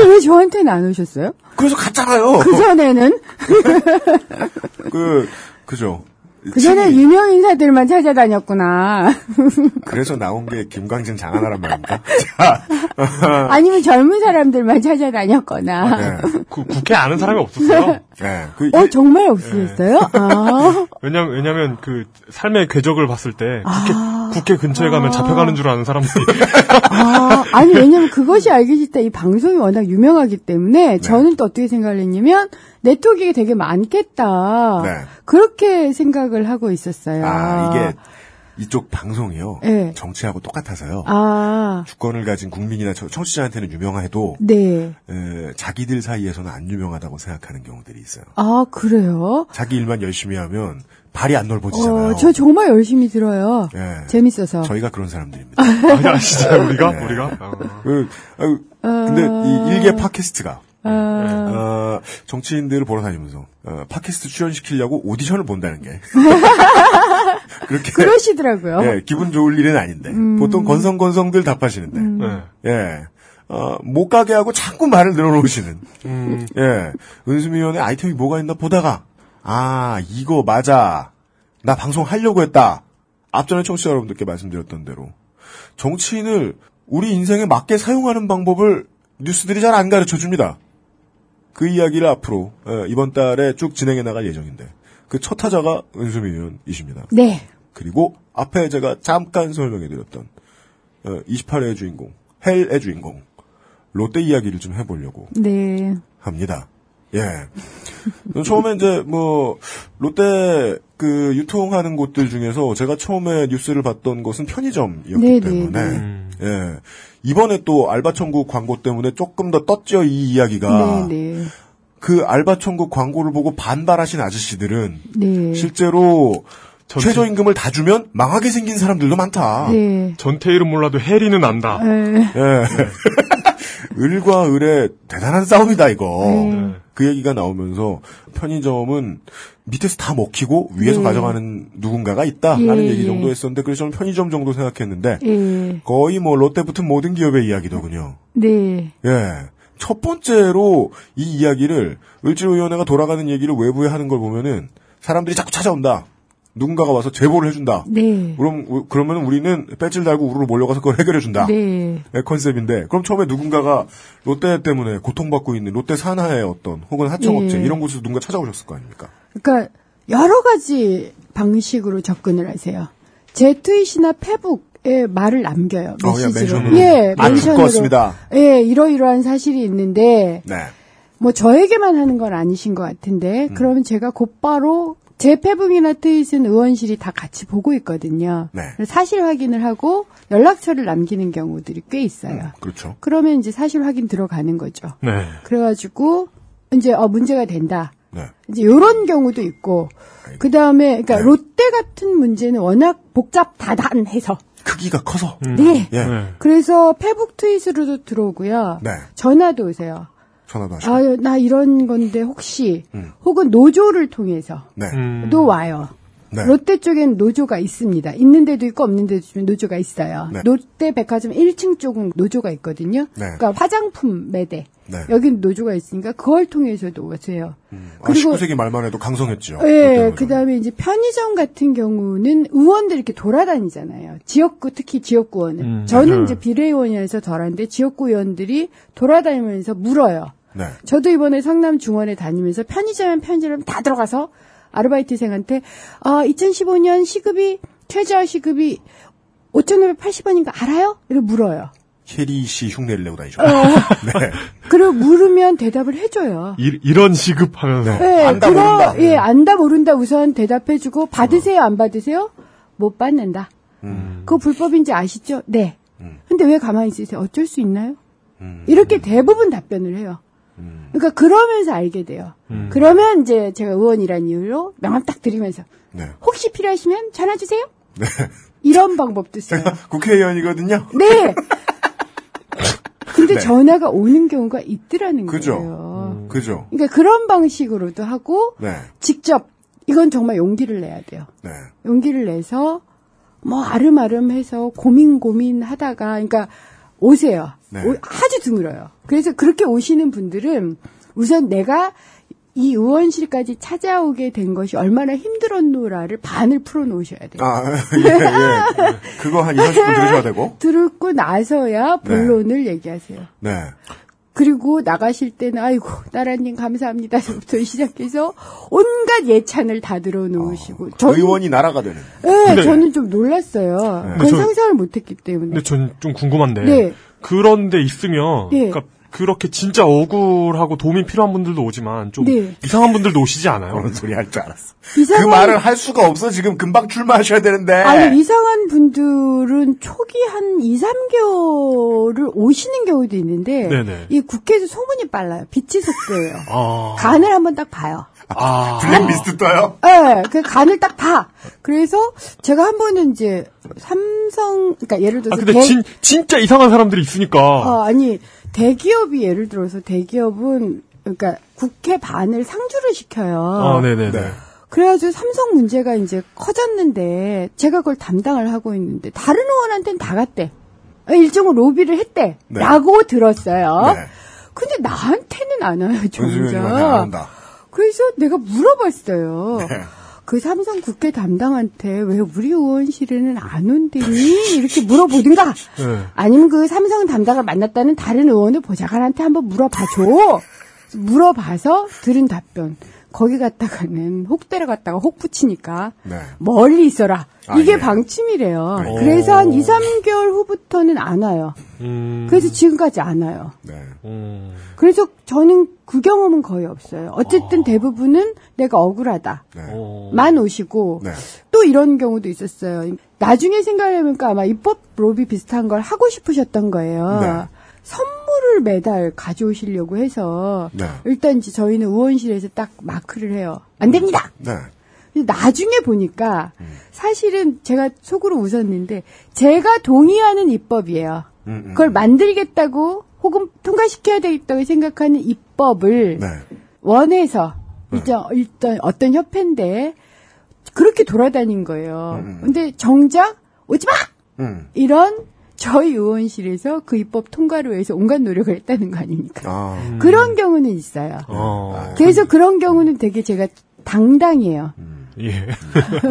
왜 저한테는 안 오셨어요? 그래서 갔잖아요. 그전에는? 그 그죠. 그전에 유명 인사들만 찾아다녔구나. 그래서 나온 게 김광진 장하나란 말입니다. 자, 아니면 젊은 사람들만 찾아다녔거나. 네. 그, 국회 아는 사람이 없었어요. 네. 그 어, 정말 없으셨어요? 아. 왜냐면, 왜냐면 그 삶의 궤적을 봤을 때 국회, 아. 국회 근처에 가면 잡혀가는 줄 아는 사람들이. 아, 아니, 왜냐면 그것이 알기 싫다. 이 방송이 워낙 유명하기 때문에 저는 또 어떻게 생각을 했냐면 네트워크가 되게 많겠다. 네. 그렇게 생각을 하고 있었어요. 아, 이게 이쪽 방송이요. 네. 정치하고 똑같아서요. 아, 주권을 가진 국민이나 저- 청취자한테는 유명해도 네. 에, 자기들 사이에서는 안 유명하다고 생각하는 경우들이 있어요. 아, 그래요? 자기 일만 열심히 하면 발이 안 넓어지잖아요. 어, 저 정말 열심히 들어요. 예. 재밌어서. 저희가 그런 사람들입니다. 아, 진짜 우리가? 네. 우리가? 아. 그, 아유, 근데 이 일개 팟캐스트가 아, 어, 정치인들을 보러 다니면서 어, 팟캐스트 출연시키려고 오디션을 본다는 게 그렇게 그러시더라고요. 예, 기분 좋을 일은 아닌데 보통 건성건성들 답하시는데 음. 네. 예. 어, 못 가게 하고 자꾸 말을 늘어놓으시는. 음. 예. 은수미 의원의 아이템이 뭐가 있나 보다가, 아, 이거 맞아. 나 방송 하려고 했다. 앞전에 청취자 여러분들께 말씀드렸던 대로. 정치인을 우리 인생에 맞게 사용하는 방법을 뉴스들이 잘 안 가르쳐 줍니다. 그 이야기를 앞으로, 예, 이번 달에 쭉 진행해 나갈 예정인데, 그 첫 타자가 은수미 의원이십니다. 네. 그리고 앞에 제가 잠깐 설명해드렸던 28회의 주인공, 헬의 주인공, 롯데 이야기를 좀 해보려고 네. 합니다. 예. 처음에 이제 뭐 롯데 그 유통하는 곳들 중에서 제가 처음에 뉴스를 봤던 것은 편의점이었기 네, 네, 때문에 네. 예. 이번에 또 알바천국 광고 때문에 조금 더 떴죠 이 이야기가. 네, 네. 그 알바천국 광고를 보고 반발하신 아저씨들은 네. 실제로 전체- 최저임금을 다 주면 망하게 생긴 사람들도 많다. 네. 전태 이름 몰라도 해리는 안다. 네. 예. 을과 을의 대단한 싸움이다 이거. 네. 그 얘기가 나오면서 편의점은 밑에서 다 먹히고 위에서 네. 가져가는 누군가가 있다라는 예, 얘기 예. 정도 했었는데 그래서 저는 편의점 정도 생각했는데 예. 거의 뭐 롯데 붙은 모든 기업의 이야기더군요. 네. 예. 첫 번째로 이 이야기를 을지로위원회가 돌아가는 얘기를 외부에 하는 걸 보면은 사람들이 자꾸 찾아온다. 누군가가 와서 제보를 해준다. 네. 그럼 우- 그러면 우리는 배지를 달고 우르르 몰려가서 그걸 해결해 준다. 네. 네, 컨셉인데 그럼 처음에 누군가가 롯데 때문에 고통받고 있는 롯데 산하의 어떤 혹은 하청업체 예. 이런 곳에서 누군가 찾아오셨을 거 아닙니까? 그러니까 여러 가지 방식으로 접근을 하세요. 제 트윗이나 페북에 말을 남겨요. 어, 메시지로. 멘션으로. 예, 아, 멘션으로. 듣고 왔습니다. 예, 이러이러한 사실이 있는데 네. 뭐 저에게만 하는 건 아니신 것 음. 같은데 그러면 제가 곧바로 제 페북이나 트윗은 의원실이 다 같이 보고 있거든요. 네. 사실 확인을 하고 연락처를 남기는 경우들이 꽤 있어요. 그렇죠. 그러면 이제 사실 확인 들어가는 거죠. 네. 그래가지고 이제 어 문제가 된다. 네. 이제 요런 경우도 있고 그 다음에 그러니까 롯데 같은 문제는 워낙 복잡 다단해서 크기가 커서. 네. 예. 그래서 페북 트윗으로도 들어오고요. 네. 전화도 오세요. 전화도 하시고. 아, 나 이런 건데 혹시 음. 혹은 노조를 통해서 네. 또 와요. 네. 롯데 쪽엔 노조가 있습니다. 있는 데도 있고 없는 데도 있지만 노조가 있어요. 네. 롯데 백화점 1층 쪽은 노조가 있거든요. 네. 그러니까 화장품 매대. 네. 여기는 노조가 있으니까 그걸 통해서도 오세요. 아, 19세기 말만 해도 강성했죠. 예, 그 다음에 이제 편의점 같은 경우는 의원들이 이렇게 돌아다니잖아요. 지역구, 특히 지역구원은. 음, 저는 네. 이제 비례의원이라서 덜한데 지역구 의원들이 돌아다니면서 물어요. 네. 저도 이번에 성남 중원에 다니면서 편의점 편의점 다 들어가서 아르바이트생한테 아 2015년 시급이 최저 시급이 5,580원인 거 알아요? 이렇게 물어요. 캐리 씨 흉내를 내고 다니죠. 어. 네. 그리고 물으면 대답을 해줘요. 이, 이런 시급하면서. 네, 안다 그러- 모른다. 예, 안다 모른다 우선 대답해주고 받으세요 안 받으세요? 못 받는다. 음. 그거 불법인지 아시죠? 네. 근데 왜 가만히 있으세요? 어쩔 수 있나요? 음. 이렇게 대부분 답변을 해요. 그러니까 그러면서 알게 돼요. 그러면 이제 제가 의원이란 이유로 명함 딱 드리면서 네. 혹시 필요하시면 전화 주세요. 네. 이런 방법도 써요. 국회의원이거든요. 네. 근데 네. 전화가 오는 경우가 있더라는 그죠. 거예요. 그죠. 그러니까 그런 방식으로도 하고 네. 직접 이건 정말 용기를 내야 돼요. 네. 용기를 내서 뭐 아름아름해서 고민 고민하다가 그러니까 오세요. 네. 오- 아주 드물어요. 그래서 그렇게 오시는 분들은 우선 내가 이 의원실까지 찾아오게 된 것이 얼마나 힘들었노라를 반을 풀어놓으셔야 돼요. 아, 예, 예. 그거 한 2, 30분 들으셔야 되고. 들고 나서야 본론을 얘기하세요. 네. 그리고 나가실 때는 아이고 나라님 감사합니다 부터 시작해서 온갖 예찬을 다 들어놓으시고 전- 의원이 나라가 되는. 네, 근데- 저는 좀 놀랐어요. 네. 그건 저- 상상을 못했기 때문에. 근데 전좀 궁금한데. 네. 그런 데 있으면. 네. 그러니까 그렇게 진짜 억울하고 도움이 필요한 분들도 오지만 좀 네. 이상한 분들도 오시지 않아요? 그런 소리 할 줄 알았어. 이상한- 그 말을 할 수가 없어. 지금 금방 출마하셔야 되는데. 아니 이상한 분들은 초기 한 2, 3개월을 오시는 경우도 있는데 네네. 이 국회에서 소문이 빨라요. 빛이 속도예요. 아. 간을 한번 딱 봐요. 아. 블랙리스트 떠요? 네, 그 간을 딱 봐. 그래서 제가 한 번은 이제 삼성, 그러니까 예를 아, 들어서 근데 대- 진, 진짜 이상한 사람들이 있으니까. 어, 아니 대기업이 예를 들어서 대기업은 그러니까 국회 반을 상주를 시켜요. 아, 네네 네. 그래가지고 삼성 문제가 이제 커졌는데 제가 그걸 담당을 하고 있는데 다른 의원한테는 다 갔대. 일종의 로비를 했대. 네. 라고 들었어요. 네. 근데 나한테는 안 와요, 정작. 그래서 내가 물어봤어요. 네. 그 삼성 국회 담당한테 왜 우리 의원실에는 안 온대니? 이렇게 물어보든가. 네. 아니면 그 삼성 담당을 만났다는 다른 의원을 보좌관한테 한번 물어봐줘. 물어봐서 들은 답변. 거기 갔다가는 혹 데려갔다가 혹 붙이니까 네. 멀리 있어라. 아, 이게 예. 방침이래요. 네. 그래서 한 2, 3개월 후부터는 안 와요. 음. 그래서 지금까지 안 와요. 네. 음. 그래서 저는 그 경험은 거의 없어요. 어쨌든 대부분은 내가 억울하다. 네. 어. 만 오시고 네. 또 이런 경우도 있었어요. 나중에 생각해보니까 아마 입법 로비 비슷한 걸 하고 싶으셨던 거예요. 네. 선물을 매달 가져오시려고 해서 네. 일단 이제 저희는 의원실에서 딱 마크를 해요. 안 됩니다. 네. 근데 나중에 보니까 음. 사실은 제가 속으로 웃었는데 제가 동의하는 입법이에요. 음, 음. 그걸 만들겠다고 혹은 통과시켜야 되겠다고 생각하는 입법을 네. 원해서 일단, 일단 어떤 협회인데 그렇게 돌아다닌 거예요. 음. 근데 정작 오지 마! 음. 이런 저희 의원실에서 그 입법 통과를 위해서 온갖 노력을 했다는 거 아닙니까? 아. 그런 경우는 있어요. 어. 그래서 그런 경우는 되게 제가 당당해요. 예.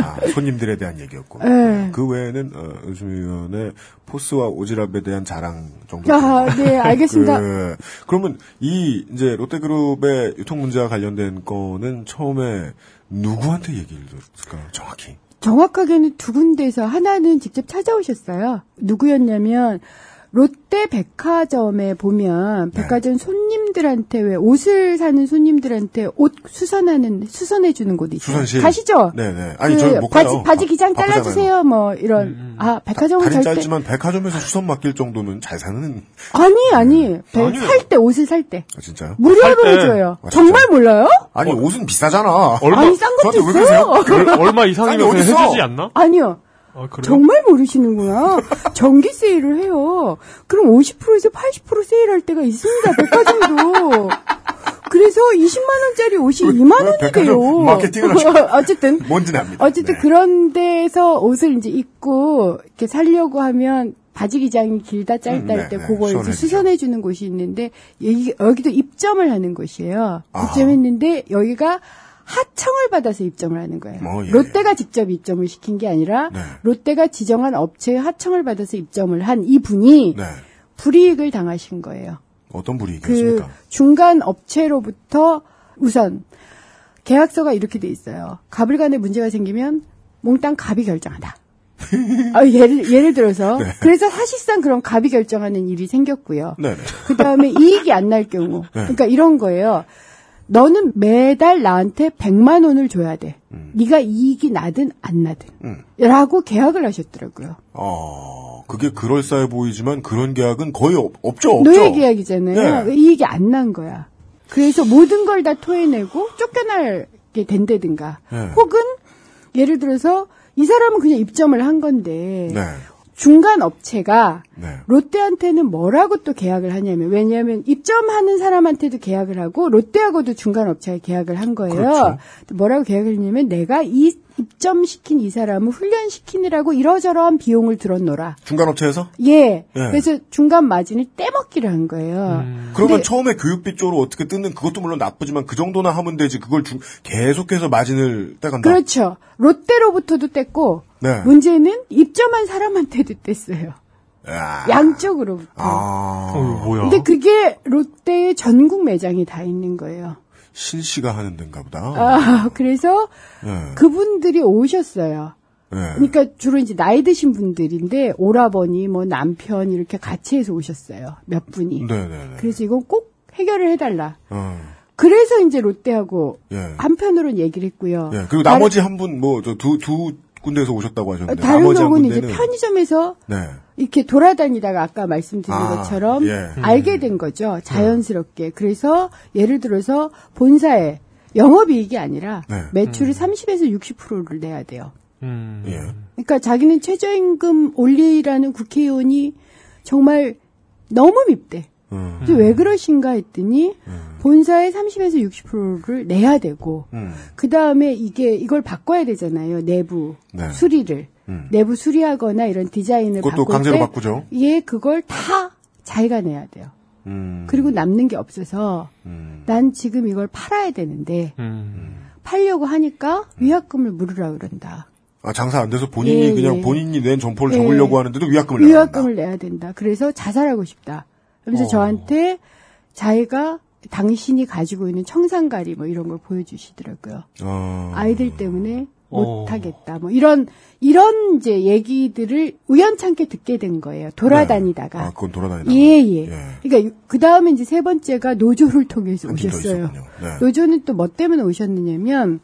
아, 손님들에 대한 얘기였고. 네. 그 외에는, 어, 요즘 의원의 포스와 오지랖에 대한 자랑 정도. 아, 네, 알겠습니다. 그, 그러면 이, 이제, 롯데그룹의 유통 문제와 관련된 거는 처음에 누구한테 얘기를 들었을까요? 정확히. 정확하게는 두 군데서 하나는 직접 찾아오셨어요. 누구였냐면 롯데 백화점에 보면 백화점 손님들한테 왜 옷을 사는 손님들한테 옷 수선하는 수선해 주는 곳 있어요. 수선실. 가시죠? 네네. 아니, 그 저는 못 바지 가요. 바지 기장. 잘라주세요. 뭐 이런 아 백화점은 절대 짧지만 백화점에서 수선 맡길 정도는 잘 사는 아니 아니 아니에요. 살때 옷을 살 때 아, 진짜요? 무료로 때. 해줘요. 아, 진짜? 정말 몰라요? 아니 옷은 비싸잖아. 얼마- 아니 싼 것도 있어요. 얼마 이상이면 어딨어? 해주지 않나? 아니요. 아? 정말 모르시는구나. 정기 세일을 해요. 그럼 50%에서 80% 세일할 때가 있습니다. 백화점도. 그래서 20만 원짜리 옷이 2만 원이 백화점 돼요. 마케팅을. 어쨌든 뭔지는 압니다. 어쨌든 네. 그런 데서 옷을 이제 입고 이렇게 살려고 하면 바지 기장이 길다 짧다 음, 할때 네, 네. 그걸 이제 수선해주죠. 수선해 주는 곳이 있는데 여기, 여기도 입점을 하는 곳이에요. 아. 입점했는데 여기가 하청을 받아서 입점을 하는 거예요. 어, 예, 롯데가 직접 입점을 시킨 게 아니라 네. 롯데가 지정한 업체의 하청을 받아서 입점을 한 이분이 네. 불이익을 당하신 거예요. 어떤 그 분위기였습니까? 중간 업체로부터 우선 계약서가 이렇게 돼 있어요. 갑을 간에 문제가 생기면 몽땅 갑이 결정한다. 아, 예를 예를 들어서 네. 그래서 사실상 그런 갑이 결정하는 일이 생겼고요. 그 다음에 이익이 안 날 경우, 네. 그러니까 이런 거예요. 너는 매달 나한테 100만 원을 줘야 돼. 네가 이익이 나든 안 나든. 음. 라고 계약을 하셨더라고요. 어, 그게 그럴싸해 보이지만 그런 계약은 거의 없, 없죠, 없죠. 노예 계약이잖아요. 네. 이익이 안 난 거야. 그래서 모든 걸 다 토해내고 쫓겨나게 된다든가. 네. 혹은 예를 들어서 이 사람은 그냥 입점을 한 건데 네. 중간 업체가 네. 롯데한테는 뭐라고 또 계약을 하냐면 왜냐하면 입점하는 사람한테도 계약을 하고 롯데하고도 중간 업체가 계약을 한 거예요. 그렇죠. 뭐라고 계약을 했냐면 내가 이 입점시킨 이 사람을 훈련시키느라고 이러저러한 비용을 들었노라. 중간 업체에서? 예. 네. 그래서 중간 마진을 떼먹기를 한 거예요. 그러면 근데- 처음에 교육비 쪽으로 어떻게 뜯는 그것도 물론 나쁘지만 그 정도나 하면 되지. 그걸 주- 계속해서 마진을 떼간다. 그렇죠. 롯데로부터도 뗐고 네. 문제는 입점한 사람한테도 뗐어요. 야. 양쪽으로부터. 아. 어, 뭐야? 근데 그게 롯데의 전국 매장이 다 있는 거예요. 신 씨가 하는 데인가 보다. 아, 그래서 네. 그분들이 오셨어요. 네. 그러니까 주로 이제 나이 드신 분들인데 오라버니 뭐 남편 이렇게 같이 해서 오셨어요. 몇 분이. 네네네. 그래서 이건 꼭 해결을 해달라. 어. 그래서 이제 롯데하고 예. 한편으로는 얘기를 했고요. 예. 그리고 나머지 한 분, 뭐, 저 두, 두 군데에서 오셨다고 하셨는데. 다른 나머지 한 경우는 이제. 편의점에서 네. 이렇게 돌아다니다가 아까 말씀드린 아, 것처럼 예. 알게 된 거죠. 자연스럽게. 그래서 예를 들어서 본사에 영업이익이 아니라 네. 매출의 30에서 60%를 내야 돼요. 음. 예. 그러니까 자기는 최저임금 올리라는 국회의원이 정말 너무 밉대. 음. 왜 그러신가 했더니 본사의 30에서 60%를 내야 되고 음. 그 다음에 이게 이걸 바꿔야 되잖아요. 내부 네. 수리를 음. 내부 수리하거나 이런 디자인을 그것도 바꿀 강제로 때 바꾸죠. 예, 그걸 다 자기가 내야 돼요. 음. 그리고 남는 게 없어서 음. 난 지금 이걸 팔아야 되는데 음. 팔려고 하니까 위약금을 물으라 그런다. 아, 장사 안 돼서 본인이 예, 그냥 예. 본인이 낸 점포를 예. 적으려고 하는데도 위약금을 내야 위약금을 내야 된다. 그래서 자살하고 싶다. 그래서 어. 저한테 자기가 당신이 가지고 있는 청산가리 뭐 이런 걸 보여주시더라고요. 어. 아이들 때문에 어. 못하겠다. 뭐 이런 이런 이제 얘기들을 우연찮게 듣게 된 거예요. 돌아다니다가. 아, 그건 돌아다니다. 예, 예. 예. 그러니까 그 다음에 이제 세 번째가 노조를 통해서 한팀더 오셨어요. 네. 노조는 또 뭐 때문에 오셨느냐면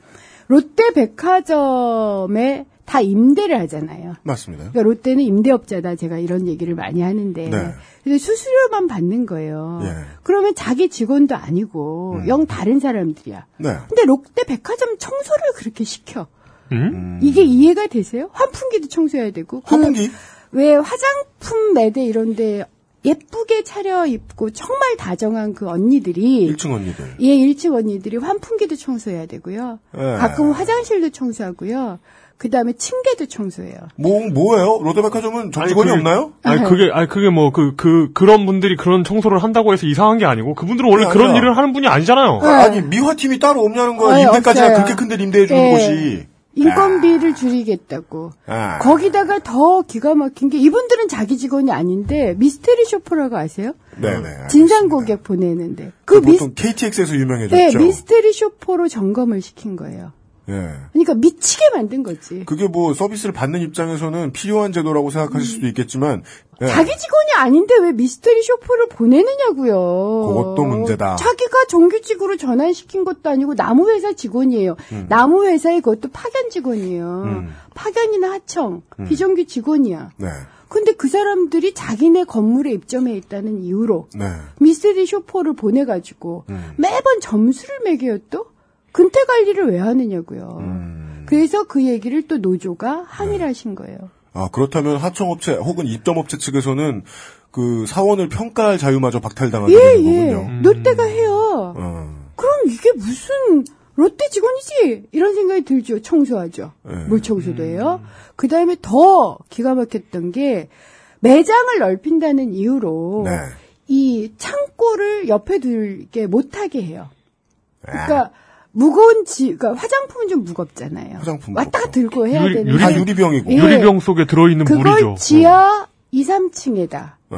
롯데 백화점에 다 임대를 하잖아요. 맞습니다. 그러니까 롯데는 임대업자다. 제가 이런 얘기를 많이 하는데. 네. 근데 수수료만 받는 거예요. 예. 그러면 자기 직원도 아니고 음. 영 다른 사람들이야. 네. 근데 롯데 백화점 청소를 그렇게 시켜. 음? 이게 이해가 되세요? 환풍기도 청소해야 되고. 그 환풍기? 왜 화장품 매대 이런데 예쁘게 차려입고 정말 다정한 그 언니들이 1층 언니들. 예, 1층 언니들이 환풍기도 청소해야 되고요. 예. 가끔 화장실도 청소하고요. 그 다음에 층계도 청소해요. 뭐, 뭐예요? 롯데백화점은 정직원이 그게- 없나요? 아니 그게 아니 그게 뭐 그 그 그런 분들이 그런 청소를 한다고 해서 이상한 게 아니고 그분들은 원래 그게 그런 일을 하는 분이 아니잖아요. 네. 아니, 미화팀이 따로 없냐는 거야. 아니, 임대까지나. 그렇게 큰 데를 임대해주는 예. 곳이. 인건비를 줄이겠다고. 아. 거기다가 더 기가 막힌 게 이분들은 자기 직원이 아닌데 미스테리 쇼퍼라고 아세요? 네네. 진상 고객 보내는데 그 그 미스 보통 KTX에서 네, 유명해졌죠. 미스테리 쇼퍼로 점검을 시킨 거예요. 예. 그러니까 미치게 만든 거지. 그게 뭐 서비스를 받는 입장에서는 필요한 제도라고 생각하실 수도 있겠지만 예. 자기 직원이 아닌데 왜 미스터리 쇼퍼를 보내느냐고요. 그것도 문제다. 자기가 정규직으로 전환시킨 것도 아니고 나무 회사 직원이에요. 음. 나무 회사에 그것도 파견 직원이에요. 음. 파견이나 하청, 음. 비정규 직원이야. 네. 근데 그 사람들이 자기네 건물에 입점해 있다는 이유로 네. 미스터리 쇼퍼를 보내가지고 음. 매번 점수를 매겨요 또? 근태 관리를 왜 하느냐고요. 음. 그래서 그 얘기를 또 노조가 항의를 하신 거예요. 아, 그렇다면 하청업체 혹은 입점업체 측에서는 그 사원을 평가할 자유마저 박탈당하게 예, 예. 거군요. 롯데가 해요. 어. 그럼 이게 무슨 롯데 직원이지? 이런 생각이 들죠. 청소하죠. 예. 물 청소도 해요. 그 다음에 더 기가 막혔던 게 매장을 넓힌다는 이유로 네. 이 창고를 옆에 들게 못하게 해요. 아. 그러니까 무거운 지, 그러니까 화장품은 좀 무겁잖아요. 화장품 왔다 가 들고 해야 유리- 되는. 유리- 다 유리병이고. 예. 유리병 속에 들어있는 그걸 물이죠. 지하 2, 3층에다 네.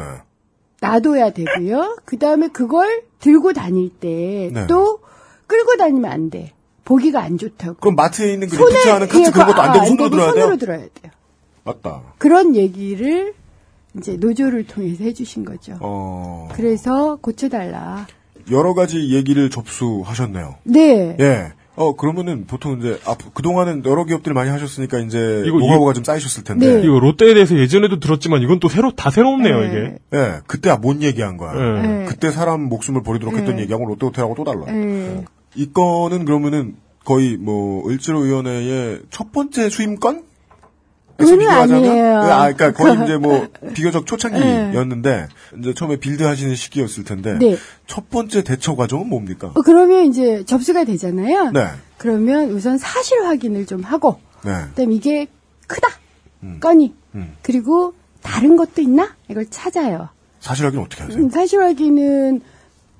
놔둬야 되고요. 그 다음에 그걸 들고 다닐 때 네. 또 끌고 다니면 안 돼. 보기가 안 좋다고. 그럼 마트에 있는 그 리프트하는 카트 예, 그런 것도 안 되고 아, 손으로 들어야 돼요? 손으로 들어야 돼요. 맞다. 그런 얘기를 이제 노조를 통해서 해주신 거죠. 어, 그래서 고쳐달라. 여러 가지 얘기를 접수하셨네요. 네. 예. 어, 그러면은 보통 이제, 앞, 그동안은 여러 기업들 많이 하셨으니까 이제, 이거- 노하우가 좀 쌓이셨을 텐데. 네. 이거 롯데에 대해서 예전에도 들었지만 이건 또 새로 다 새롭네요 네. 이게. 예, 그때 뭔 얘기한 거야. 예. 네. 그때 사람 목숨을 버리도록 했던 네. 얘기하고 롯데 호텔하고 또 달라. 네. 이 건은 그러면은 거의 뭐, 을지로 위원회의 첫 번째 수임건? 비교하자면? 아니에요. 아, 그러니까 거의 이제 뭐, 비교적 네. 초창기였는데, 이제 처음에 build 하시는 시기였을 텐데, 네. 첫 번째 대처 과정은 뭡니까? 어, 그러면 이제 접수가 되잖아요. 네. 그러면 우선 사실 확인을 좀 하고, 네. 그다음 이게 크다 음. 건이 음. 그리고 다른 것도 있나 이걸 찾아요. 사실 확인 어떻게 하세요? 음, 사실 확인은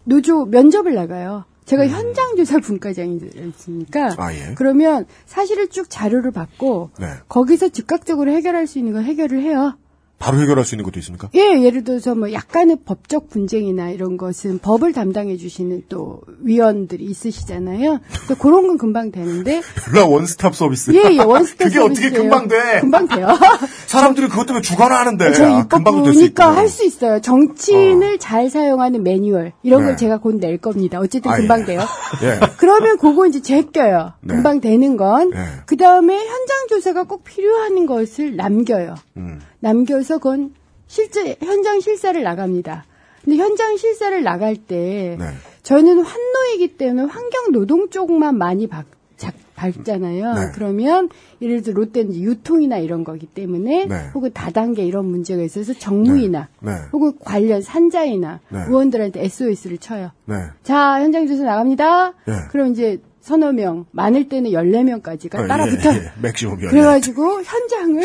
노조 면접을 나가요. 제가 음. 현장 조사 분과장이었으니까 아, 예. 그러면 사실을 쭉 자료를 받고 네. 거기서 즉각적으로 해결할 수 있는 건 해결을 해요. 바로 해결할 수 있는 것도 있습니까? 예, 예를 들어서 뭐 약간의 법적 분쟁이나 이런 것은 법을 담당해 주시는 또 위원들이 있으시잖아요. 또 그런 건 금방 되는데 연락 원스톱 서비스. 예, 예, 원스톱 그게 어떻게 서비스예요. 금방 돼? 금방 돼요. 사람들이 그것 때문에 죽어나 하는데. 저희 아, 될수 입법부니까 있고. 할수 있어요. 정치인을 잘 사용하는 매뉴얼 이런 네. 걸 제가 곧 낼 겁니다. 어쨌든 아, 금방 예. 돼요. 예. 그러면 그거 이제 제껴요. 네. 금방 되는 건. 네. 그 다음에 현장 조사가 꼭 필요한 것을 남겨요. 음. 남겨서 그건 실제 현장 실사를 나갑니다. 근데 현장 실사를 나갈 때 네. 저는 환노이기 때문에 환경 노동 쪽만 많이 박, 작- 밟잖아요. 네. 그러면 예를 들어 롯데는 유통이나 이런 거기 때문에 네. 혹은 다단계 이런 문제가 있어서 정무이나 네. 혹은 관련 산자이나 네. 의원들한테 SOS를 쳐요. 네. 자, 현장 조사 나갑니다. 예. 그럼 이제 서너 명, 많을 때는 14명까지가 어, 따라 붙어. 예, 예. 맥시멈 열. 그래가지고 현장을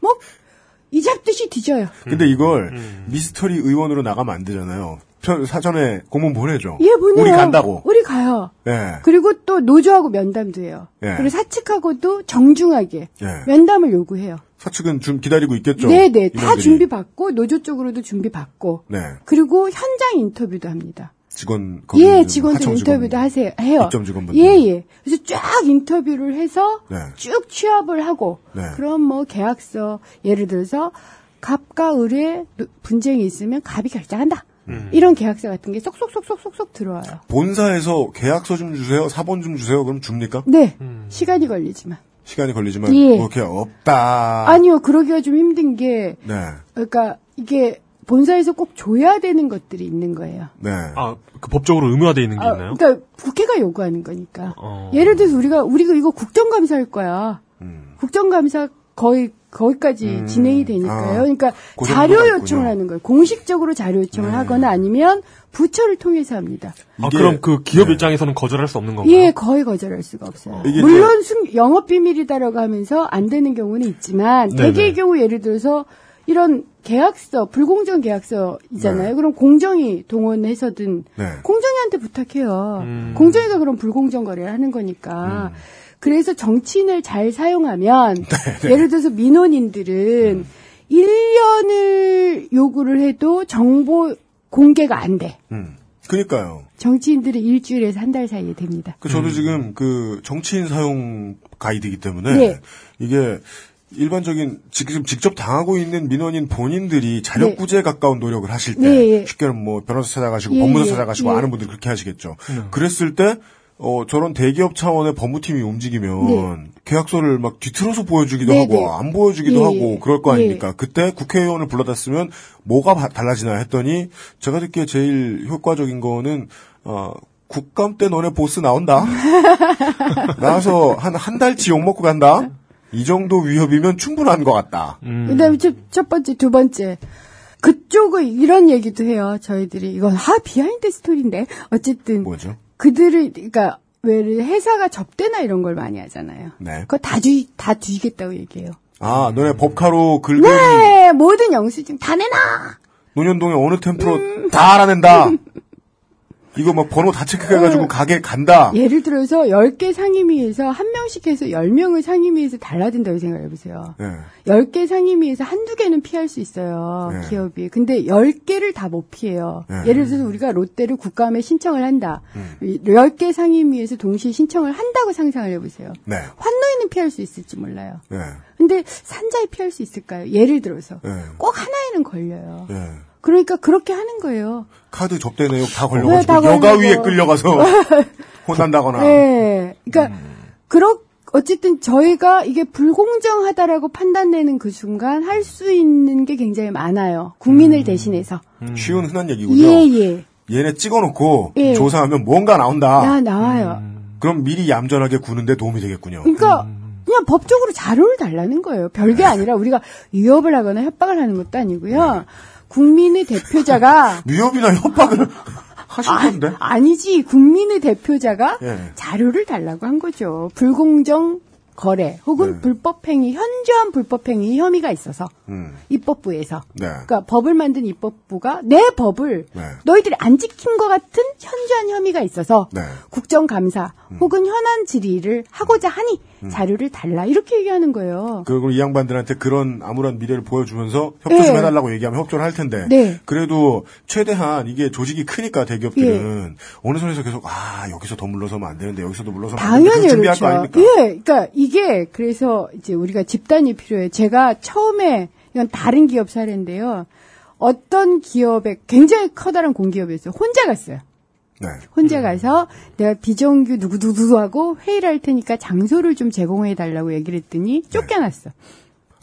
뭐 이 잡듯이 뒤져요. 근데 이걸 음. 미스터리 의원으로 나가면 안 되잖아요. 편- 사전에 공문 보내죠. 예, 보내요. 우리 간다고. 우리 가요. 예. 그리고 또 노조하고 면담도 해요. 예. 그리고 사측하고도 정중하게 예. 면담을 요구해요. 사측은 좀 기다리고 있겠죠. 네 네. 다 임원들이. 준비 받고, 노조 쪽으로도 준비 받고, 네. 그리고 현장 인터뷰도 합니다. 직원 예, 직원들 인터뷰도. 하세요. 해요. 입점 직원분들. 예, 예. 그래서 쫙 인터뷰를 해서 네. 쭉 취합을 하고, 네. 그럼 뭐 계약서, 예를 들어서 갑과 을의 노- 분쟁이 있으면 갑이 결정한다. 음. 이런 계약서 같은 게 쏙쏙쏙쏙쏙쏙 들어와요. 본사에서 계약서 좀 주세요. 사본 좀 주세요. 그럼 줍니까? 네. 시간이 걸리지만. 시간이 걸리지만 예. 그렇게 없다. 아니요, 그러기가 좀 힘든 게, 네. 그러니까 이게 본사에서 꼭 줘야 되는 것들이 있는 거예요. 네. 아, 그 법적으로 의무화돼 있는 게 아, 있나요? 그러니까 국회가 요구하는 거니까. 어. 예를 들어서 우리가 우리가 이거 국정감사할 거야. 음. 국정감사 거의 거기까지 음. 진행이 되니까요. 아, 그러니까 그 자료 요청을. 하는 거예요. 공식적으로 자료 요청을 네. 하거나 아니면 부처를 통해서 합니다. 아, 그럼 그 기업 네. 입장에서는 거절할 수 없는 건가요? 예, 거의 거절할 수가 없어요. 이게 물론 숨- 영업 비밀이다라고 하면서 안 되는 경우는 있지만 네네. 대개의 경우 예를 들어서 이런 계약서 불공정 계약서이잖아요. 네. 그럼 공정이 동원해서든 네. 공정위한테 부탁해요. 음. 공정위가 그럼 불공정 거래를 하는 거니까. 음. 그래서 정치인을 잘 사용하면 네, 예를 들어서 민원인들은 음. 1년을 요구를 해도 정보 공개가 안 돼. 음. 그니까요. 정치인들은 일주일에서 한 달 사이에 됩니다. 그 저도 지금 그 정치인 사용 가이드이기 때문에 네. 이게 일반적인 지금 직접 당하고 있는 민원인 본인들이 자력구제에 가까운 노력을 하실 때 네, 예. 쉽게는 뭐 변호사 찾아가시고 예, 법무사 예, 찾아가시고 예. 아는 분들 그렇게 하시겠죠. 그랬을 때 어, 저런 대기업 차원의 법무팀이 움직이면 네. 계약서를 막 뒤틀어서 보여주기도 네, 하고 네. 안 보여주기도 예, 하고 예. 그럴 거 예. 아닙니까? 그때 국회의원을 불러다 쓰면 뭐가 바- 달라지나 했더니 제가 듣기에 제일 효과적인 거는 어, 국감 때 너네 보스 나온다. 나와서 한 한 달치 욕 먹고 간다. 이 정도 위협이면 충분한 것 같다. 그다음에 첫, 첫 번째, 두 번째. 그쪽은 이런 얘기도 해요. 저희들이 이건 하 behind story인데 어쨌든 뭐죠? 그들을 그러니까 왜 회사가 접대나 이런 걸 많이 하잖아요. 네. 그거 다 뒤, 다 뒤지겠다고 얘기해요. 아, 너네 법카로 긁은 네, 모든 영수증 다 내놔. 논현동의 어느 템프로 음. 다 알아낸다. 이거 막 번호 다 체크해가지고 가게 간다. 예를 들어서 10개 상임위에서 한 명씩 해서 10명을 상임위에서 달라든다고 생각해보세요. 네. 10개 상임위에서 한두 개는 피할 수 있어요. 네. 기업이. 근데 10개를 다 못 피해요. 네. 예를 들어서 우리가 롯데를 국감에 신청을 한다. 음. 이 10개 상임위에서 동시에 신청을 한다고 상상을 해보세요. 네. 환노에는 피할 수 있을지 몰라요. 네. 근데 산자에 피할 수 있을까요? 예를 들어서. 네. 꼭 하나에는 걸려요. 네. 그러니까 그렇게 하는 거예요. 카드 접대 내역 다 네, 걸려가지고 다 여가. 위에 끌려가서 혼난다거나. 네. 그러니까 음. 그렇 어쨌든 저희가 이게 불공정하다라고 판단되는 그 순간 할 수 있는 게 굉장히 많아요. 국민을 대신해서. 쉬운 흔한 얘기군요. 예, 예. 얘네 찍어놓고 예. 조사하면 뭔가 나온다. 나 나와요. 그럼 미리 얌전하게 구는데 도움이 되겠군요. 그러니까 그냥 법적으로 자료를 달라는 거예요. 별게 아니라 우리가 위협을 하거나 협박을 하는 것도 아니고요. 국민의 대표자가 위협이나 협박을 하실 건데. 아니지 국민의 대표자가 예. 자료를 달라고 한 거죠. 불공정 거래 혹은 네. 불법행위 현저한 불법행위 혐의가 있어서 음. 입법부에서 네. 그러니까 법을 만든 입법부가 내 법을 네. 너희들이 안 지킨 것 같은 현저한 혐의가 있어서 네. 국정감사 음. 혹은 현안 질의를 하고자 하니 자료를 달라 이렇게 얘기하는 거예요. 그리고 이 양반들한테 그런 아무런 미래를 보여주면서 협조 좀 네. 해달라고 얘기하면 협조를 할 텐데. 네. 그래도 최대한 이게 조직이 크니까 대기업들은 어느 선에서 계속 아 여기서 더 물러서면 안 되는데 여기서도 물러서면 안 되는데 당연히 준비할 그렇죠. 거 아닙니까? 예, 그러니까 이게 그래서 이제 우리가 집단이 필요해. 제가 처음에 이건 다른 기업 사례인데요. 어떤 기업에 굉장히 커다란 공기업이었어요. 혼자 갔어요. 네. 혼자 가서 내가 비정규 누구누구하고 회의를 할 테니까 장소를 좀 제공해 달라고 얘기를 했더니 쫓겨났어.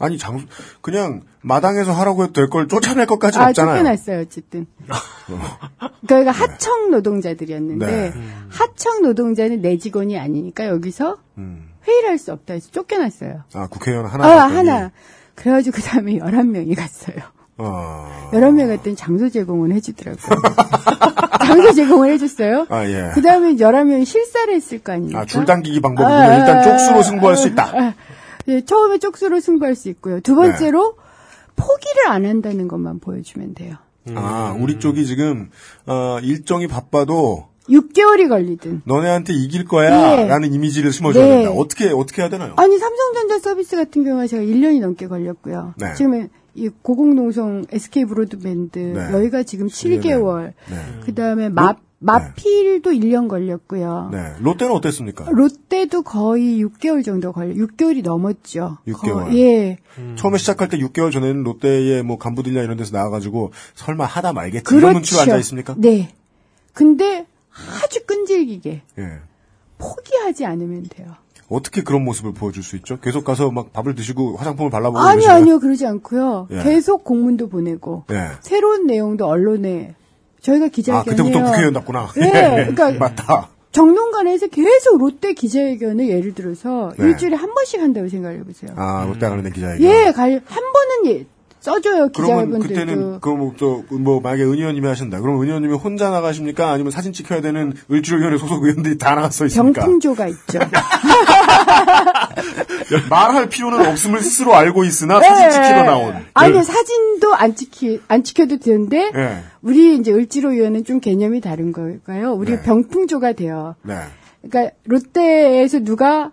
아니 장 그냥 마당에서 하라고 해도 될 걸 쫓아낼 것까지 아, 없잖아요. 쫓겨났어요, 어쨌든. 그러니까 하청 노동자들이었는데, 네. 하청 노동자는 내 직원이 아니니까 여기서 음. 회의를 할 수 없다 해서 쫓겨났어요. 아 국회의원 하나. 아, 하나. 그래가지고 그 다음에 11명이 갔어요. 어. 11명 갔더니 장소 제공은 해주더라고요. 장소 제공을 해줬어요. 아 예. 그 다음에 11명이 실사를 했을 거 아닙니까? 아 줄당기기 방법은 아, 일단 아, 쪽수로 승부할 수 있다. 아, 예, 처음에 쪽수로 승부할 수 있고요. 두 번째로 포기를 안 한다는 것만 보여주면 돼요. 아 우리 쪽이 지금 어, 일정이 바빠도 6개월이 걸리든. 너네한테 이길 거야라는 네. 이미지를 심어줘야 네. 된다. 어떻게 어떻게 해야 되나요? 아니 삼성전자 서비스 같은 경우에 제가 1년이 넘게 걸렸고요. 네. 지금 이 고공농성 SK 브로드밴드 네. 여기가 지금 7개월. 네. 그다음에 마 마필도 1년 걸렸고요. 네. 롯데는 어땠습니까? 롯데도 거의 6개월 정도 걸려. 6개월이 넘었죠. 6개월. 거- 예. 처음에 시작할 때 6개월 전에는 롯데의 뭐 간부들이나 이런 데서 나와 가지고 설마 하다 말겠지 이런 눈치로 앉아 있습니까? 네. 근데 아주 끈질기게 예. 포기하지 않으면 돼요. 어떻게 그런 모습을 보여줄 수 있죠? 계속 가서 막 밥을 드시고 화장품을 발라보고 아니 그러시나요? 아니요 그러지 않고요. 예. 계속 공문도 보내고 예. 새로운 내용도 언론에 저희가 기자회견 아 그때부터 국회의원답구나. 네, 그러니까 맞다. 정론관에서 계속 롯데 기자회견을 예를 들어서 네. 일주일에 한 번씩 한다고 생각해 보세요. 아 롯데 관련된 기자회견. 예, 갈, 한 번은 예, 써줘요 기자분들도. 그때는 그럼 또뭐 만약에 은 의원님이 하신다. 그럼 은 의원님이 혼자 나가십니까? 아니면 사진 찍혀야 되는 을지로위원회 소속 의원들이 다 나갔어 있습니까? 병풍조가 있죠. 말할 필요는 없음을 스스로 알고 있으나 사진 찍히러 나온. 아니 네. 사진도 안 찍히 안 찍혀도 되는데 네. 우리 이제 을지로위원회는 좀 개념이 다른 걸까요? 우리 네. 병풍조가 돼요. 네. 그러니까 롯데에서 누가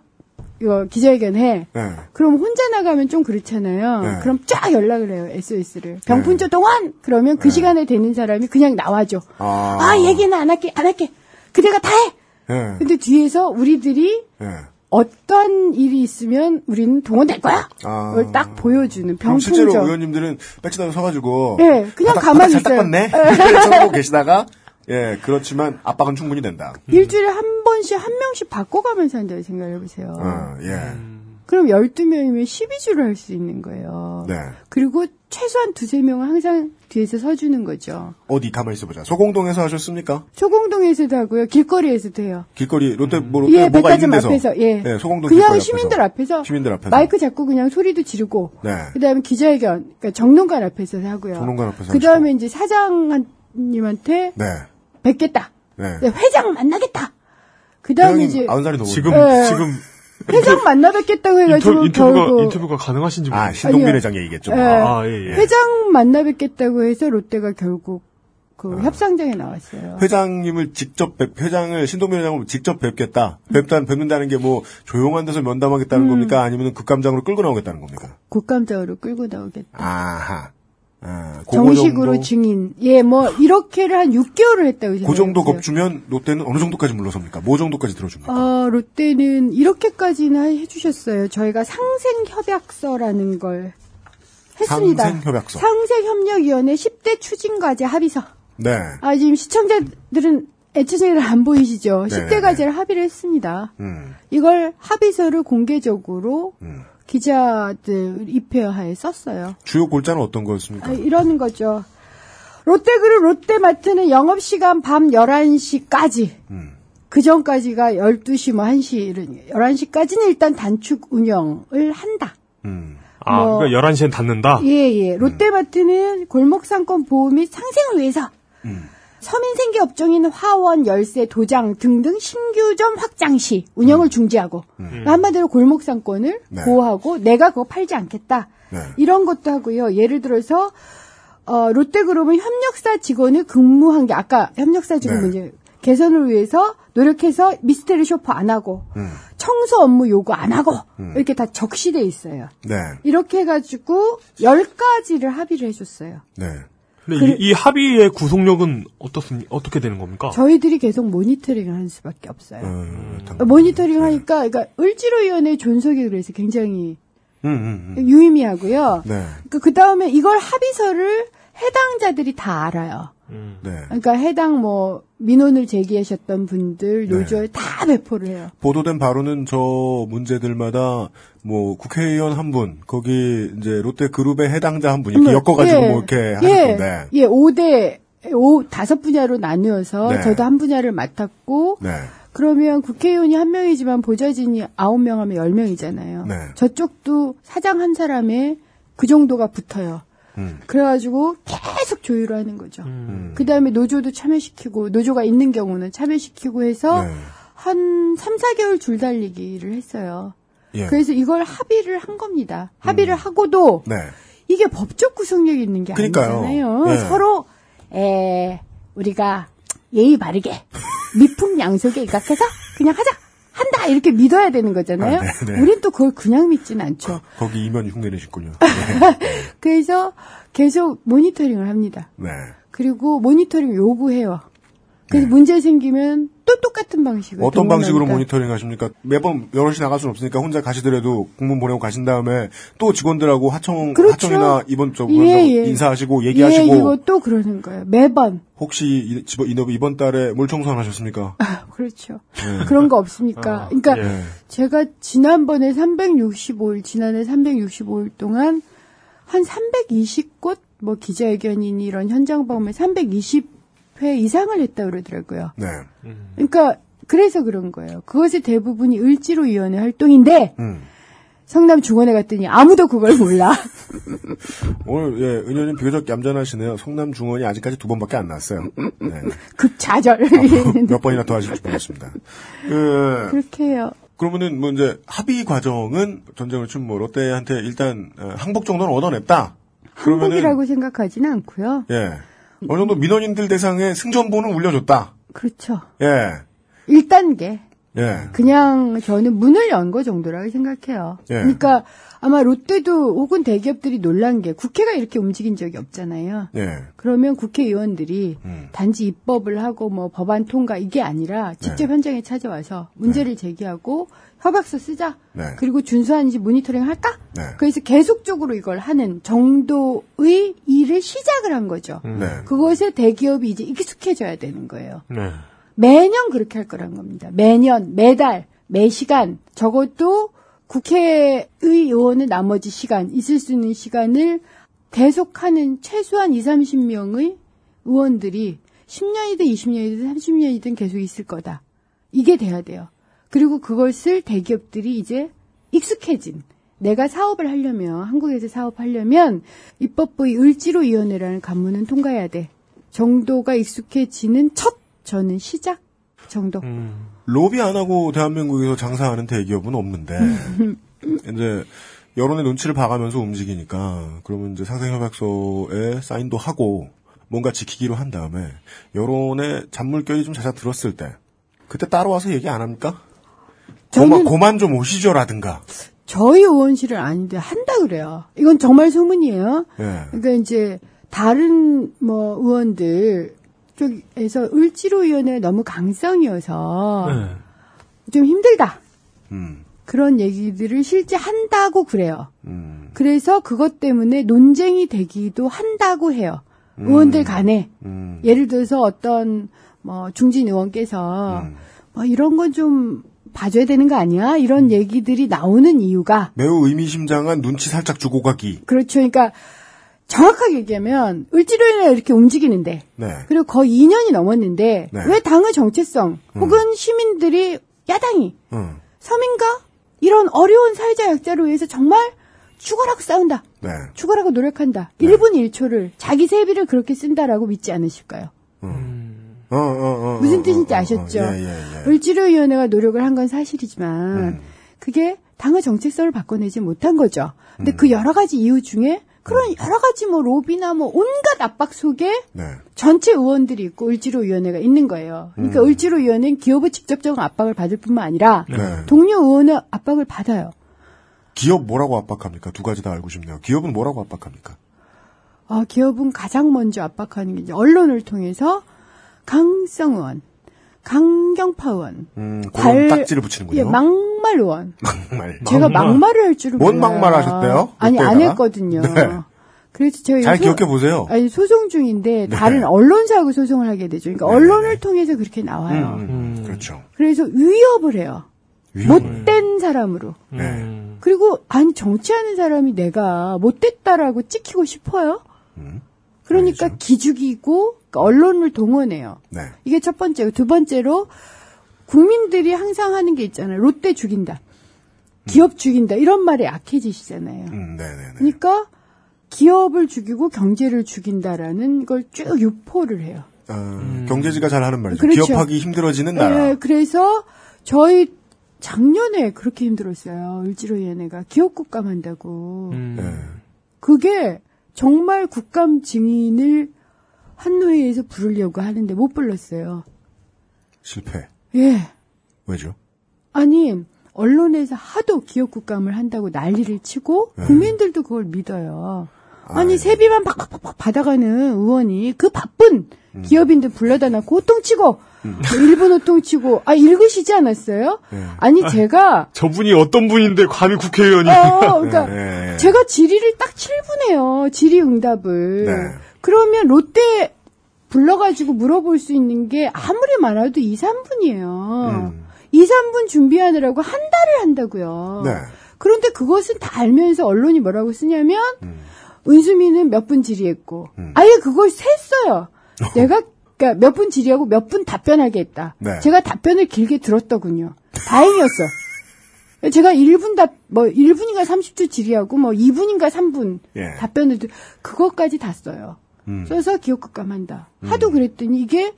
이거 기자회견 해. 네. 그럼 혼자 나가면 좀 그렇잖아요. 네. 그럼 쫙 연락을 해요, SOS를. 병풍조 동원! 그러면 그 시간에 되는 사람이 그냥 나와줘. 아, 아, 얘기는 안 할게, 안 할게. 그대가 다 해! 예. 근데 뒤에서 우리들이 예. 어떤 일이 있으면 우리는 동원될 거야! 아. 그걸 딱 보여주는 그럼 실제로 병풍조. 의원님들은 배치다가 서가지고 예, 그냥 바닥- 가만히 바닥 잘 있어요. 예. 닦았네 계시다가 예 그렇지만 압박은 충분히 된다. 일주일에 한 번씩 한 명씩 바꿔가면서 한다고 생각해 보세요. 어, 예. 그럼 12명이면 12주를 할 수 있는 거예요. 네. 그리고 최소한 두세 명은 항상 뒤에서 서주는 거죠. 어디 가만 있어보자. 소공동에서 하셨습니까? 소공동에서도 하고요. 길거리에서도 해요. 길거리 롯데 뭐 롯데 예, 뭐가 있는 데서. 앞에서, 예. 네, 소공동 그냥 시민들 앞에서, 시민들 앞에서. 마이크 잡고 그냥 소리도 지르고, 네. 그 다음에 기자회견, 그러니까 정론관 앞에서 하고요. 정론관 앞에서 그 다음에 이제 사장님한테 네. 뵙겠다. 네. 네, 회장 만나겠다. 그 다음에 이제, 아흔 살이 넘어. 지금 예. 지금 회장 만나 뵙겠다고 해가지고, 인터, 인터뷰가 결국 인터뷰가 가능하신지 아 모르겠어요. 신동빈 아니요. 회장 얘기겠죠. 예. 아, 예, 예. 회장 만나 뵙겠다고 해서 롯데가 결국 그 협상장에 나왔어요. 아. 회장님을 직접 뵙, 회장을 신동빈 회장을 직접 뵙겠다. 뵙다 뵙는다는 게 뭐 조용한 데서 면담하겠다는 음. 겁니까? 아니면 극감장으로 끌고 나오겠다는 겁니까? 국감장으로 끌고 나오겠다. 아하. 아, 그거 정식으로 증인. 예, 뭐 이렇게를 한 6개월을 했다고 생각해요. 그 정도 겁주면 롯데는 어느 정도까지 물러섭니까? 뭐 정도까지 들어줍니까? 어, 롯데는 이렇게까지는 해주셨어요. 저희가 상생협약서라는 걸 했습니다. 상생협약서. 상생협력위원회 10대 추진과제 합의서. 네. 아, 지금 시청자들은 애초에는 안 보이시죠? 네, 10대 과제를 합의를 했습니다. 음. 이걸 합의서를 공개적으로 음. 기자들 입회하에 썼어요. 주요 골자는 어떤 거였습니까? 아, 이러는 거죠. 롯데그룹 롯데마트는 영업시간 밤 11시까지. 음. 그 전까지가 12시 뭐 1시, 11시까지는 일단 단축 운영을 한다. 음. 아, 뭐- 그러니까 11시엔 닫는다. 예, 예. 롯데마트는 골목상권 보호 및 상생을 위해서 음. 서민 생계 업종인 화원, 열쇠, 도장 등등 신규점 확장 시 운영을 중지하고 한마디로 골목상권을 음. 네. 보호하고 내가 그거 팔지 않겠다. 네. 이런 것도 하고요. 예를 들어서 어, 롯데그룹은 협력사 직원을 근무한 게 아까 협력사 직원 네. 문제 개선을 위해서 노력해서 미스테리 쇼프 안 하고 음. 청소 업무 요구 안 하고 이렇게 다 적시돼 있어요. 네. 이렇게 해가지고 열 가지를 합의를 해줬어요. 네. 근데 이, 이 합의의 구속력은 어떻습니 어떻게 되는 겁니까? 저희들이 계속 모니터링을 할 수밖에 없어요. 음, 모니터링 하니까, 그러니까 을지로위원회 존속이 그래서 굉장히 음, 음, 음. 유의미하고요. 네. 그 다음에 이걸 합의서를 해당자들이 다 알아요. 네. 그러니까 해당 뭐 민원을 제기하셨던 분들 네. 요절 다 배포를 해요. 보도된 바로는 저 문제들마다 뭐 국회의원 한 분, 거기 이제 롯데 그룹의 해당자 한 분 이렇게 엮어가지고 예. 뭐 이렇게 하는 예. 건데. 예, 5대, 오, 다섯 분야로 나누어서 네. 저도 한 분야를 맡았고, 네. 그러면 국회의원이 한 명이지만 보좌진이 아홉 명 하면 열 명이잖아요. 네. 저쪽도 사장 한 사람에 그 정도가 붙어요. 음. 그래가지고 계속 조율을 하는 거죠. 그 다음에 노조도 참여시키고, 노조가 있는 경우는 참여시키고 해서 네. 한 3, 4개월 줄 달리기를 했어요. 예. 그래서 이걸 합의를 한 겁니다. 합의를 하고도 네. 이게 법적 구속력이 있는 게 그러니까요. 아니잖아요. 예. 서로 에 우리가 예의 바르게 미풍 양속에 입각해서 그냥 하자 한다 이렇게 믿어야 되는 거잖아요. 아, 네, 네. 우린 또 그걸 그냥 믿지는 않죠. 거 기 이면 흉내내셨군요. 그래서 계속 모니터링을 합니다. 네. 그리고 모니터링 요구해요. 그래서 문제 생기면 또 똑같은 방식으로 어떤 방식으로. 모니터링 하십니까? 매번 여럿이 나갈 수는 없으니까 혼자 가시더라도 공문 보내고 가신 다음에 또 직원들하고 하청, 그렇죠. 하청이나 이번 저 예, 예. 인사하시고 얘기하시고 예, 또 그러는 거예요. 매번 혹시 이, 집- 이번, 이번 달에 물 청소 안 하셨습니까? 그렇죠. 예. 그런 거 없습니까? 아, 그러니까 예. 제가 지난번에 365일, 지난해 365일 동안 한 320곳 뭐 기자회견이니 이런 현장 방문 320 회 이상을 했다 그러더라고요. 네. 그러니까 그래서 그런 거예요. 그것의 대부분이 을지로 위원회 활동인데 음. 성남 중원에 갔더니 아무도 그걸 몰라. 오늘 예, 은현님 비교적 얌전하시네요. 성남 중원이 아직까지 두 번밖에 안 나왔어요. 네. 극좌절. 몇 번이나 더 하실지 모르겠습니다. 그, 그렇게 해요. 그러면은 뭐 이제 합의 과정은 전쟁을 친뭐 롯데한테 일단 어, 항복 정도는 얻어냈다. 그러면은 한국이라고 생각하지는 않고요. 예 어느 정도 민원인들 대상의 승전보는 울려줬다. 그렇죠. 예 1단계. 예. 그냥 저는 문을 연 거 정도라고 생각해요. 예. 그러니까 아마 롯데도 혹은 대기업들이 놀란 게 국회가 이렇게 움직인 적이 없잖아요. 예. 그러면 국회의원들이 음. 단지 입법을 하고 뭐 법안 통과 이게 아니라 직접 네. 현장에 찾아와서 문제를 제기하고 협약서 쓰자. 네. 그리고 준수하는지 모니터링 할까? 네. 그래서 계속적으로 이걸 하는 정도의 일을 시작을 한 거죠. 네. 그것에 대기업이 이제 익숙해져야 되는 거예요. 네. 매년 그렇게 할 거란 겁니다. 매년, 매달, 매시간, 적어도 국회의원은 나머지 시간, 있을 수 있는 시간을 계속하는 최소한 2, 30명의 의원들이 10년이든 20년이든 30년이든 계속 있을 거다. 이게 돼야 돼요. 그리고 그것을 대기업들이 이제 익숙해진 내가 사업을 하려면 한국에서 사업하려면 입법부의 을지로위원회라는 간문은 통과해야 돼. 정도가 익숙해지는 첫 저는 시작 정도. 로비 안 하고 대한민국에서 장사하는 대기업은 없는데 이제 여론의 눈치를 봐가면서 움직이니까 그러면 이제 상생협약서에 사인도 하고 뭔가 지키기로 한 다음에 여론의 잔물결이 좀 잦아 들었을 때 그때 따라와서 얘기 안 합니까? 고만, 고만 좀 오시죠라든가. 저희 의원실은 아닌데 한다 그래요. 이건 정말 소문이에요. 예. 그러니까 이제 다른 뭐 의원들 쪽에서 을지로 위원회 너무 강성이어서 네. 좀 힘들다. 음. 그런 얘기들을 실제 한다고 그래요. 음. 그래서 그것 때문에 논쟁이 되기도 한다고 해요. 의원들 간에. 음. 예를 들어서 어떤 뭐 중진 의원께서 음. 뭐 이런 건좀 봐줘야 되는 거 아니야? 이런 얘기들이 나오는 이유가 매우 의미심장한 눈치 살짝 주고 가기. 그렇죠. 그러니까 정확하게 얘기하면 을지로인에 이렇게 움직이는데 네. 그리고 거의 2년이 넘었는데 네. 왜 당의 정체성 혹은 시민들이 야당이 음. 서민가 이런 어려운 사회자 약자를 위해서 정말 죽어라고 싸운다. 네. 죽어라고 노력한다. 1분 1초를 자기 세비를 그렇게 쓴다라고 믿지 않으실까요? 어, 어, 어, 무슨 어, 뜻인지 어, 어, 아셨죠? 예, 예, 예. 을지로위원회가 노력을 한 건 사실이지만 음. 그게 당의 정책성을 바꿔내지 못한 거죠. 근데 음. 그 여러 가지 이유 중에 그런 여러 가지 뭐 로비나 뭐 온갖 압박 속에 네. 전체 의원들이 있고 을지로위원회가 있는 거예요. 그러니까 음. 을지로위원회는 기업의 직접적인 압박을 받을 뿐만 아니라 네. 동료 의원의 압박을 받아요. 기업 뭐라고 압박합니까? 두 가지 다 알고 싶네요. 기업은 뭐라고 압박합니까? 아, 기업은 가장 먼저 압박하는 게 이제 언론을 통해서 강성 의원, 강경파 의원, 음, 그런 딱지를 붙이는군요. 예, 막말 의원. 막말. 제가 막말 을 할 줄은 뭔 몰라요. 막말 하셨대요? 아니 안? 했거든요. 네. 그래서 제가 잘 소- 기억해 보세요. 아니 소송 중인데 네. 다른 언론사하고 소송을 하게 되죠. 그러니까 네, 언론을 통해서 그렇게 나와요. 음, 음, 그렇죠. 그래서 위협을 해요. 못된 사람으로. 네. 그리고 아니 정치하는 사람이 내가 못됐다라고 찍히고 싶어요. 음. 그러니까 기죽이고 그러니까 언론을 동원해요. 네. 이게 첫 번째고 두 번째로 국민들이 항상 하는 게 있잖아요. 롯데 죽인다. 기업 죽인다. 이런 말에 약해지시잖아요. 음, 네, 네. 그러니까 기업을 죽이고 경제를 죽인다라는 걸 쭉 유포를 해요. 어, 경제지가 잘 하는 말이죠. 그렇죠. 기업하기 힘들어지는 나라. 네, 그래서 저희 작년에 그렇게 힘들었어요. 을지로위원회가 기업 국감 한다고. 네. 그게 정말 국감 증인을 한노회에서 부르려고 하는데 못 불렀어요. 실패. 예. 왜죠? 아니 언론에서 하도 기업 국감을 한다고 난리를 치고 네. 국민들도 그걸 믿어요. 아니 세비만 팍팍팍 받아가는 의원이 그 바쁜 음. 기업인들 불러다 놓고 호통치고 뭐 일본 호통치고 아 읽으시지 않았어요? 네. 아니 제가 저분이 어떤 분인데 감히 국회의원이. 어, 그러니까 네. 제가 질의를 딱 7분 해요. 질의 응답을. 네. 그러면 롯데 불러가지고 물어볼 수 있는 게 아무리 많아도 2, 3분이에요. 2, 3분 준비하느라고 한 달을 한다고요. 네. 그런데 그것은 다 알면서 언론이 뭐라고 쓰냐면 은수미는 몇 분 질의했고 아예 그걸 셌어요. 내가 그러니까 몇 분 질의하고 몇 분 답변하게 했다. 네. 제가 답변을 길게 들었더군요. 다행이었어. 제가 1분 답, 뭐, 1분인가 30초 질의하고, 뭐, 2분인가 3분 예. 답변을, 드- 그것까지 다 써요. 음. 써서 기억극감 한다. 하도 그랬더니 이게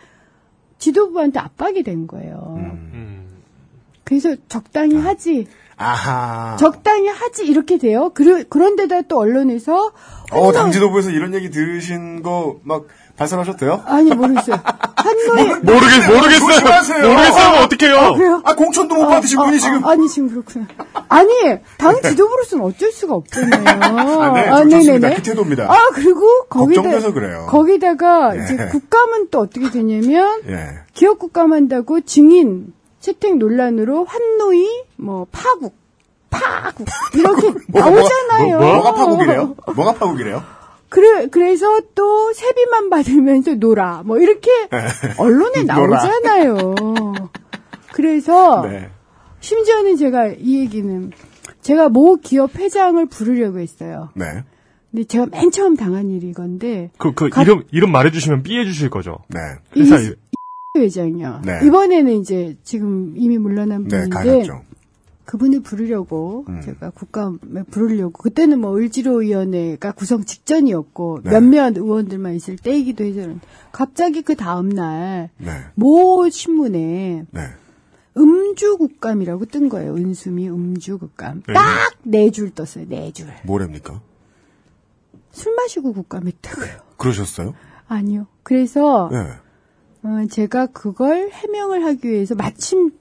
지도부한테 압박이 된 거예요. 그래서 적당히 하지. 아하. 적당히 하지. 이렇게 돼요. 그러, 그런데다 또 언론에서. 어, 당 지도부에서 이런 얘기 들으신 거, 막, 돼요? 아니 모르겠어요. 한노이 모르겠, 모르겠어요. 조심하세요. 모르겠어요. 어떡해요. 아, 그래요? 아, 공천도 못 받으신 분이 지금. 아, 니 지금 그렇구나. 아니, 당 지도부로서는 어쩔 수가 없잖아요. 아, 네, 저 좋습니다. 그 태도입니다. 아, 그리고 거기다, 걱정돼서 그래요. 거기다가 예. 이제 국감은 또 어떻게 되냐면, 예. 기업 국감한다고 증인, 채택 논란으로 환노이, 뭐, 파국, 파국, 이렇게 나오잖아요. 뭐, 가 파국이래요? 뭐가 파국이래요? 그래, 그래서 또 세비만 받으면서 놀아. 뭐, 이렇게 언론에. 나오잖아요. 그래서, 네. 심지어는 제가 이 얘기는 제가 모 기업 회장을 부르려고 했어요. 네. 근데 제가 맨 처음 당한 일이 이건데 그, 그, 가- 이름, 이름 말해주시면 삐해 주실 거죠. 네. 회사 이-. 회장이요. 네. 이번에는 이제 지금 이미 물러난 네, 분인데 가셨죠. 그분을 부르려고 음. 제가 국감에 부르려고 그때는 뭐 을지로위원회가 구성 직전이었고 네. 몇몇 의원들만 있을 때이기도 해서 갑자기 그 다음 날 네. 모 신문에 네. 음주 국감이라고 뜬 거예요. 은수미 음주 국감. 네. 딱네 줄 떴어요. 네 줄. 뭐랍니까? 술 마시고 국감했다고요. 그러셨어요? 아니요. 그래서 네. 어, 제가 그걸 해명을 하기 위해서 마침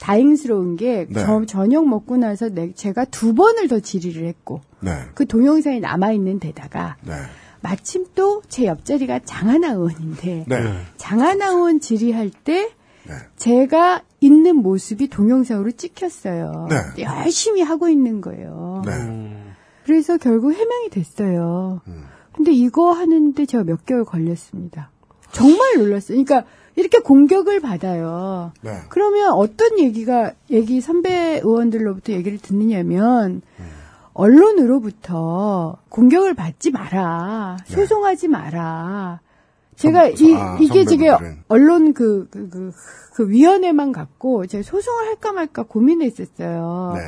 다행스러운 게 네. 저, 저녁 먹고 나서 내, 제가 두 번을 더 질의를 했고 네. 그 동영상이 남아 있는 데다가 네. 마침 또 제 옆자리가 장하나 의원인데 네. 장하나 의원 질의할 때 네. 제가 있는 모습이 동영상으로 찍혔어요. 네. 열심히 하고 있는 거예요. 네. 그래서 결국 해명이 됐어요. 근데 이거 하는데 제가 몇 개월 걸렸습니다. 정말 놀랐어요. 그러니까 이렇게 공격을 받아요. 네. 그러면 어떤 얘기가 얘기 선배 의원들로부터 얘기를 듣느냐면 언론으로부터 공격을 받지 마라. 소송하지 마라. 제가 선- 이, 아, 이게 지금. 언론 그, 그, 그, 그 위원회만 갖고 제가 소송을 할까 말까 고민했었어요. 네.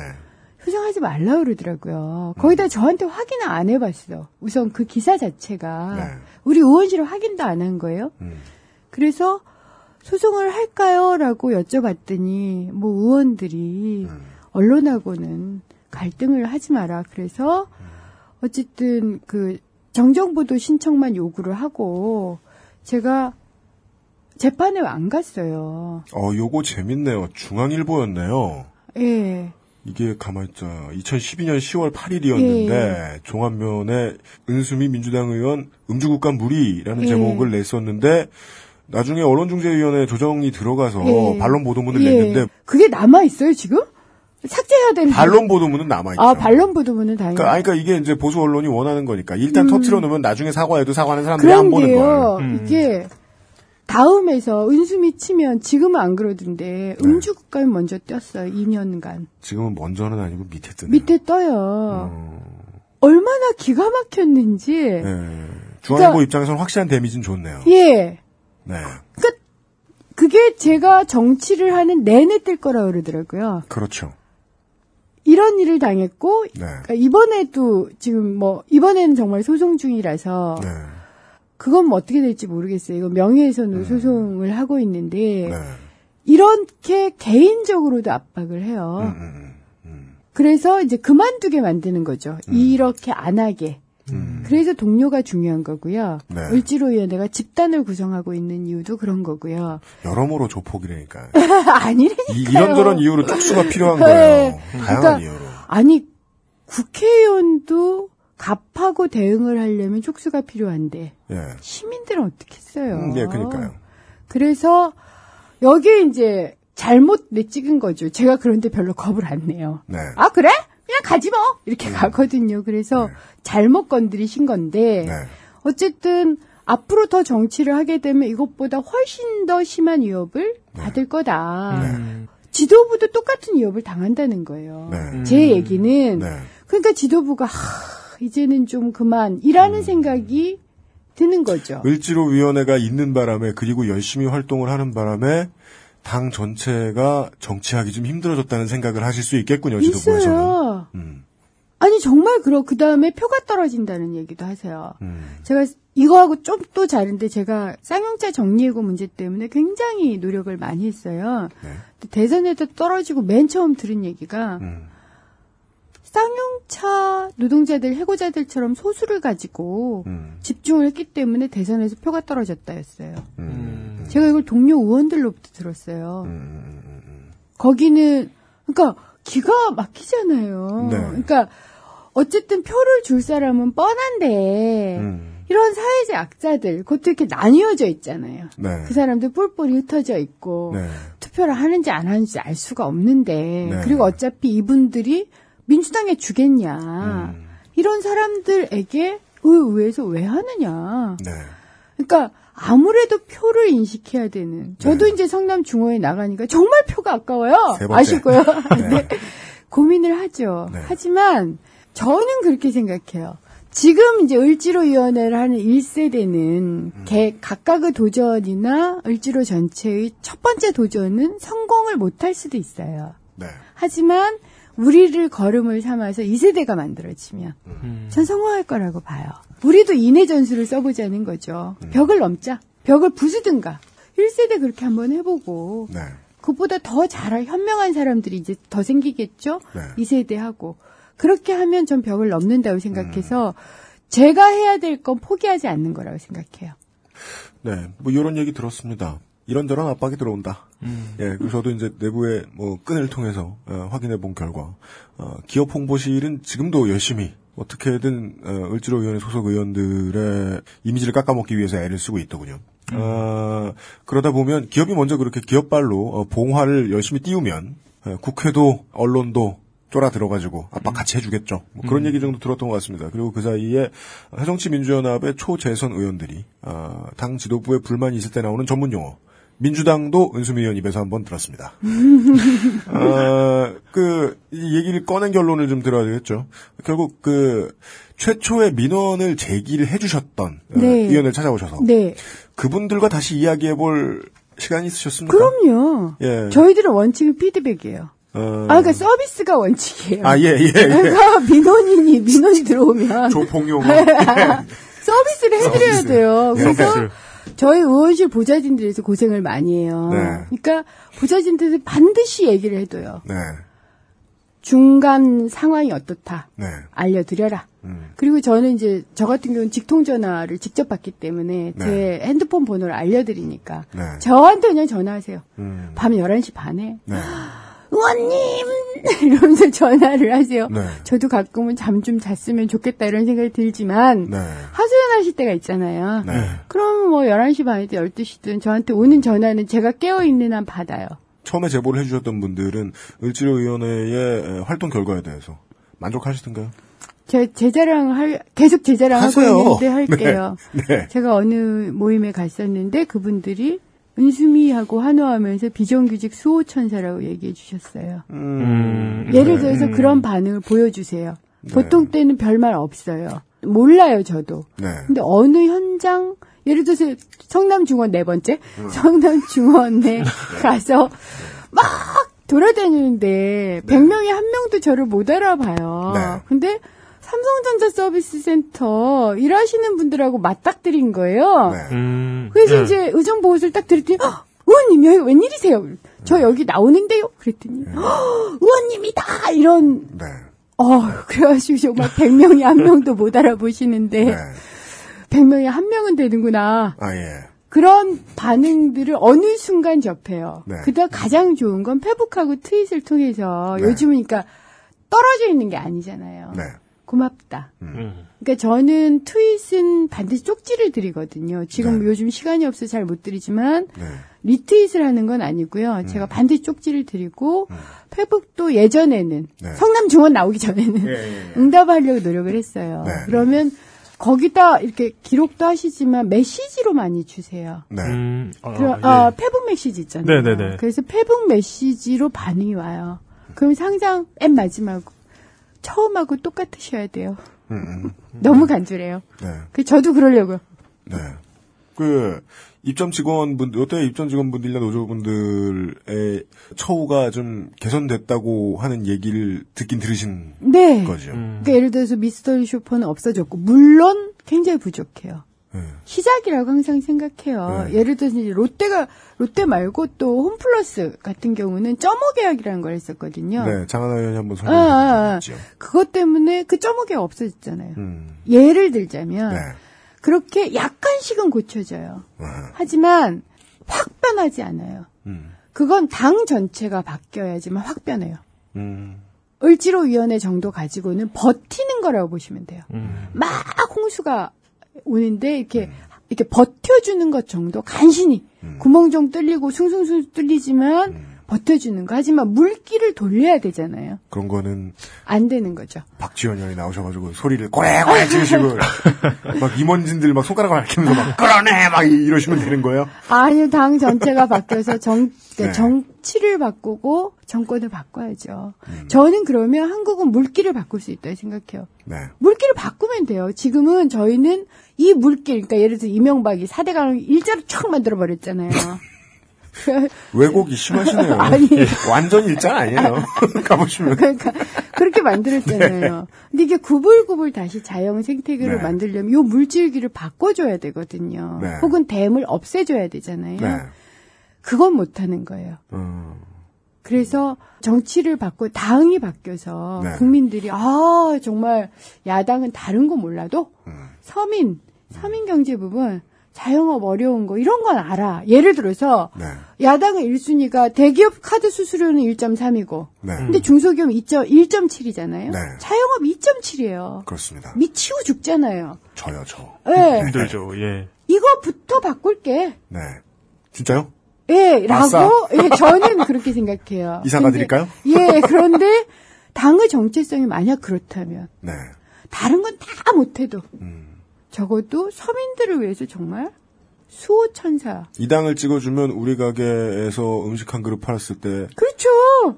소송하지 말라 그러더라고요. 거기다 저한테 확인을 안 해봤어. 우선 그 기사 자체가 네. 우리 의원실은 확인도 안 한 거예요. 음. 그래서 소송을 할까요?라고 여쭤봤더니 뭐 의원들이 음. 언론하고는 갈등을 하지 마라. 그래서 어쨌든 그 정정보도 신청만 요구를 하고 제가 재판에 안 갔어요. 어, 요거 재밌네요. 중앙일보였네요. 예. 이게 가만있자 2012년 10월 8일이었는데 종합면에 은수미 민주당 의원 음주국감 무리라는 예. 제목을 냈었는데 나중에 언론중재위원회 조정이 들어가서 예. 반론 보도문을 예. 냈는데 그게 남아 있어요 지금? 삭제해야 되는. 반론 보도문은 남아 있죠. 아 반론 보도문은 다행히. 그러니까, 그러니까 이게 이제 보수 언론이 원하는 거니까 일단 음. 터트려 놓으면 나중에 사과해도 사과하는 사람들이 안 보는 걸. 음. 이게 다음에서 은수미 치면 지금은 안 그러던데 네. 음주 국감이 먼저 떴어요. 2년간 지금은 먼저는 아니고 밑에 뜨네요. 밑에 떠요. 얼마나 기가 막혔는지. 네. 중앙일보 그러니까- 입장에서는 확실한 데미지는 좋네요. 예. 네. 그게 제가 정치를 하는 내내 뜰 거라 그러더라고요. 그렇죠. 이런 일을 당했고 네. 그러니까 이번에도 지금 뭐 이번에는 정말 소송 중이라서 네. 그건 뭐 어떻게 될지 모르겠어요. 이거 명예훼손으로 소송을 하고 있는데 네. 이렇게 개인적으로도 압박을 해요. 음, 그래서 이제 그만두게 만드는 거죠. 음. 이렇게 안 하게. 그래서 동료가 중요한 거고요. 네. 을지로위원회가 집단을 구성하고 있는 이유도 그런 거고요. 여러모로 조폭이라니까. 아니라니까요. 이, 이런저런 이유로 쪽수가 필요한 네. 거예요. 다양한 그러니까 이유로. 아니 국회의원도 갑하고 대응을 하려면 촉수가 필요한데 예. 시민들은 어떻게 했어요? 음, 예, 그러니까요. 그래서 여기에 이제 잘못 내 찍은 거죠. 제가 그런데 별로 겁을 안 내요. 네. 아 그래? 그냥 가지 뭐 이렇게 가거든요. 그래서 잘못 건드리신 건데 네. 어쨌든 앞으로 더 정치를 하게 되면 이것보다 훨씬 더 심한 위협을 네. 받을 거다. 지도부도 똑같은 위협을 당한다는 거예요. 네. 제 얘기는 네. 그러니까 지도부가 하, 이제는 좀 그만이라는 음. 생각이 드는 거죠. 을지로 위원회가 있는 바람에 그리고 열심히 활동을 하는 바람에 당 전체가 정치하기 좀 힘들어졌다는 생각을 하실 수 있겠군요. 지도부에서는. 있어요. 음. 아니 정말 그러 그 다음에 표가 떨어진다는 얘기도 하세요. 음. 제가 이거하고 좀 또 다른데 제가 쌍용차 정리해고 문제 때문에 굉장히 노력을 많이 했어요. 네. 대선에도 떨어지고 맨 처음 들은 얘기가 음. 쌍용차 차 노동자들 해고자들처럼 소수를 가지고 음. 집중을 했기 때문에 대선에서 표가 떨어졌다였어요. 음. 제가 이걸 동료 의원들로부터 들었어요. 거기는 그러니까 기가 막히잖아요. 네. 그러니까 어쨌든 표를 줄 사람은 뻔한데 음. 이런 사회적 약자들 그것도 이렇게 나뉘어져 있잖아요. 네. 그 사람들 뿔뿔이 흩어져 있고 네. 투표를 하는지 안 하는지 알 수가 없는데 네. 그리고 어차피 이분들이 민주당에 주겠냐 음. 이런 사람들에게 의회에서 왜 하느냐 네. 그러니까 아무래도 표를 인식해야 되는 저도 이제 성남 중호에 나가니까 정말 표가 아까워요 네. 세 번째. 아시고요 네. 네. 고민을 하죠 네. 하지만 저는 그렇게 생각해요 지금 이제 을지로위원회를 하는 1세대는 음. 개, 각각의 도전이나 을지로 전체의 첫 번째 도전은 성공을 못할 수도 있어요. 네. 하지만 우리를 걸음을 삼아서 2세대가 만들어지면 전 성공할 거라고 봐요. 우리도 인해 전술을 써보자는 거죠. 음. 벽을 넘자. 벽을 부수든가. 1세대 그렇게 한번 해보고 네. 그보다 더 잘, 현명한 사람들이 이제 더 생기겠죠? 네. 2세대 하고. 그렇게 하면 전 벽을 넘는다고 생각해서 음. 제가 해야 될 건 포기하지 않는 거라고 생각해요. 네, 뭐 이런 얘기 들었습니다. 이런저런 압박이 들어온다. 예, 그리고 저도 이제 내부의 뭐 끈을 통해서 어, 확인해 본 결과 어, 기업 홍보실은 지금도 열심히 어떻게든 어, 을지로위원회 소속 의원들의 이미지를 깎아먹기 위해서 애를 쓰고 있더군요. 어, 그러다 보면 기업이 먼저 그렇게 기업발로 어, 봉화를 열심히 띄우면 어, 국회도 언론도 쫄아 들어가지고 압박 같이 해주겠죠. 뭐 그런 얘기 정도 들었던 것 같습니다. 그리고 그 사이에 새정치민주연합의 초재선 의원들이 아, 당 지도부에 불만이 있을 때 나오는 전문 용어 민주당도 은수미 의원 입에서 한번 들었습니다. 어, 그, 이 얘기를 꺼낸 결론을 좀 들어야 되겠죠. 결국 그, 최초의 민원을 제기를 해주셨던 어, 네. 의원을 찾아오셔서 네. 그분들과 다시 이야기해 볼 시간이 있으셨습니까? 그럼요. 예. 저희들은 원칙은 피드백이에요. 어, 아, 그러니까 서비스가 원칙이에요. 아, 예, 예, 예. 그러니까 민원인이 민원이 들어오면 조폭용어. 서비스를 해드려야 서비스. 돼요. 예. 그래서 서비스. 저희 의원실 보좌진들에서 고생을 많이 해요. 네. 그러니까 보좌진들은 반드시 얘기를 해둬요. 네. 중간 상황이 어떻다. 네. 알려드려라. 음. 그리고 저는 이제 저 같은 경우는 직통 전화를 직접 받기 때문에 네. 제 핸드폰 번호를 알려드리니까 네. 저한테 그냥 전화하세요. 음. 밤 11시 반에 네. 의원님 이러면서 전화를 하세요. 네. 저도 가끔은 잠 좀 잤으면 좋겠다 이런 생각이 들지만 네. 하소연하실 때가 있잖아요. 네. 그럼 뭐 11시 반이든 12시든 저한테 오는 전화는 제가 깨어있는 한 받아요. 처음에 제보를 해주셨던 분들은 을지로위원회의 활동 결과에 대해서 만족하시던가요? 제, 제 자랑을 할, 계속 제 자랑하고. 있는데 할게요. 네. 네. 제가 어느 모임에 갔었는데 그분들이 은수미하고 한화하면서 비정규직 수호천사라고 얘기해 주셨어요. 음, 예를 네. 들어서 음. 그런 반응을 보여주세요. 보통 때는 별말 없어요. 몰라요, 저도. 네. 근데 어느 현장, 예를 들어서 성남중원 네 번째, 성남중원에 가서 막 돌아다니는데 100명에 한 명도 저를 못 알아봐요. 네. 근데 삼성전자 서비스 센터 일하시는 분들하고 맞닥뜨린 거예요. 음, 그래서 네. 이제 의정 보고서를 딱 드렸더니 "헉, 의원님 여기 웬일이세요? 저 여기 나오는데요? 그랬더니 "헉, 의원님이다 이런 네. 어 그래가지고 정말 100명이 한 명도 못 알아보시는데 네. 100명이 한 명은 되는구나. 아, 예. 그런 반응들을 어느 순간 접해요. 네. 그다 가장 좋은 건 페북하고 트윗을 통해서 네. 요즘은 그러니까 떨어져 있는 게 아니잖아요. 네. 고맙다. 음. 그러니까 저는 트윗은 반드시 쪽지를 드리거든요. 지금 네. 요즘 시간이 없어서 잘 못 드리지만 네. 리트윗을 하는 건 아니고요. 제가 반드시 쪽지를 드리고 페북도 예전에는 음. 네. 성남 중원 나오기 전에는 예, 예, 예. 응답하려고 노력을 했어요. 네. 그러면 거기다 이렇게 기록도 하시지만 메시지로 많이 주세요. 네. 음, 아, 그럼 예. 아, 페북 메시지 있잖아요. 네네네. 그래서 페북 메시지로 반응이 와요. 그럼 상장 맨 마지막 처음하고 똑같으셔야 돼요. 음, 음. 너무 간절해요. 네. 그 저도 그러려고요. 네. 그, 입점 직원분들, 롯데 입점 직원분들이나 노조분들의 처우가 좀 개선됐다고 하는 얘기를 듣긴 들으신 네. 거죠. 음. 그러니까 예를 들어서 미스터리 쇼퍼는 없어졌고 물론 굉장히 부족해요. 시작이라고 항상 생각해요. 네. 예를 들어서 롯데가 롯데 말고 또 홈플러스 같은 경우는 점어 계약이라는 걸 했었거든요. 네, 장하나 의원이 한번 아, 아, 아. 주셨죠. 그것 때문에 그 점어 계약 없어졌잖아요. 음. 예를 들자면 네. 그렇게 약간씩은 고쳐져요. 아, 하지만 확 변하지 않아요. 음. 그건 당 전체가 바뀌어야지만 확 변해요. 음. 을지로 위원회 정도 가지고는 버티는 거라고 보시면 돼요. 음. 막 홍수가 오는데 이렇게 이렇게 버텨주는 것 정도 간신히. 구멍 좀 뚫리고 숭숭숭 뚫리지만 버텨주는 거 하지만 물기를 돌려야 되잖아요. 그런 거는 안 되는 거죠. 박지원 의원이 나오셔가지고 소리를 꼬레꼬레 지르시고 막 임원진들 막 손가락을 앓히면서 막 끌어내 막 이러시면 되는 거예요. 아니요, 당 전체가 바뀌어서 정, 그러니까 네. 정치를 바꾸고 정권을 바꿔야죠. 음. 저는 그러면 한국은 물기를 바꿀 수 있다고 생각해요. 네. 물기를 바꾸면 돼요. 지금은 저희는 이 물길, 그러니까 예를 들어 이명박이 4대 강을 일자로 촥 만들어 버렸잖아요. 왜곡이 심하시네요. 아니. 완전 일장 아니에요. 가보시면. 그러니까 그렇게 만들었잖아요. 근데 이게 구불구불 다시 자연 생태계를 네. 만들려면 요 물질기를 바꿔줘야 되거든요. 네. 혹은 댐을 없애줘야 되잖아요. 네. 그건 못하는 거예요. 음. 그래서 정치를 바꿔 당이 바뀌어서 네. 국민들이 아 정말 야당은 다른 거 몰라도 음. 서민 서민 경제 부분 자영업 어려운 거 이런 건 알아. 예를 들어서 네. 야당의 1순위가 대기업 카드 수수료는 1.3이고 네. 근데 중소기업 2.1.7이잖아요. 네. 자영업 2.7이에요. 그렇습니다. 미치고 죽잖아요. 저요, 저. 예. 힘들죠. 예. 이거부터 바꿀게. 네. 진짜요? 예. 라고, 예, 저는 그렇게 생각해요. 이사 근데- 가드릴까요? 예, 그런데 당의 정체성이 만약 그렇다면, 네. 다른 건 다 못해도, 음. 적어도 서민들을 위해서 정말 수호 천사. 이 당을 찍어주면 우리 가게에서 음식 한 그릇 팔았을 때 그렇죠.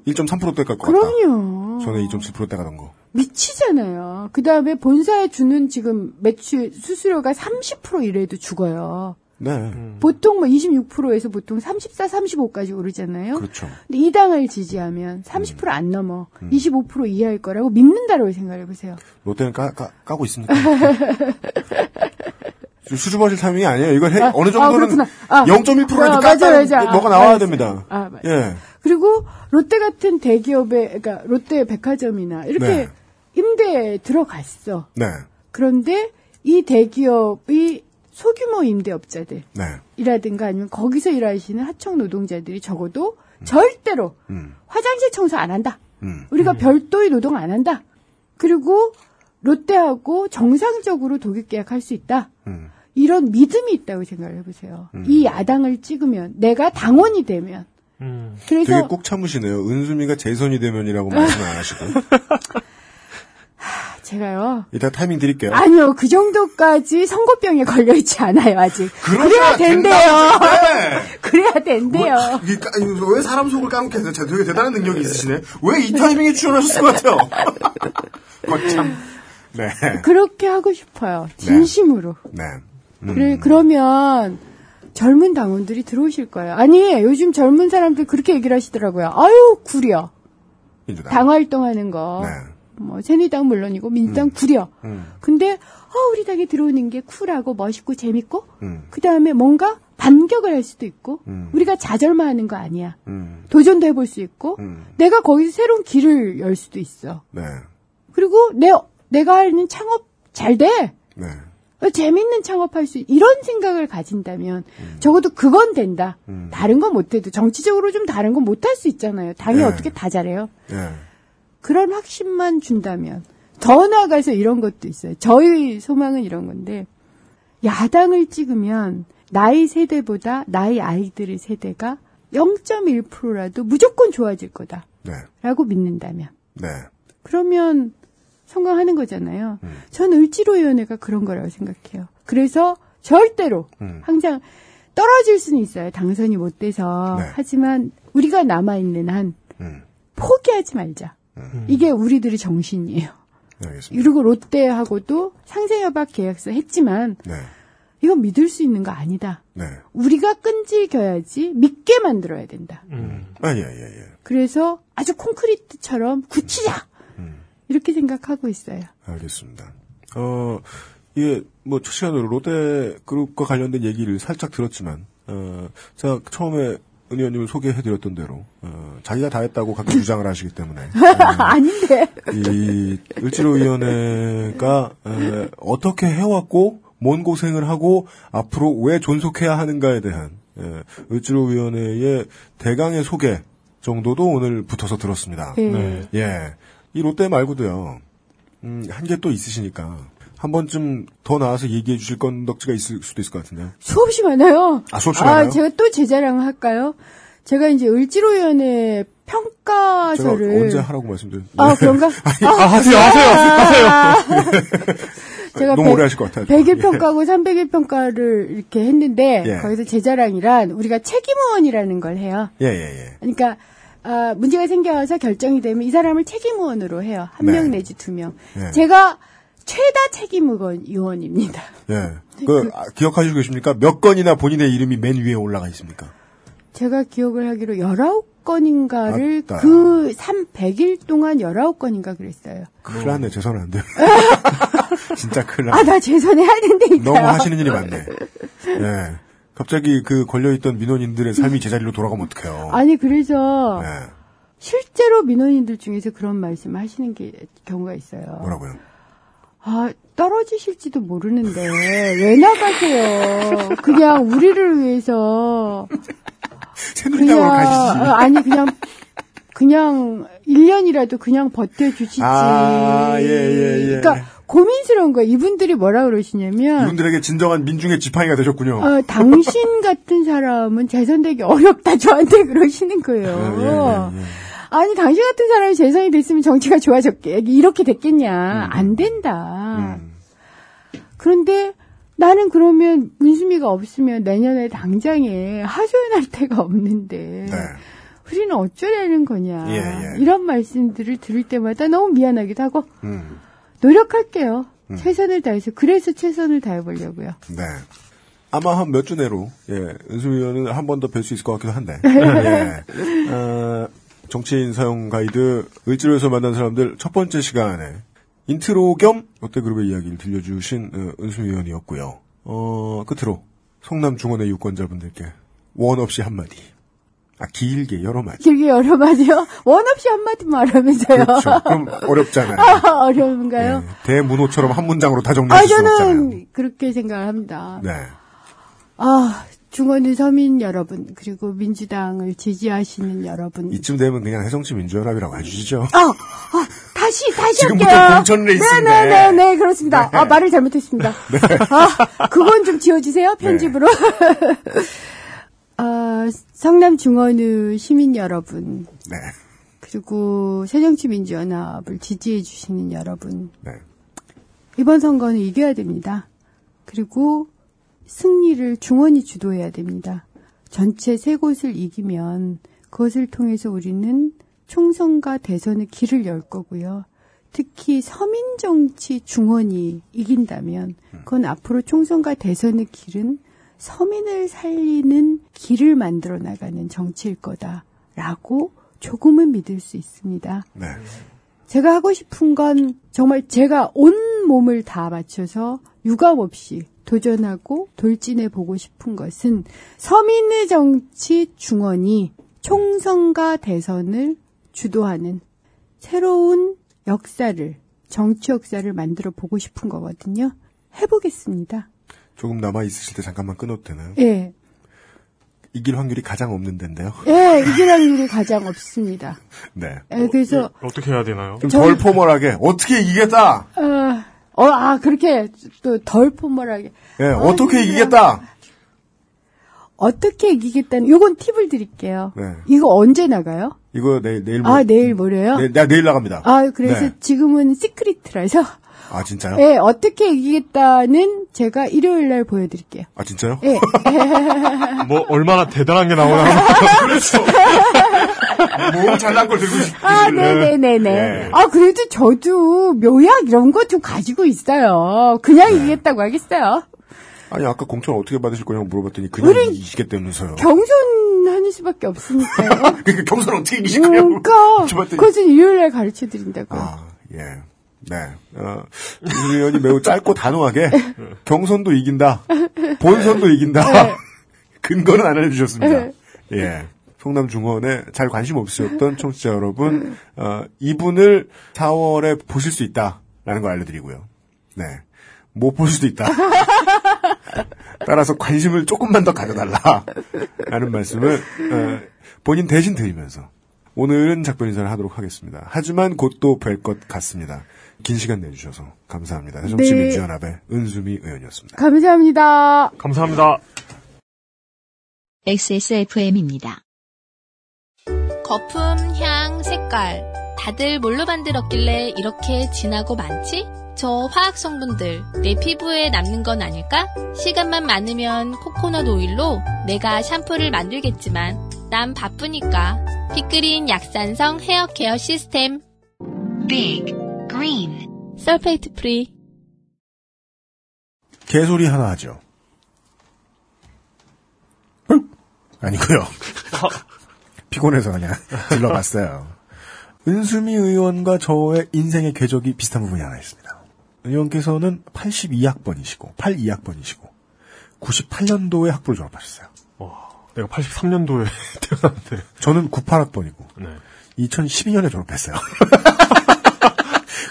1.3%대 갈것 같다. 그럼요. 전에 2.7%대 가던 거. 미치잖아요. 그 다음에 본사에 주는 지금 매출, 수수료가 30% 이래도 죽어요. 네. 보통 뭐 26%에서 보통 34, 35까지 오르잖아요. 그렇죠. 근데 이 당을 지지하면 30%안 넘어. 음. 25% 이하일 거라고 믿는다고 생각해 보세요. 롯데는 까, 까, 까 고 있습니까? 수줍어질 타이밍이 아니에요. 이건 해- 아, 어느 아, 정도는 그렇구나. 아, 0.1%라도 아, 맞아, 맞아. 뭐가 아, 나와야. 됩니다. 아, 맞- 예. 그리고 롯데 같은 대기업에, 그러니까 롯데 백화점이나 이렇게 네. 임대에 들어갔어. 네. 그런데 이 대기업이 소규모 임대업자들. 네. 이라든가 아니면 거기서 일하시는 하청 노동자들이 적어도 절대로 음. 화장실 청소 안 한다. 음. 우리가 별도의 노동 안 한다. 그리고 롯데하고 정상적으로 독일 계약할 수 있다. 음. 이런 믿음이 있다고 생각을 해보세요. 이 야당을 찍으면 내가 당원이 되면 음. 그래서 되게 꼭 참으시네요. 은수미가 재선이 되면이라고 말씀 안 하시고. 제가요. 이따 타이밍 드릴게요. 아니요, 그 정도까지 선거병에 걸려 있지 않아요, 아직. 그러셔야 그래야 된대요. 그래야 된대요. 이거 왜 사람 속을 까놓게 해서 되게 대단한 능력이 있으시네. 왜 이 타이밍에 출연하셨을 것 같아요. 거참. 네. 그렇게 하고 싶어요. 진심으로. 네. 음. 그래, 그러면 젊은 당원들이 들어오실 거예요. 아니, 요즘 젊은 사람들 그렇게 얘기를 하시더라고요. 아유, 구려. 민주당. 당 활동하는 거. 네. 뭐, 새누리당 물론이고, 민주당 구려. 음. 근데, 어, 우리 당에 들어오는 게 쿨하고 멋있고 재밌고, 음. 그 다음에 뭔가 반격을 할 수도 있고, 음. 우리가 좌절만 하는 거 아니야. 음. 도전도 해볼 수 있고, 음. 내가 거기서 새로운 길을 열 수도 있어. 네. 그리고 내, 내가 하는 창업 잘 돼. 네. 어, 재밌는 창업할 수, 이런 생각을 가진다면, 적어도 그건 된다. 음. 다른 건 못해도, 정치적으로 좀 다른 건 못할 수 있잖아요. 당이 네. 어떻게 다 잘해요. 네. 그런 확신만 준다면, 더 나아가서 이런 것도 있어요. 저희 소망은 이런 건데, 야당을 찍으면, 나이 세대보다 나이 아이들의 세대가 0.1%라도 무조건 좋아질 거다. 네. 라고 믿는다면. 네. 그러면 성공하는 거잖아요. 음. 저는 을지로위원회가 그런 거라고 생각해요. 그래서 절대로 음. 항상 떨어질 수는 있어요. 당선이 못 돼서. 네. 하지만 우리가 남아있는 한 음. 포기하지 말자. 이게 우리들의 정신이에요. 네, 알겠습니다. 그리고 롯데하고도 상생협약 계약서 했지만 네. 이건 믿을 수 있는 거 아니다. 네. 우리가 끈질겨야지 믿게 만들어야 된다. 아, 예, 예, 예. 그래서 아주 콘크리트처럼 굳히자. 음. 이렇게 생각하고 있어요. 알겠습니다. 어, 이게 뭐첫 시간으로 롯데 그룹과 관련된 얘기를 살짝 들었지만 어, 제가 처음에 은 의원님을 소개해드렸던 대로 어, 자기가 다 했다고 가끔 주장을 하시기 때문에 아닌데. 이 을지로위원회가 에, 어떻게 해왔고 뭔 고생을 하고 앞으로 왜 존속해야 하는가에 대한 에, 을지로위원회의 대강의 소개 정도도 오늘 붙어서 들었습니다. 네. 예, 이 롯데 말고도요. 음, 한 개 또 있으시니까 한 번쯤 더 나와서 얘기해 주실 건덕지가 있을 수도 있을 것 같은데요. 수없이 많아요. 아, 수없이 많아요? 제가 또 제 자랑을 할까요? 제가 이제 을지로위원회 평가서를. 제가 언제 하라고 말씀드렸는데. 아, 그런가? 아, 하세요, 하세요, 하세요. 제가 너무 오래 하실 것 같아요. 100일 예. 평가하고 300일 평가를 이렇게 했는데, 예. 거기서 제 자랑이란 우리가 책임의원이라는 걸 해요. 예, 예, 예. 그러니까, 아, 문제가 생겨서 결정이 되면 이 사람을 책임의원으로 해요. 한명 네. 내지 두 명. 예. 제가 최다 책임 의원입니다. 예. 그, 아, 기억하시고 계십니까? 몇 건이나 본인의 이름이 맨 위에 올라가 있습니까? 제가 기억을 하기로 19건인가를 아따. 그 3, 100일 동안 19건인가 그랬어요. 큰일 났네. 돼요. 진짜 큰일 났네. 아, 나 죄송해 할 텐데. 너무 하시는 일이 많네. 예. 갑자기 그 걸려있던 민원인들의 삶이 제자리로 돌아가면 어떡해요. 아니, 그래서 예. 실제로 민원인들 중에서 그런 말씀 하시는 게 경우가 있어요. 뭐라고요? 아, 떨어지실지도 모르는데 왜 나가세요? 그냥 우리를 위해서. 어, 아니 그냥 그냥 1년이라도 그냥 버텨 주시지. 아, 예, 예, 예. 그러니까 고민스러운 거예요. 이분들이 뭐라 그러시냐면 이분들에게 진정한 민중의 지팡이가 되셨군요. 어, 당신 같은 사람은 재선되기 어렵다 저한테 그러시는 거예요. 예, 예, 예. 아니 당신 같은 사람이 재선이 됐으면 정치가 좋아졌게 이렇게 됐겠냐? 음. 안 된다. 그런데 나는 그러면 문수미가 없으면 내년에 당장에 하소연할 데가 없는데 우리는 어쩌려는 거냐? 네. 예, 예. 이런 말씀들을 들을 때마다 너무 미안하기도 하고 음. 노력할게요. 최선을 다해서 그래서 최선을 다해보려고요. 네. 아마 한 몇 주 내로, 예, 은수미 의원은 한 번 더 뵐 수 있을 것 같기도 한데, 예. 어, 정치인 사용 가이드, 을지로에서 만난 사람들 첫 번째 시간에 인트로 겸 롯데그룹의 이야기를 들려주신 어, 은수미 의원이었고요. 어, 끝으로 성남 중원의 유권자분들께 원 없이 한마디. 아, 길게 여러 마디. 길게 여러 마디요? 원 없이 한마디 말하면서요. 그렇죠. 그럼 어렵잖아요. 아, 어려운가요? 대문호처럼 한 문장으로 다 아, 정리할 수 없잖아요. 저는 그렇게 생각을 합니다. 네. 아, 중원의 서민 여러분, 그리고 민주당을 지지하시는 여러분. 이쯤 되면 그냥 새정치 민주연합이라고 해주시죠. 아, 아, 다시, 다시 지금부터 할게요. 공천 레이스인데. 네네네, 네, 그렇습니다. 네. 아, 말을 잘못했습니다. 아, 그건 좀 지워주세요, 편집으로. 아, 성남 중원의 시민 여러분. 네. 그리고 새정치민주연합을 지지해 주시는 여러분. 네. 이번 선거는 이겨야 됩니다. 그리고 승리를 중원이 주도해야 됩니다. 전체 세 곳을 이기면 그것을 통해서 우리는 총선과 대선의 길을 열 거고요. 특히 서민 정치 중원이 이긴다면 그건 앞으로 총선과 대선의 길은 서민을 살리는 길을 만들어 나가는 정치일 거다라고 조금은 믿을 수 있습니다. 네. 제가 하고 싶은 건 정말 제가 온 몸을 다 바쳐서 유감 없이 도전하고 돌진해 보고 싶은 것은 서민의 정치 중원이 총선과 대선을 주도하는 새로운 역사를 정치 역사를 만들어 보고 싶은 거거든요. 해보겠습니다. 조금 남아 있으실 때 잠깐만 끊어도 되나요? 예, 이길 확률이 가장 없는 데인데요. 예, 이길 확률이 가장 없습니다. 네. 예, 그래서 어 떻게 해야 되나요? 좀 덜 포멀하게 어떻게 이기겠다. 어, 어, 아 그렇게 또 덜 포멀하게 예, 아, 어떻게 그냥 이기겠다. 어떻게 이기겠다는 요건 팁을 드릴게요. 네. 이거 언제 나가요? 이거 내일 내일 아 내일 모레요? 네, 나 내일 나갑니다. 아 그래서 네. 지금은 시크릿이라서 아 진짜요? 예 어떻게 이기겠다는 제가 일요일 날 보여드릴게요. 아 진짜요? 예. 뭐 얼마나 대단한 게 나오나. 몸 잘난 걸 들고 싶 아, 네네네네. 네. 아, 그래도 저도 묘약 이런 거 좀 가지고 있어요. 그냥 네. 이기겠다고 하겠어요. 아니 아까 공천 어떻게 받으실 거냐고 물어봤더니 그냥 우린 이기시겠다면서요. 경선하는 수밖에 없으니까요. 그러니까 경선 어떻게 이기실 거냐고. 그러니까. 그것은 일요일 날 가르쳐 드린다고요. 아 예. 네. 어, 윤수미 의원이 매우 짧고 단호하게 경선도 이긴다. 본선도 이긴다. 네. 근거는 안 알려주셨습니다. 예. 성남 중원에 잘 관심 없으셨던 청취자 여러분, 어, 이분을 4월에 보실 수 있다라는 걸 알려드리고요. 네. 못 볼 수도 있다. 따라서 관심을 조금만 더 가져달라. 라는 말씀을, 어, 본인 대신 드리면서 오늘은 작별 인사를 하도록 하겠습니다. 하지만 곧 또 뵐 것 같습니다. 긴 시간 내주셔서 감사합니다. 네. 정치민주연합의 은수미 의원이었습니다. 감사합니다. 감사합니다. XSFM입니다. 거품, 향, 색깔. 다들 뭘로 만들었길래 이렇게 진하고 많지? 저 화학 성분들 내 피부에 남는 건 아닐까? 시간만 많으면 코코넛 오일로 내가 샴푸를 만들겠지만 난 바쁘니까. 빅그린 약산성 헤어 케어 시스템. Big Green. sulfate free. 개소리 하나 하죠. 아니고요. 피곤해서 그냥 질러봤어요. 은수미 의원과 저의 인생의 궤적이 비슷한 부분이 하나 있습니다. 의원께서는 82학번이시고 82학번이시고 98년도에 학부를 졸업하셨어요. 내가 83년도에 태어났는데. 저는 98학번이고 네. 2012년에 졸업했어요.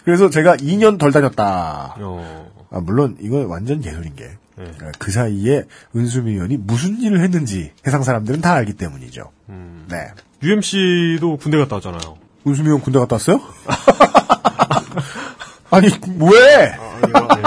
그래서 제가 2년 덜 다녔다. 어. 아, 물론 이건 완전 개소리인 게. 네. 그 사이에 은수미 의원이 무슨 일을 했는지 해상 사람들은 다 알기 때문이죠. 음. 네. UMC도 군대 갔다 왔잖아요. 은수미 의원 군대 갔다 왔어요? 아니 왜?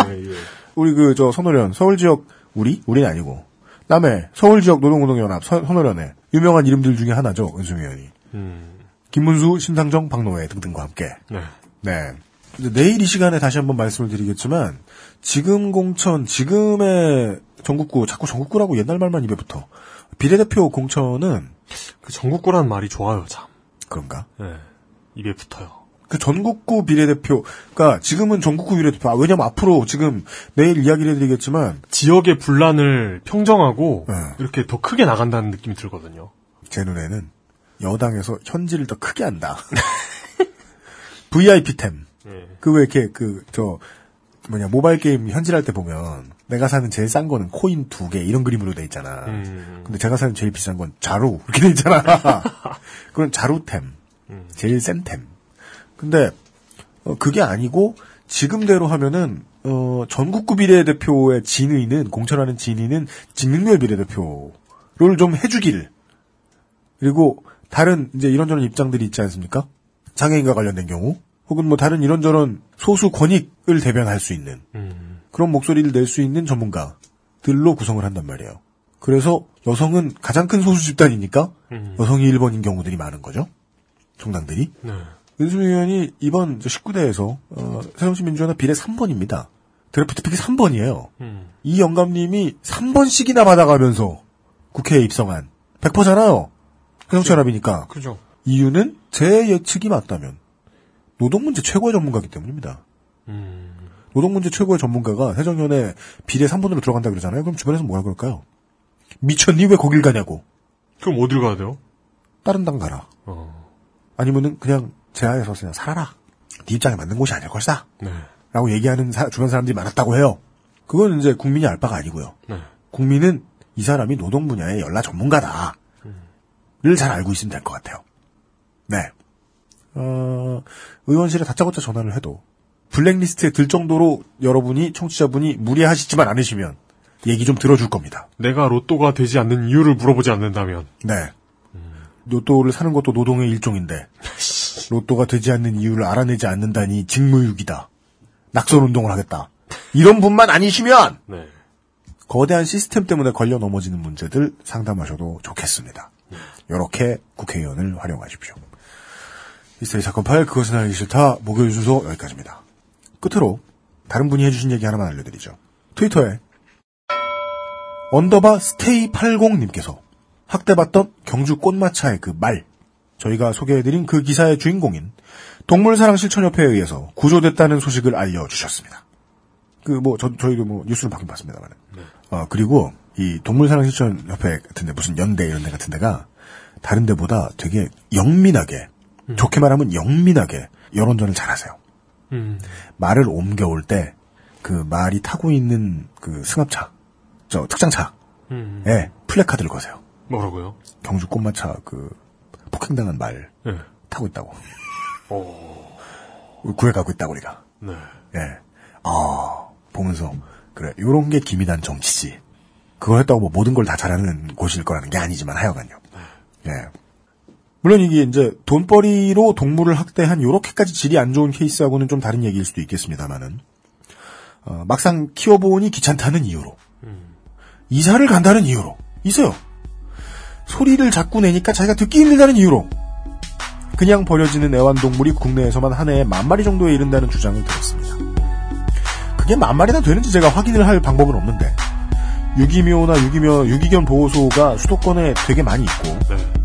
예, 예. 우리 그 저 선호련 서울 지역 우리 우리는 아니고 남해 서울 지역 노동운동연합 서- 선호련의 유명한 이름들 중에 하나죠 은수미 의원이. 음. 김문수, 신상정, 박노해 등등과 함께. 네. 네. 내일 이 시간에 다시 한번 말씀을 드리겠지만 지금 공천, 지금의 전국구, 자꾸 전국구라고 옛날 말만 입에 붙어. 비례대표 공천은 그 전국구라는 말이 좋아요, 참. 그런가? 네. 입에 붙어요. 그 전국구 비례대표가 지금은 전국구 비례대표. 아, 왜냐면 앞으로 지금 내일 이야기를 해드리겠지만 지역의 분란을 평정하고 네. 이렇게 더 크게 나간다는 느낌이 들거든요. 제 눈에는 여당에서 현질을 더 크게 한다. VIP템. 네. 그왜 이렇게 그 저 뭐냐 모바일 게임 현질할 때 보면 내가 사는 제일 싼 거는 코인 두 개 이런 그림으로 돼 있잖아. 음. 근데 제가 사는 제일 비싼 건 자루 이렇게 돼 있잖아. 그건 자루템. 음. 제일 센 템. 근데 어, 그게 아니고 지금대로 하면은 어, 전국구 비례대표의 진의는 공천하는 진의는 진능멸 비례대표를 좀 해주길 그리고 다른 이제 이런저런 입장들이 있지 않습니까? 장애인과 관련된 경우 혹은 뭐 다른 이런저런 소수 권익을 대변할 수 있는 음. 그런 목소리를 낼 수 있는 전문가들로 구성을 한단 말이에요. 그래서 여성은 가장 큰 소수 집단이니까 음. 여성이 1번인 경우들이 많은 거죠. 정당들이. 네. 윤수미 의원이 이번 19대에서 어, 새정치민주연합 비례 3번입니다. 드래프트 픽이 3번이에요. 음. 이 영감님이 3번씩이나 받아가면서 국회에 입성한 100%잖아요. 새정치연합이니까. 그죠. 이유는 제 예측이 맞다면 노동 문제 최고의 전문가이기 때문입니다. 음. 노동 문제 최고의 전문가가 새정연에 비례 3번으로 들어간다 그러잖아요. 그럼 주변에서 뭐라 그럴까요? 미쳤니 왜 거길 가냐고. 그럼 어딜 가야 돼요? 다른 당 가라. 어. 아니면은 그냥 제 안에서 그냥 살아라. 네 입장에 맞는 곳이 아닐 것이다. 네. 라고 얘기하는 사- 주변 사람들이 많았다고 해요. 그건 이제 국민이 알 바가 아니고요. 네. 국민은 이 사람이 노동 분야의 연라 전문가다. 를 잘 알고 있으면 될 것 같아요. 네. 어, 의원실에 다짜고짜 전화를 해도 블랙리스트에 들 정도로 여러분이 청취자분이 무리하시지만 않으시면 얘기 좀 들어줄 겁니다. 내가 로또가 되지 않는 이유를 물어보지 않는다면. 네. 로또를 사는 것도 노동의 일종인데 로또가 되지 않는 이유를 알아내지 않는다니 직무유기다. 낙선 운동을 하겠다. 이런 분만 아니시면 네. 거대한 시스템 때문에 걸려 넘어지는 문제들 상담하셔도 좋겠습니다. 이렇게 국회의원을 활용하십시오. 미스터리 사건 파일 그것은 알기 싫다 목요일 순서 여기까지입니다. 끝으로 다른 분이 해주신 얘기 하나만 알려드리죠. 트위터에 underbar stay 80님께서 학대받던 경주 꽃마차의 그 말 저희가 소개해드린 그 기사의 주인공인 동물사랑 실천협회에 의해서 구조됐다는 소식을 알려주셨습니다. 그 뭐 저희도 뭐 뉴스를 받긴 봤습니다만. 어 그리고 이 동물사랑 실천협회 같은 데 무슨 연대 이런 데 같은 데가 다른 데보다 되게 영민하게 좋게 말하면 영민하게 여론전을 잘하세요. 음. 말을 옮겨올 때 그 말이 타고 있는 그 승합차, 저 특장차에 음. 플래카드를 거세요. 뭐라고요? 경주 꽃마차 그 폭행당한 말 예. 타고 있다고. 오. 구해가고 있다고 우리가. 네. 예. 아 보면서 그래 요런 게 기민한 정치지. 그걸 했다고 뭐 모든 걸 다 잘하는 곳일 거라는 게 아니지만 하여간요. 예. 물론 이게 이제 돈벌이로 동물을 학대한 요렇게까지 질이 안 좋은 케이스하고는 좀 다른 얘기일 수도 있겠습니다만은 어, 막상 키워보니 귀찮다는 이유로. 이사를 간다는 이유로. 있어요. 소리를 자꾸 내니까 자기가 듣기 힘들다는 이유로. 그냥 버려지는 애완동물이 국내에서만 한 해에 만 마리 정도에 이른다는 주장을 들었습니다. 그게 만 마리나 되는지 제가 확인을 할 방법은 없는데. 유기묘나 유기묘 유기견 보호소가 수도권에 되게 많이 있고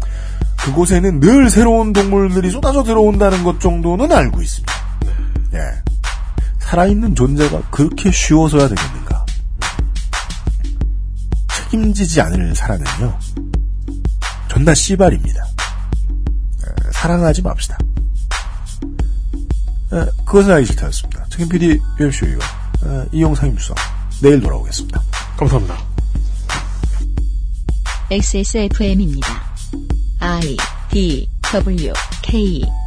그곳에는 늘 새로운 동물들이 쏟아져 들어온다는 것 정도는 알고 있습니다. 예. 살아있는 존재가 그렇게 쉬워서야 되겠는가? 책임지지 않을 사람은요, 존나 씨발입니다. 에, 사랑하지 맙시다. 에, 그것은 알기 싫다였습니다. 책임 PD UMC이와 이용 상 임수석 내일 돌아오겠습니다. 감사합니다. XSFM입니다. I D W K